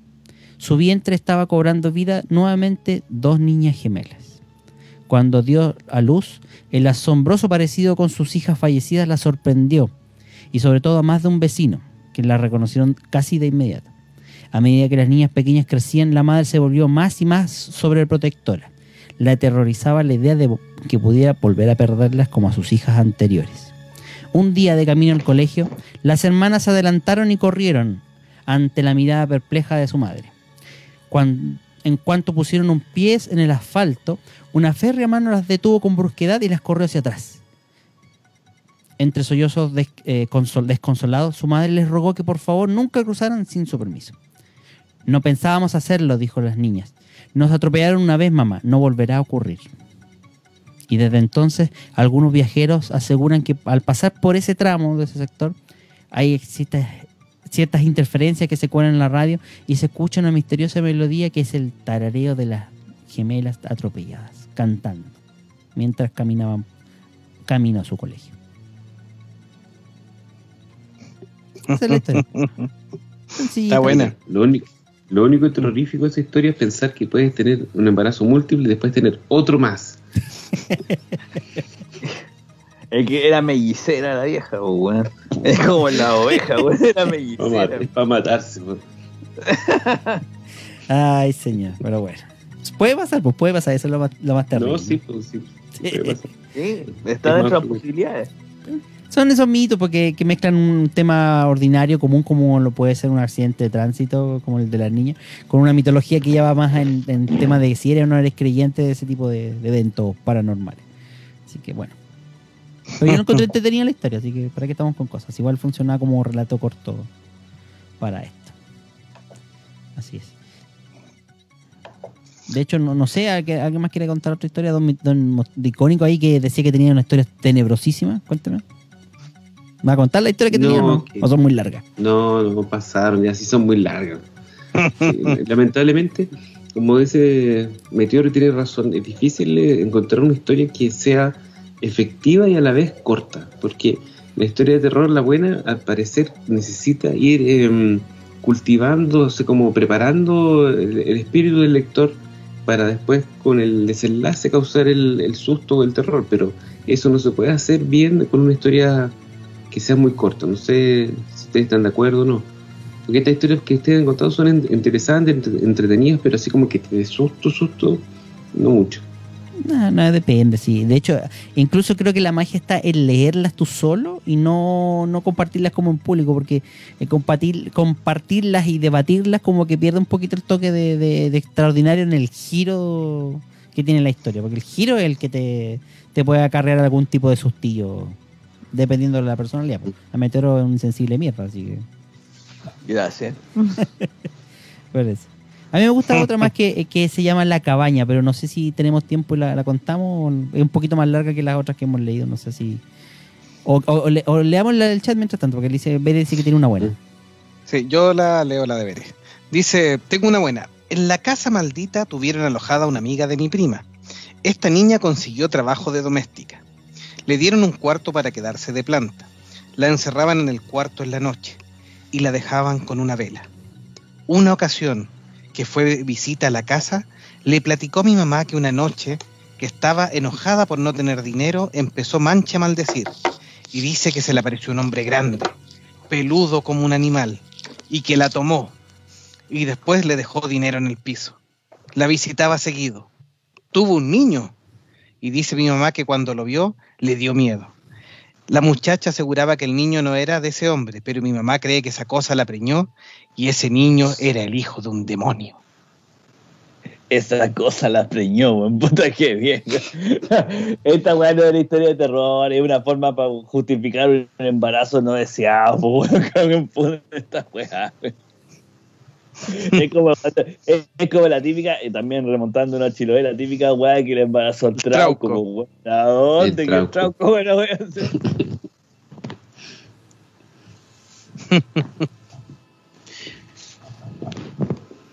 su vientre estaba cobrando vida nuevamente dos niñas gemelas. Cuando dio a luz, el asombroso parecido con sus hijas fallecidas la sorprendió, y sobre todo a más de un vecino, que la reconocieron casi de inmediato. A medida que las niñas pequeñas crecían, la madre se volvió más y más sobreprotectora. La aterrorizaba la idea de que pudiera volver a perderlas como a sus hijas anteriores. Un día de camino al colegio, las hermanas se adelantaron y corrieron ante la mirada perpleja de su madre. En cuanto pusieron un pie en el asfalto, una férrea mano las detuvo con brusquedad y las corrió hacia atrás. Entre sollozos eh, consol- desconsolados, su madre les rogó que por favor nunca cruzaran sin su permiso. No pensábamos hacerlo, dijo las niñas. Nos atropellaron una vez, mamá, no volverá a ocurrir. Y desde entonces, algunos viajeros aseguran que al pasar por ese tramo de ese sector, hay existe- ciertas interferencias que se cuelan en la radio y se escucha una misteriosa melodía que es el tarareo de las gemelas atropelladas, cantando, mientras caminaban camino a su colegio. Esa es la historia. Sencillita. Está buena. Lo único, lo único terrorífico de esa historia es pensar que puedes tener un embarazo múltiple y después tener otro más. Es que era mellizera la vieja, weón. Es como la oveja, weón. Era Para, mellizera. para matarse. weón. Ay, señor, pero bueno. Puede pasar, pues puede pasar, eso es lo más, lo más terrible. No, sí, pues sí. Sí. puede pasar. Sí, está Es dentro de las weón. posibilidades. Son esos mitos porque que mezclan un tema ordinario, común, como lo puede ser un accidente de tránsito, como el de las niñas, con una mitología que ya va más en, en tema de si eres o no eres creyente de ese tipo de, de eventos paranormales. Así que bueno. Pero yo no encontré entretenida la historia, así que para qué estamos con cosas. Igual funcionaba como relato corto para esto. Así es. De hecho, no, no sé, ¿alguien más quiere contar otra historia? Don, don icónico ahí que decía que tenía una historia tenebrosísima. Cuéntame. ¿Va a contar la historia que No, tenía? no? que- ¿O son muy largas? No, no pasaron, ya sí son muy largas. Sí, lamentablemente, como dice Meteoro, tiene razón, es difícil eh, encontrar una historia que sea efectiva y a la vez corta, porque la historia de terror, la buena, al parecer necesita ir eh, cultivándose, como preparando el, el espíritu del lector para después con el desenlace causar el, el susto o el terror, pero eso no se puede hacer bien con una historia que sea muy corta. No sé si ustedes están de acuerdo o no. Porque estas historias que ustedes han contado son interesantes, entre- entretenidas, pero así como que te susto, susto, no mucho. No, no, depende, sí. De hecho, incluso creo que la magia está en leerlas tú solo y no, no compartirlas como en público, porque eh, compartir, compartirlas y debatirlas como que pierde un poquito el toque de, de- de extraordinario en el giro que tiene la historia, porque el giro es el que te, te puede acarrear algún tipo de sustillo, dependiendo de la personalidad. pues. A Meteoro es un insensible mierda, así que... Gracias. por eso. A mí me gusta otra más que, que se llama La Cabaña, pero no sé si tenemos tiempo y la, la contamos. Es un poquito más larga que las otras que hemos leído, no sé si... O, o- o le- o leamos la del chat mientras tanto, porque él dice, Bere dice que tiene una buena. Sí, yo la leo la deberé. Dice, tengo una buena. En la casa maldita tuvieron alojada una amiga de mi prima. Esta niña consiguió trabajo de doméstica. Le dieron un cuarto para quedarse de planta. La encerraban en el cuarto en la noche y la dejaban con una vela. Una ocasión que fue visita a la casa, le platicó mi mamá que una noche que estaba enojada por no tener dinero, empezó mancha a maldecir y dice que se le apareció un hombre grande, peludo como un animal, y que la tomó y después le dejó dinero en el piso. La visitaba seguido. Tuvo un niño y dice mi mamá que cuando lo vio le dio miedo. La muchacha aseguraba que el niño no era de ese hombre, pero mi mamá cree que esa cosa la preñó y ese niño era el hijo de un demonio. Esa cosa la preñó, weón. Puta que bien. Esta weá no es una historia de terror, es una forma para justificar un embarazo no deseado, weón. Esta weá. Es como, es, es como la típica, y también remontando una chiloé, la típica weá que le embarazó al trauco, trauco. po, weón. ¿A dónde El que el trauco. bueno?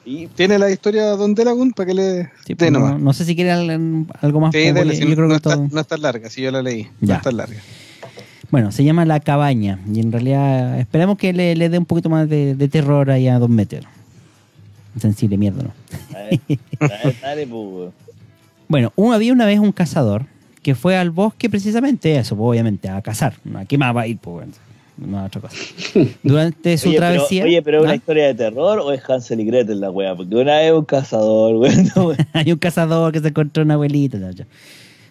Y ¿Tiene la historia Don Delagun para que le Sí, dé pues, no, sé si quiere al- algo más. Sí, como dele, yo no, creo no que está, todo- no está larga, si yo la leí. Ya. No está larga. Bueno, se llama La Cabaña y en realidad esperemos que le, le dé un poquito más de, de terror ahí a Don Meteor. Sensible, mierda, ¿no? Dale, dale, dale, po, weón. Bueno, un- había una vez un cazador que fue al bosque precisamente eso, pues, obviamente, a cazar. ¿A qué más va a ir? Pues, no otra cosa. Durante su Oye, pero, travesía... oye, pero ¿es una ¿Ah? historia de terror o es Hansel y Gretel la weá? Porque una vez un cazador, weón. no. Hay un cazador que se encontró una abuelita. No.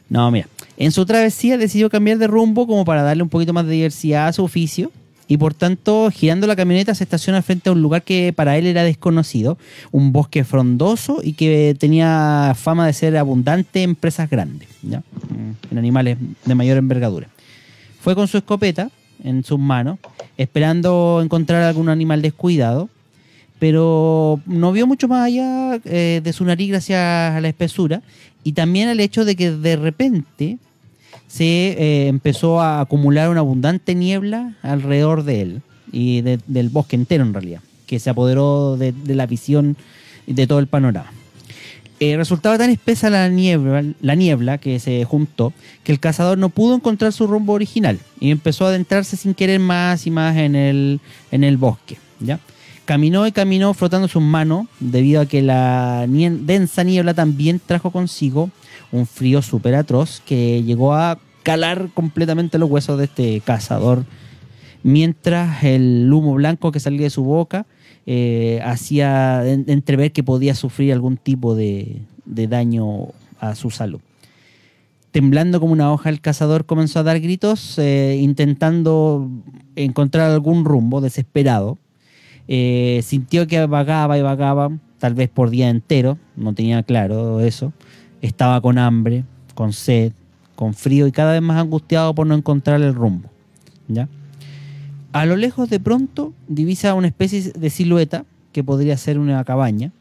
No, mira. En su travesía decidió cambiar de rumbo como para darle un poquito más de diversidad a su oficio. Y por tanto, girando la camioneta, se estaciona frente a un lugar que para él era desconocido, un bosque frondoso y que tenía fama de ser abundante en presas grandes. Mm, en animales de mayor envergadura. Fue con su escopeta en sus manos, esperando encontrar algún animal descuidado, pero no vio mucho más allá eh, de su nariz gracias a la espesura y también al hecho de que de repente se eh, empezó a acumular una abundante niebla alrededor de él y de- del bosque entero en realidad, que se apoderó de, la visión de todo el panorama. Eh, resultaba tan espesa la niebla, la niebla que se juntó que el cazador no pudo encontrar su rumbo original y empezó a adentrarse sin querer más y más en el, en el bosque. ¿ya? Caminó y caminó frotando sus manos debido a que la densa niebla también trajo consigo un frío súper atroz que llegó a calar completamente los huesos de este cazador mientras el humo blanco que salía de su boca eh, hacía en- entrever que podía sufrir algún tipo de, de daño a su salud. Temblando como una hoja, el cazador comenzó a dar gritos, eh, intentando encontrar algún rumbo, desesperado. Eh, sintió que vagaba y vagaba, tal vez por día entero, no tenía claro eso. Estaba con hambre, con sed, con frío y cada vez más angustiado por no encontrar el rumbo. ¿ya? A lo lejos de pronto divisa una especie de silueta que podría ser una cabaña,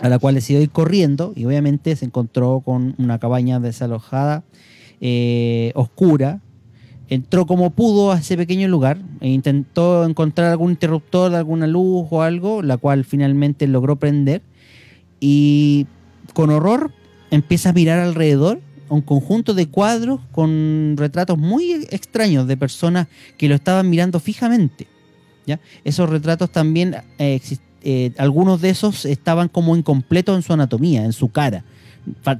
a la cual decidió ir corriendo y obviamente se encontró con una cabaña desalojada, eh, oscura. Entró como pudo a ese pequeño lugar e intentó encontrar algún interruptor alguna luz o algo, la cual finalmente logró prender. Y con horror empieza a mirar alrededor un conjunto de cuadros con retratos muy extraños de personas que lo estaban mirando fijamente. ¿ya? Esos retratos también, eh, eh, algunos de esos estaban como incompletos en su anatomía, en su cara.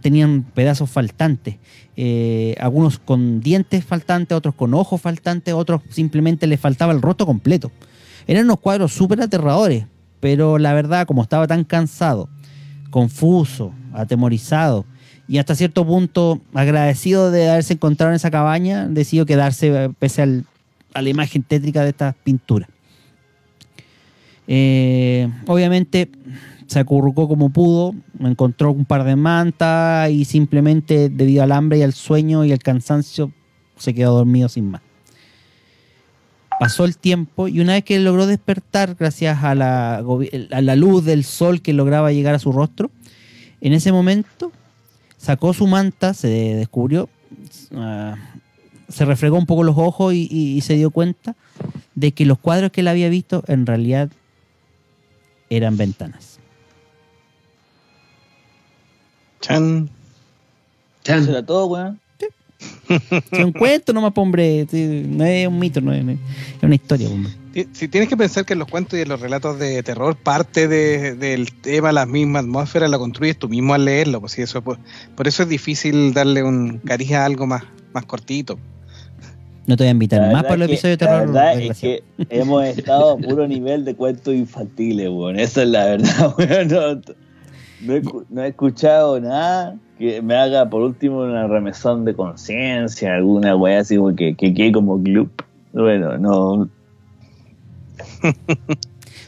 Tenían pedazos faltantes, eh, algunos con dientes faltantes, otros con ojos faltantes, otros simplemente les faltaba el rostro completo. Eran unos cuadros súper aterradores, pero la verdad, como estaba tan cansado, confuso, atemorizado y hasta cierto punto agradecido de haberse encontrado en esa cabaña, decidió quedarse eh, pese al- a la imagen tétrica de estas pinturas. Eh, obviamente se acurrucó como pudo, encontró un par de mantas y simplemente debido al hambre y al sueño y al cansancio se quedó dormido sin más. Pasó el tiempo y una vez que logró despertar gracias a la, a la luz del sol que lograba llegar a su rostro, en ese momento sacó su manta, se descubrió, ah, se refregó un poco los ojos y- y se dio cuenta de que los cuadros que él había visto en realidad eran ventanas. Chan. Chan. Eso era todo, weón. Es un cuento nomás, hombre. Sí, No es un mito, no es, es- una historia, hombre. Si tienes que pensar que en los cuentos y en los relatos de terror, parte de- del tema, la misma atmósfera, la construyes tú mismo al leerlo. Pues, sí, eso, pues, por eso es difícil darle un cariz a algo más, más cortito. No te voy a invitar La más para los episodios de La terror. verdad es que hemos estado a puro nivel de cuentos infantiles, weón. Esa es la verdad, weón. No, no he, no he escuchado nada que me haga, por último, una remesón de conciencia, alguna weá así como que, que quede como gloop. Bueno, no.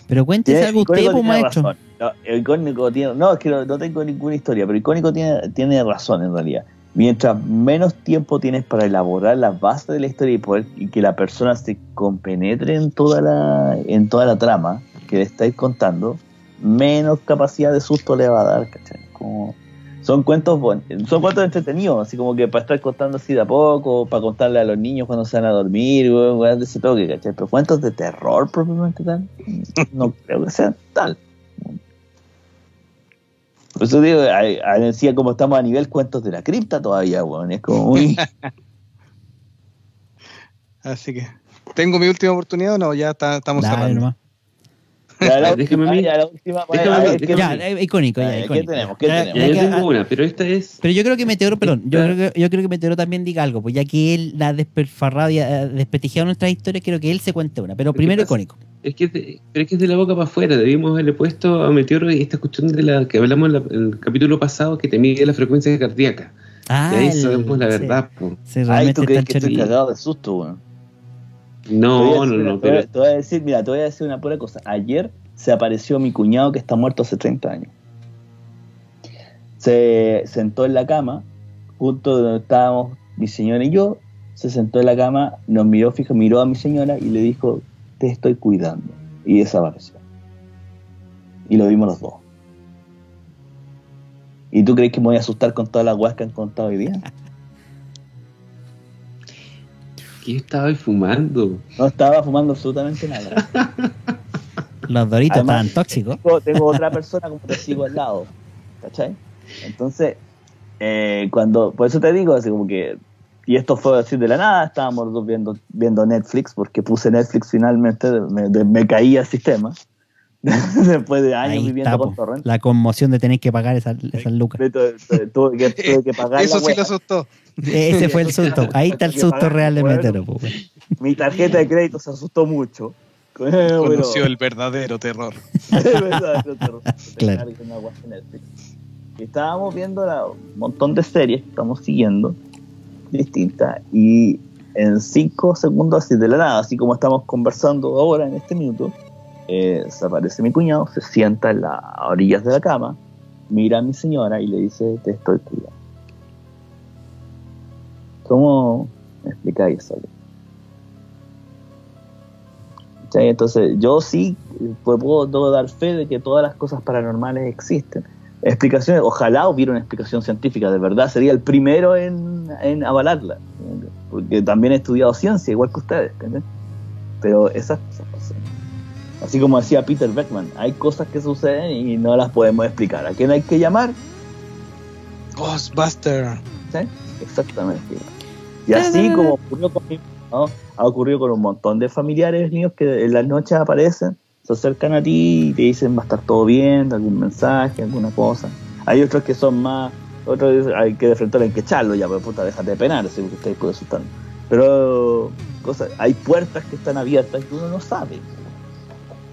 Pero cuéntese algo usted, pues, maestro. razón. No, el icónico tiene, no, es que no, no tengo ninguna historia, pero icónico tiene, tiene razón en realidad. Mientras menos tiempo tienes para elaborar la base de la historia y poder y que la persona se compenetre en toda la en toda la trama que le estáis contando, menos capacidad de susto le va a dar, ¿cachai? Como, son cuentos bon- son cuentos entretenidos, así como que para estar contando así de a poco, para contarle a los niños cuando se van a dormir, weón, weón, de ese toque, ¿cachai? Pero cuentos de terror propiamente tal, no creo que sean tal. Por eso digo, decía como estamos a nivel cuentos de la cripta todavía, weón. Es como muy. Así que, ¿tengo mi última oportunidad o no? Ya está- estamos Dale cerrando. nomás. Ya la Déjame última, a mí. ya la última. Déjame a a mí, ver, ¿qué- déjame Ya, eh, icónico, ya, ¿qué tenemos? ¿Qué Ya, tenemos? Ya, ya yo tengo una, pero esta es. Pero yo creo que Meteoro, perdón, yo creo que, yo creo que Meteoro también diga algo, pues ya que él la ha desperfarrado y ha desprestigiado nuestras historias, quiero que él se cuente una. Pero ¿Qué primero icónico. Es que, es de, pero es que es de la boca para afuera. Debimos haberle puesto a Meteoro esta cuestión de la que hablamos en, la- en el capítulo pasado que te mide la frecuencia cardíaca. Ah, y ahí el- sabemos la sí. verdad. po. Sí, Ay, realmente tú crees que estoy cagado de susto, weón. No, decir no, no. te Pero, te voy a decir, mira, te voy a decir una pura cosa. Ayer se apareció mi cuñado que está muerto hace 30 años. Se sentó en la cama, junto donde estábamos mi señora y yo, se sentó en la cama, nos miró fijo, miró a mi señora y le dijo, te estoy cuidando. Y desapareció. Y lo vimos los dos. ¿Y tú crees que me voy a asustar con todas las weas que han contado hoy día? ¿qué estaba fumando? No estaba fumando absolutamente nada. Los doritos Además- estaban tóxicos. tengo, tengo otra persona como testigo al lado. ¿Cachai? Entonces, eh, cuando, por eso te digo, así como que, y esto fue así de la nada, estábamos los dos viendo, viendo Netflix, porque puse Netflix finalmente, me, de- me caía el sistema, después de años Ahí viviendo está, con po. torrent. la conmoción de tener que pagar esas esas lucas. Tuve que, tuve que pagar Eso la sí lo asustó. Ese fue el susto. Ahí está el susto real de. Mi tarjeta de crédito se asustó mucho. Bueno, Conoció el verdadero terror. Es verdad, yo te- te Claro. estábamos viendo la- un montón de series que estamos siguiendo, distintas, y en cinco segundos, así de la nada, así como estamos conversando ahora en este minuto, eh, se aparece mi cuñado, se sienta en las orillas de la cama, mira a mi señora y le dice, te estoy cuidando. ¿Cómo explicáis eso? Entonces, yo sí pues, puedo, puedo dar fe de que todas las cosas paranormales existen. Explicaciones, ojalá hubiera una explicación científica, de verdad, sería el primero en, en avalarla, porque también he estudiado ciencia, igual que ustedes, ¿entendés? Pero esas cosas. Así como decía Peter Beckman, hay cosas que suceden y no las podemos explicar. ¿A quién hay que llamar? Ghostbuster. ¿Sí? Exactamente. Y así como ocurrió con mi- ¿no? ha ocurrido con un montón de familiares míos que en las noches aparecen, se acercan a ti y te dicen va a estar todo bien, algún mensaje, alguna cosa. Hay otros que son más, otros dicen, hay que de frente hay que echarlo ya, pero puta, déjate de penar, si te puede asustar. Pero cosas, hay puertas que están abiertas que uno no sabe.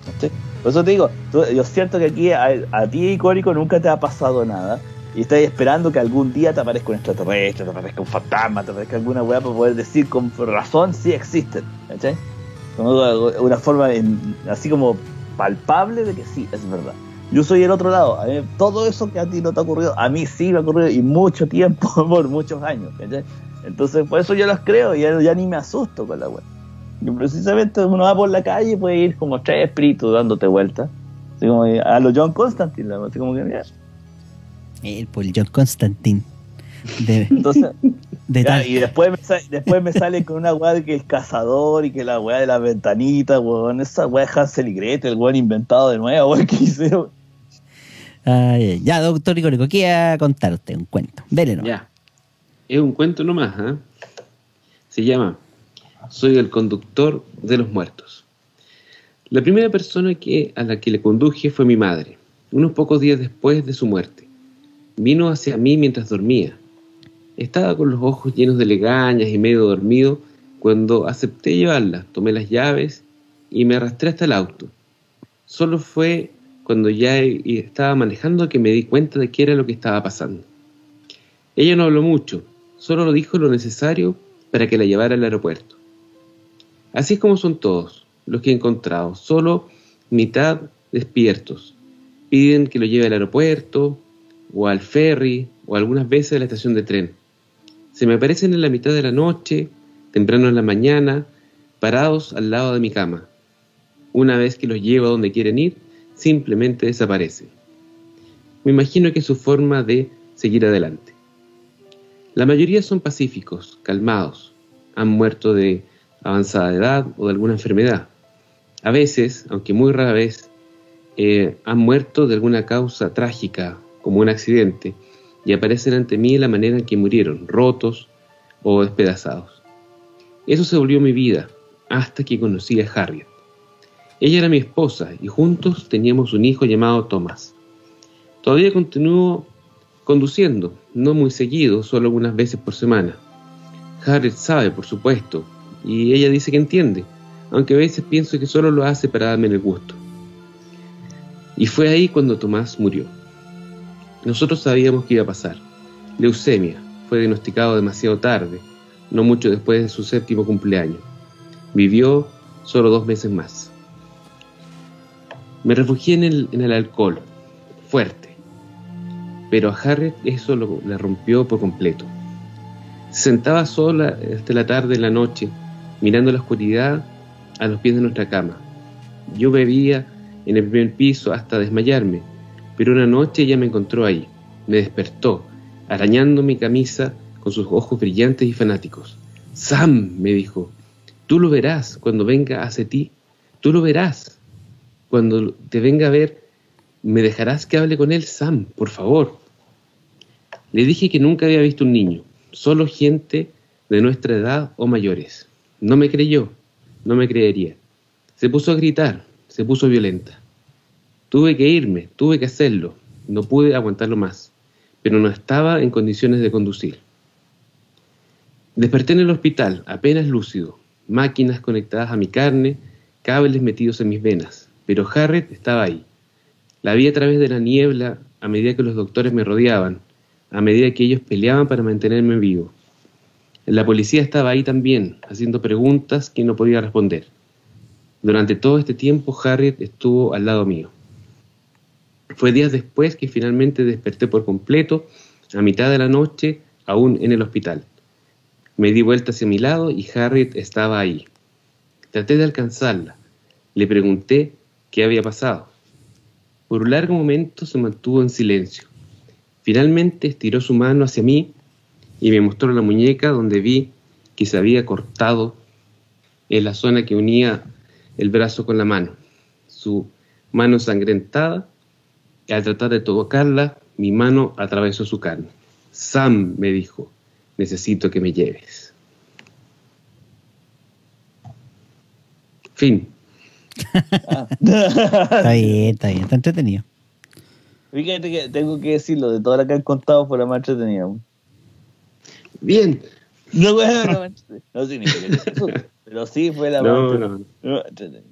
¿Cachai? Por eso te digo, yo siento que aquí a, a ti, Icónico, nunca te ha pasado nada. Y estás esperando que algún día te aparezca un extraterrestre, te aparezca un fantasma, te aparezca alguna weá para poder decir con razón si existen. ¿Cachai? Como una forma en- así como palpable de que sí, es verdad. Yo soy el otro lado. A mí, todo eso que a ti no te ha ocurrido, a mí sí me ha ocurrido y mucho tiempo, por muchos años. ¿cachai? Entonces, por eso yo las creo y ya, ya ni me asusto con la weá. Y precisamente uno va por la calle y puede ir como tres espíritus dándote vueltas. Así como a los John Constantine, así como que mira. El por John Constantine. De, Entonces, de Ya, tal. y después me, sa- después me sale con una weá de que el cazador y que la weá de la ventanita, weón. Esa weá de Hansel y Gretel, weón, inventado de nuevo, weón, que hicieron. Ay, ay. ya, doctor Icónico, ¿qué iba a contar usted? Un cuento. Dele, ¿no? Ya. Es un cuento nomás, ¿ah? Se llama Soy el conductor de los muertos. La primera persona que, a la que le conduje fue mi madre, unos pocos días después de su muerte. Vino hacia mí mientras dormía. Estaba con los ojos llenos de legañas y medio dormido cuando acepté llevarla, tomé las llaves y me arrastré hasta el auto. Solo fue cuando ya estaba manejando que me di cuenta de qué era lo que estaba pasando. Ella no habló mucho, solo lo dijo lo necesario para que la llevara al aeropuerto. Así es como son todos los que he encontrado, solo mitad despiertos. Piden que lo lleve al aeropuerto, o al ferry, o algunas veces a la estación de tren. Se me aparecen en la mitad de la noche, temprano en la mañana, parados al lado de mi cama. Una vez que los llevo a donde quieren ir, simplemente desaparecen. Me imagino que es su forma de seguir adelante. La mayoría son pacíficos, calmados, han muerto de avanzada edad o de alguna enfermedad. A veces, aunque muy rara vez, eh, han muerto de alguna causa trágica, como un accidente, y aparecen ante mí la manera en que murieron, rotos o despedazados. Eso se volvió mi vida hasta que conocí a Harriet. Ella era mi esposa y juntos teníamos un hijo llamado Thomas. Todavía continúo conduciendo, no muy seguido, solo algunas veces por semana. Harriet sabe, por supuesto, y ella dice que entiende, aunque a veces pienso que solo lo hace para darme el gusto. Y fue ahí cuando Tomás murió. Nosotros sabíamos que iba a pasar. Leucemia. Fue diagnosticado demasiado tarde, no mucho después de su séptimo cumpleaños. Vivió solo dos meses más. Me refugié en el, alcohol, fuerte. Pero a Harriet eso lo, le rompió por completo. Se sentaba sola hasta la tarde en la noche, mirando la oscuridad a los pies de nuestra cama. Yo bebía en el primer piso hasta desmayarme, pero una noche ella me encontró ahí, me despertó, arañando mi camisa con sus ojos brillantes y fanáticos. Sam, me dijo, tú lo verás cuando venga hacia ti, tú lo verás. Cuando te venga a ver, ¿me dejarás que hable con él, Sam, por favor? Le dije que nunca había visto un niño, solo gente de nuestra edad o mayores. No me creyó, no me creería. Se puso a gritar, se puso violenta. Tuve que irme, tuve que hacerlo, no pude aguantarlo más, pero no estaba en condiciones de conducir. Desperté en el hospital, apenas lúcido, máquinas conectadas a mi carne, cables metidos en mis venas, pero Harriet estaba ahí. La vi a través de la niebla a medida que los doctores me rodeaban, a medida que ellos peleaban para mantenerme vivo. La policía estaba ahí también, haciendo preguntas que no podía responder. Durante todo este tiempo Harriet estuvo al lado mío. Fue días después que finalmente desperté por completo, a mitad de la noche, aún en el hospital. Me di vuelta hacia mi lado y Harriet estaba ahí. Traté de alcanzarla. Le pregunté qué había pasado. Por un largo momento se mantuvo en silencio. Finalmente estiró su mano hacia mí y me mostró la muñeca donde vi que se había cortado en la zona que unía el brazo con la mano. Su mano sangrentada y al tratar de tocarla, mi mano atravesó su carne. Sam me dijo, necesito que me lleves. Fin. Está bien, está bien, está entretenido. Fíjate que tengo que decirlo, de toda la que han contado fue la más entretenida. Bien. No, bueno, no, no significa que eso, pero sí fue la No, más no. no, entretenida.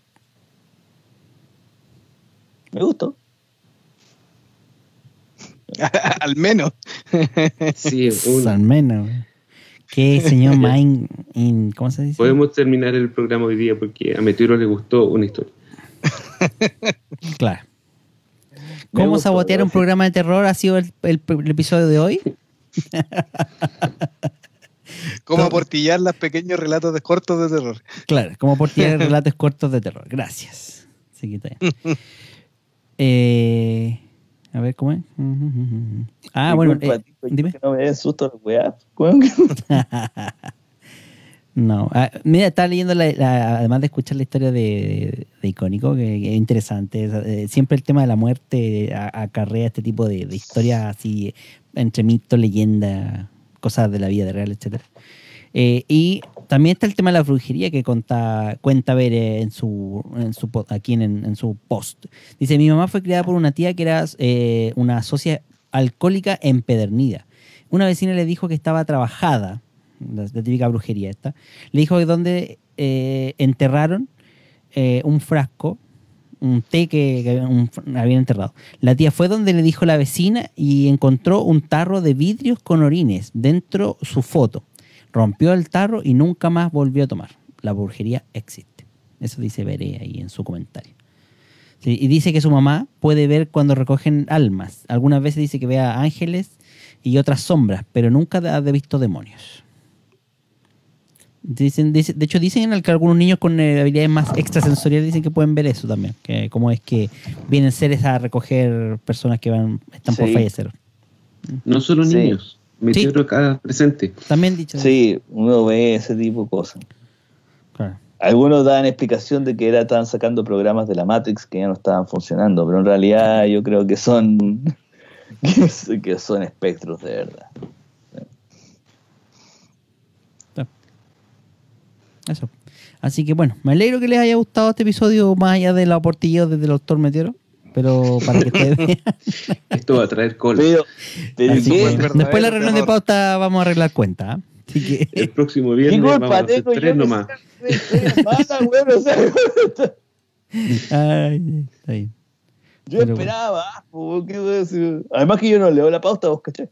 Me gustó. Al menos. Sí, Al menos. ¿Qué señor Main? in- ¿Cómo se dice? podemos terminar el programa hoy día porque a Meteoro le gustó una historia. Claro. Me ¿Cómo gustó, sabotear un programa de terror ha sido el, el- el episodio de hoy? Cómo aportillar los pequeños relatos de cortos de terror. Claro, como por tirar relatos cortos de terror. Gracias. Así que está bien. Eh, a ver, ¿cómo es? Ah, bueno, eh, dime. Que no me susto weón. No, ah, mira, estaba leyendo, la, la- además de escuchar la historia de, de Icónico, que, que es interesante. es, eh, siempre el tema de la muerte acarrea este tipo de, de historias así, entre mito, leyenda, cosas de la vida real, etcétera. Eh, y también está el tema de la brujería que conta, cuenta ver en su, en su aquí en, en su post. Dice, mi mamá fue criada por una tía que era eh, una socia alcohólica empedernida. Una vecina le dijo que estaba trabajada, la, típica brujería esta, le dijo que donde eh, enterraron eh, un frasco, un té que, que habían enterrado. La tía fue donde le dijo la vecina y encontró un tarro de vidrios con orines dentro su foto. Rompió el tarro y nunca más volvió a tomar. La brujería existe. Eso dice Veré ahí en su comentario. Sí, y dice que su mamá puede ver cuando recogen almas. Algunas veces dice que ve a ángeles y otras sombras, pero nunca ha visto demonios. Dicen, dice- de hecho, dicen que algunos niños con eh, habilidades más extrasensoriales dicen que pueden ver eso también. Que cómo es que vienen seres a recoger personas que van, están por fallecer. No solo Sí. niños, meteoro acá presente. También dicho. Sí, uno ve ese tipo de cosas. Claro. Algunos dan explicación de que era, estaban sacando programas de la Matrix que ya no estaban funcionando, pero en realidad yo creo que son que son espectros de verdad. Eso. Así que bueno, me alegro que les haya gustado este episodio más allá de la portilla desde el doctor Meteoro. Pero para que ustedes vean. Esto va a traer cola. Pero, pero que después de la reunión de pauta vamos a arreglar cuenta. ¿ah? Así que El próximo ¿Qué viernes vamos a hacer tengo tres nomás. Ay, está bien. yo Pero esperaba, ah, po, ¿qué voy a decir? Además que yo no leo la pauta, vos caché.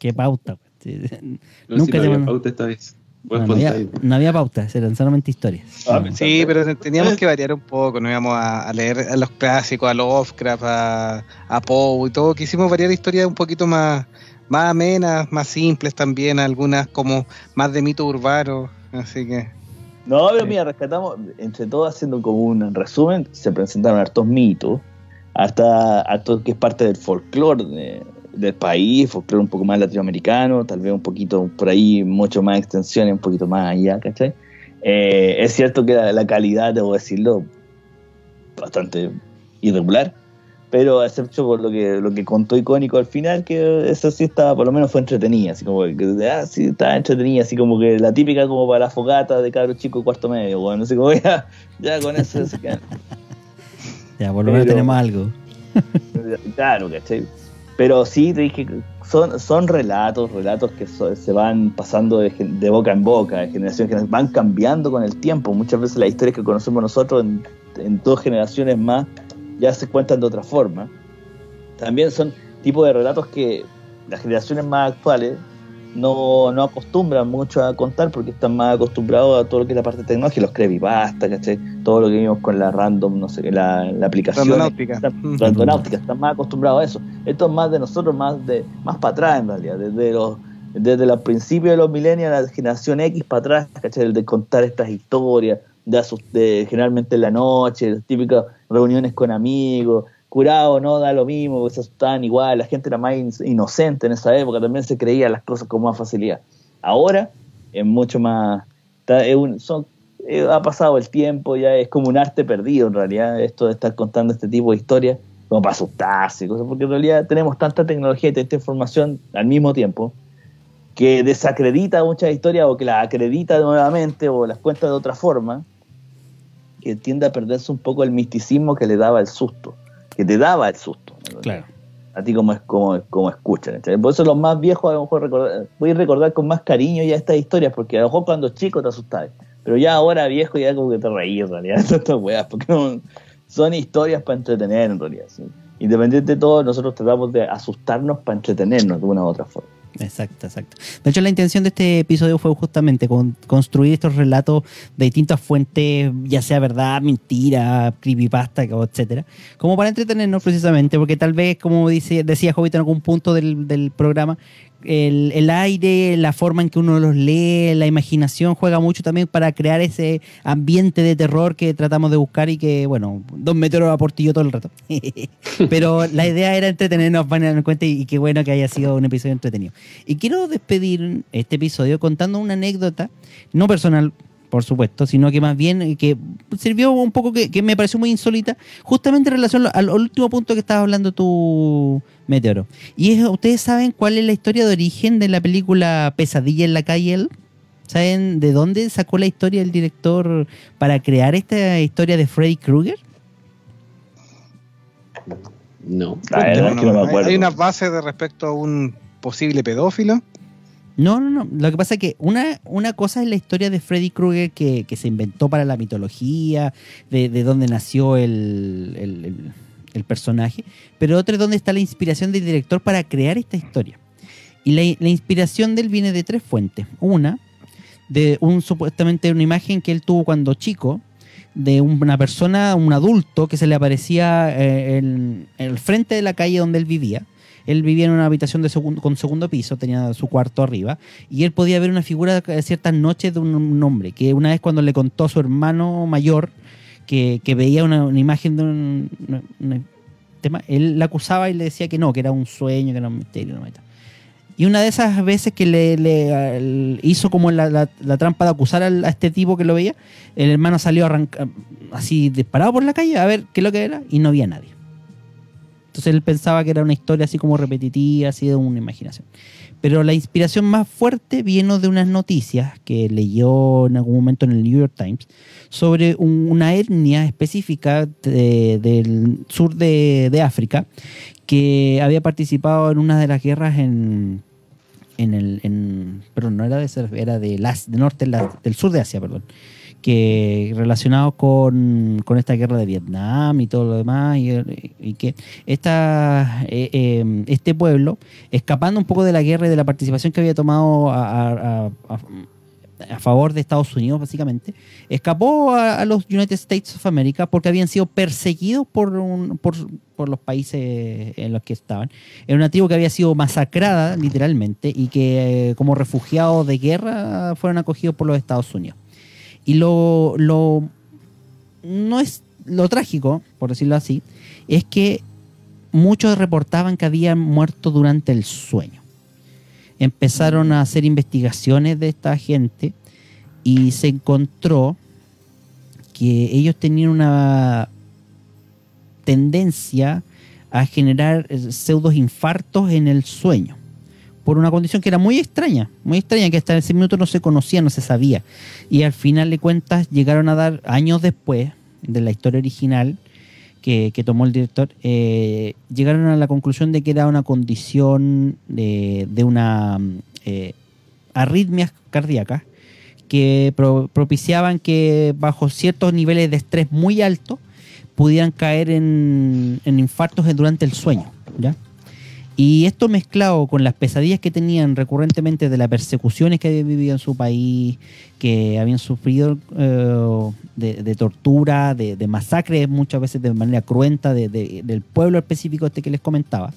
Qué pauta. pues. No, Nunca si no te pauta esta vez. No, había, no había pauta, se eran solamente historias. Ah, Sí, pero teníamos que variar un poco, no íbamos a, a leer a los clásicos, a Lovecraft, a, a Poe y todo. Quisimos variar historias un poquito más, más amenas, más simples también, algunas como más de mito urbano, así que... No, pero Sí. mira, rescatamos, entre todos haciendo como un resumen, se presentaron hartos mitos, hasta harto que es parte del folclore de- del país, folclore un poco más latinoamericano, tal vez un poquito por ahí, mucho más extensiones, un poquito más allá, ¿cachai? Eh, es cierto que la, la calidad, debo decirlo, bastante irregular, pero excepto por lo que, lo que contó icónico al final, que eso sí estaba, por lo menos fue entretenida, así como que, ah, sí, estaba entretenida, así como que la típica como para la fogata de cabros chicos cuarto medio, bueno, así como ya, ya con eso se quedan. Ya, por lo menos tenemos algo. Claro, ¿cachai? Pero sí, te dije son, son relatos, relatos que so- se van pasando de, de boca en boca, de generación en generación, van cambiando con el tiempo. Muchas veces las historias que conocemos nosotros en, en dos generaciones más ya se cuentan de otra forma. También son tipos de relatos que las generaciones más actuales no, no acostumbran mucho a contar porque están más acostumbrados a todo lo que es la parte tecnológica, los creepypasta, ¿cachai? Todo lo que vimos con la random, no sé, la, la aplicación. Randonáutica. Están- Mm. Randonáutica, están más acostumbrados a eso. Esto es más de nosotros, más de más para atrás en realidad, desde los desde los principios de los milenios, la generación X para atrás, ¿cachai? El de contar estas historias, de generalmente en la noche, las típicas reuniones con amigos, curado, no da lo mismo, se asustaban igual, la gente era más in- inocente en esa época, también se creía las cosas con más facilidad. Ahora es mucho más, eh, ha pasado el tiempo, ya es como un arte perdido en realidad, esto de estar contando este tipo de historias, como para asustarse, cosas, porque en realidad tenemos tanta tecnología y tanta información al mismo tiempo que desacredita muchas historias o que las acredita nuevamente o las cuenta de otra forma, que tiende a perderse un poco el misticismo que le daba el susto, que te daba el susto. Claro. A ti como, es- como, como escuchan. Por eso los más viejos a lo mejor recordar, voy a recordar con más cariño ya estas historias, porque a lo mejor cuando chico te asustabas, pero ya ahora viejo ya como que te reís en realidad de estas weas, porque no- son historias para entretener en realidad. ¿sí? Independiente de todo, nosotros tratamos de asustarnos para entretenernos de una u otra forma. Exacto, exacto. De hecho, la intención de este episodio fue justamente con- construir estos relatos de distintas fuentes, ya sea verdad, mentira, creepypasta, etcétera, como para entretenernos precisamente, porque tal vez, como dice, decía Jovito en algún punto del, del programa, el, el aire, la forma en que uno los lee, la imaginación juega mucho también para crear ese ambiente de terror que tratamos de buscar y que, bueno, Don Meteoro aportillo todo el rato. Pero la idea era entretenernos, van a dar cuenta, y qué bueno que haya sido un episodio entretenido. Y quiero despedir este episodio contando una anécdota, no personal, por supuesto, sino que más bien eh, que sirvió un poco que, que me pareció muy insólita, justamente en relación al, al último punto que estabas hablando tú, Meteoro. Y es, ustedes saben cuál es la historia de origen de la película Pesadilla en la calle El? ¿Saben de dónde sacó la historia el director para crear esta historia de Freddy Krueger? No. La verdad es que no me Hay- acuerdo. Hay unas bases de respecto a un posible pedófilo. No, no, no. Lo que pasa es que una, una cosa es la historia de Freddy Krueger que, que se inventó para la mitología, de, de dónde nació el, el- personaje, pero otra es dónde está la inspiración del director para crear esta historia. Y la, la inspiración de él viene de tres fuentes. Una, de un supuestamente una imagen que él tuvo cuando chico, de una persona, un adulto, que se le aparecía eh, en, en el frente de la calle donde él vivía. Él vivía en una habitación de con segundo piso, tenía su cuarto arriba, y él podía ver una figura eh, ciertas noches de un, hombre, que una vez cuando le contó a su hermano mayor que, que veía una, imagen de un tema, él la acusaba y le decía que no, que era un sueño, que era un misterio. no, y una de esas veces que le, hizo como la, trampa de acusar a este tipo que lo veía, el hermano salió arranca- así disparado por la calle a ver qué es lo que era y no había nadie. Entonces él pensaba que era una historia así como repetitiva, así de una imaginación. Pero la inspiración más fuerte vino de unas noticias que leyó en algún momento en el New York Times sobre un- una etnia específica de- del sur de, África que había participado en una de las guerras en, en el en, no era de era de, las, de norte del sur de Asia, perdón, que relacionado con, con esta guerra de Vietnam y todo lo demás y, que esta, eh, eh, este pueblo escapando un poco de la guerra y de la participación que había tomado a, a- a- favor de Estados Unidos, básicamente, escapó a, a los United States of America porque habían sido perseguidos por, un- por, por los países en los que estaban. Era una tribu que había sido masacrada, literalmente, y que eh, como refugiados de guerra fueron acogidos por los Estados Unidos. Y lo, lo no es lo trágico, por decirlo así, es que muchos reportaban que habían muerto durante el sueño. Empezaron a hacer investigaciones de esta gente y se encontró que ellos tenían una tendencia a generar eh, pseudos infartos en el sueño por una condición que era muy extraña, muy extraña, que hasta ese minuto no se conocía, no se sabía. Y al final de cuentas llegaron a dar, años después de la historia original que, que tomó el director, eh, llegaron a la conclusión de que era una condición de, de una eh, arritmias cardíacas que pro- propiciaban que bajo ciertos niveles de estrés muy altos pudieran caer en, en infartos durante el sueño. ¿ya? Y esto mezclado con las pesadillas que tenían recurrentemente de las persecuciones que habían vivido en su país, que habían sufrido eh, de, tortura, de, masacres muchas veces de manera cruenta de- del pueblo específico este que les comentaba,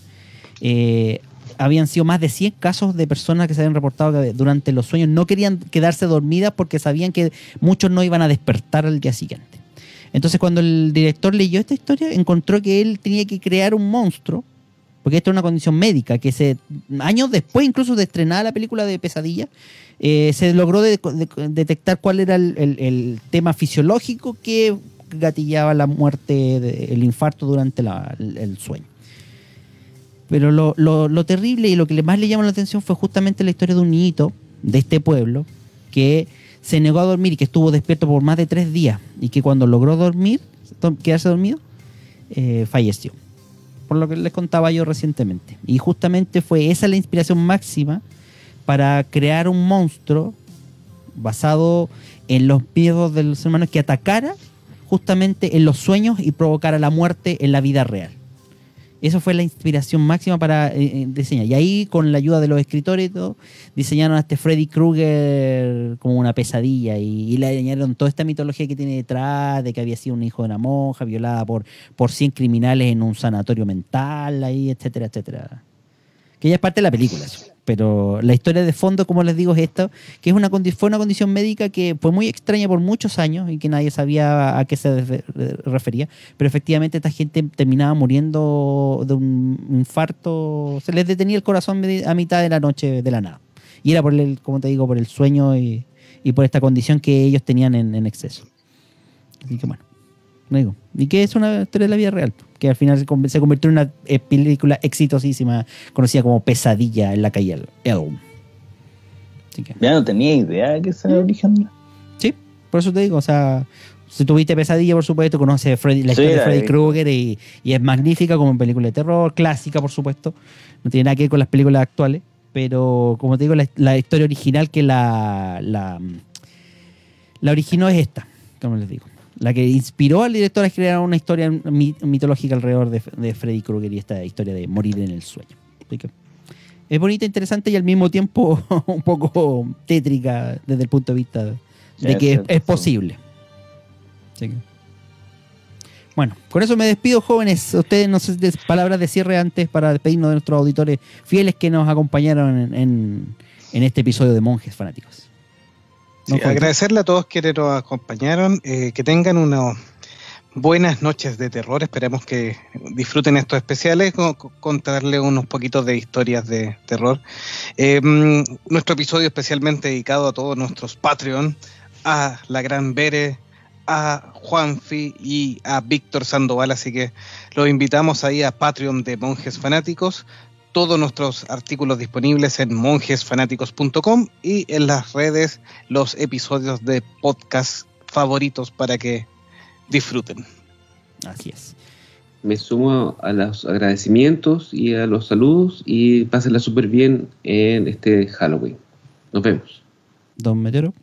eh, habían sido más de 100 casos de personas que se habían reportado que durante los sueños no querían quedarse dormidas porque sabían que muchos no iban a despertar al día siguiente. Entonces cuando el director leyó esta historia, encontró que él tenía que crear un monstruo porque esto es una condición médica que se años después incluso de estrenada la película de Pesadilla eh, se logró de- de- detectar cuál era el, tema fisiológico que gatillaba la muerte, el infarto durante el, sueño. Pero lo, lo- terrible y lo que más le llamó la atención fue justamente la historia de un niñito de este pueblo que se negó a dormir y que estuvo despierto por más de tres días y que cuando logró dormir, quedarse dormido, eh, falleció por lo que les contaba yo recientemente. Y justamente fue esa la inspiración máxima para crear un monstruo basado en los miedos de los hermanos que atacara justamente en los sueños y provocara la muerte en la vida real. Eso fue la inspiración máxima para eh, eh, diseñar. Y ahí, con la ayuda de los escritores diseñaron a este Freddy Krueger como una pesadilla y, y le añadieron toda esta mitología que tiene detrás, de que había sido un hijo de una monja, violada por, por 100 criminales en un sanatorio mental, ahí, etcétera, etcétera. Que ya es parte de la película, eso. Pero la historia de fondo, como les digo, es esto, que es una fue una condición médica que fue muy extraña por muchos años y que nadie sabía a qué se refería. Pero efectivamente esta gente terminaba muriendo de un infarto, se les detenía el corazón a mitad de la noche de la nada. Y era por el, como te digo, por el sueño y, por esta condición que ellos tenían en, en exceso. Así que bueno, no digo. Y que es una historia de la vida real, que al final se, con- se convirtió en una eh, película exitosísima, conocida como Pesadilla en la calle El- Elm. Así que, Ya no tenía idea de que era el origen. sí, por eso te digo, o sea, si tuviste Pesadilla, por supuesto, conoces Freddy- la Sí, historia de Freddy. Krueger y, y es magnífica como película de terror, clásica, por supuesto. No tiene nada que ver con las películas actuales, pero como te digo, la, la historia original que la, la, la originó es esta, como les digo. La que inspiró al director a crear una historia mi- mitológica alrededor de, de Freddy Krueger y esta historia de morir en el sueño. Así que es bonita, interesante y al mismo tiempo un poco tétrica desde el punto de vista de Sí, que es, posible. Así que- Bueno, con eso me despido, jóvenes. Ustedes, no sé, palabras de cierre antes para despedirnos de nuestros auditores fieles que nos acompañaron en, en- en este episodio de Monjes Fanáticos. Sí, ¿No, Juan? agradecerle a todos quienes nos acompañaron, eh, que tengan unas buenas noches de terror, esperemos que disfruten estos especiales, con, con- contarle unos poquitos de historias de terror. Eh, nuestro episodio especialmente dedicado a todos nuestros Patreon, a la gran Bere, a Juanfi y a Víctor Sandoval, así que los invitamos ahí a Patreon de Monjes Fanáticos todos nuestros artículos disponibles en monjesfanáticos.com y en las redes los episodios de podcast favoritos para que disfruten. Así es. Me sumo a los agradecimientos y a los saludos y pásenla súper bien en este Halloween. Nos vemos. Don Meteoro.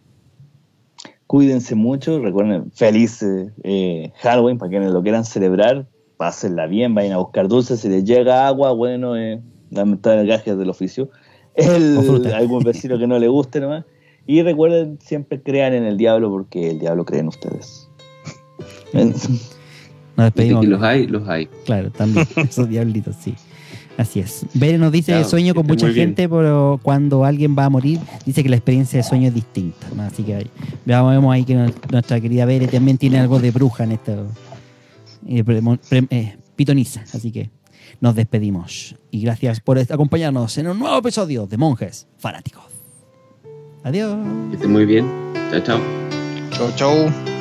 Cuídense mucho, recuerden, feliz eh, Halloween para quienes lo quieran celebrar, pásenla bien, vayan a buscar dulces, si les llega agua, bueno, eh, lamentar gajes del oficio, El- algún vecino que no le guste nomás, y recuerden, siempre crean en el diablo porque el diablo cree en ustedes. Nos De despedimos. que los hay, los hay. Claro, también. Esos diablitos, sí. Así es. Bere nos dice Chao, sueño con mucha gente, pero cuando alguien va a morir, dice que la experiencia de sueño es distinta. ¿no? Así que veamos vemos ahí que nuestra querida Bere también tiene algo de bruja en esto. eh, pre- pre- eh, pitoniza. Así que nos despedimos. Y gracias por acompañarnos en un nuevo episodio de Monjes Fanáticos. Adiós. Que estén muy bien. Chao, chao. Chau, chau.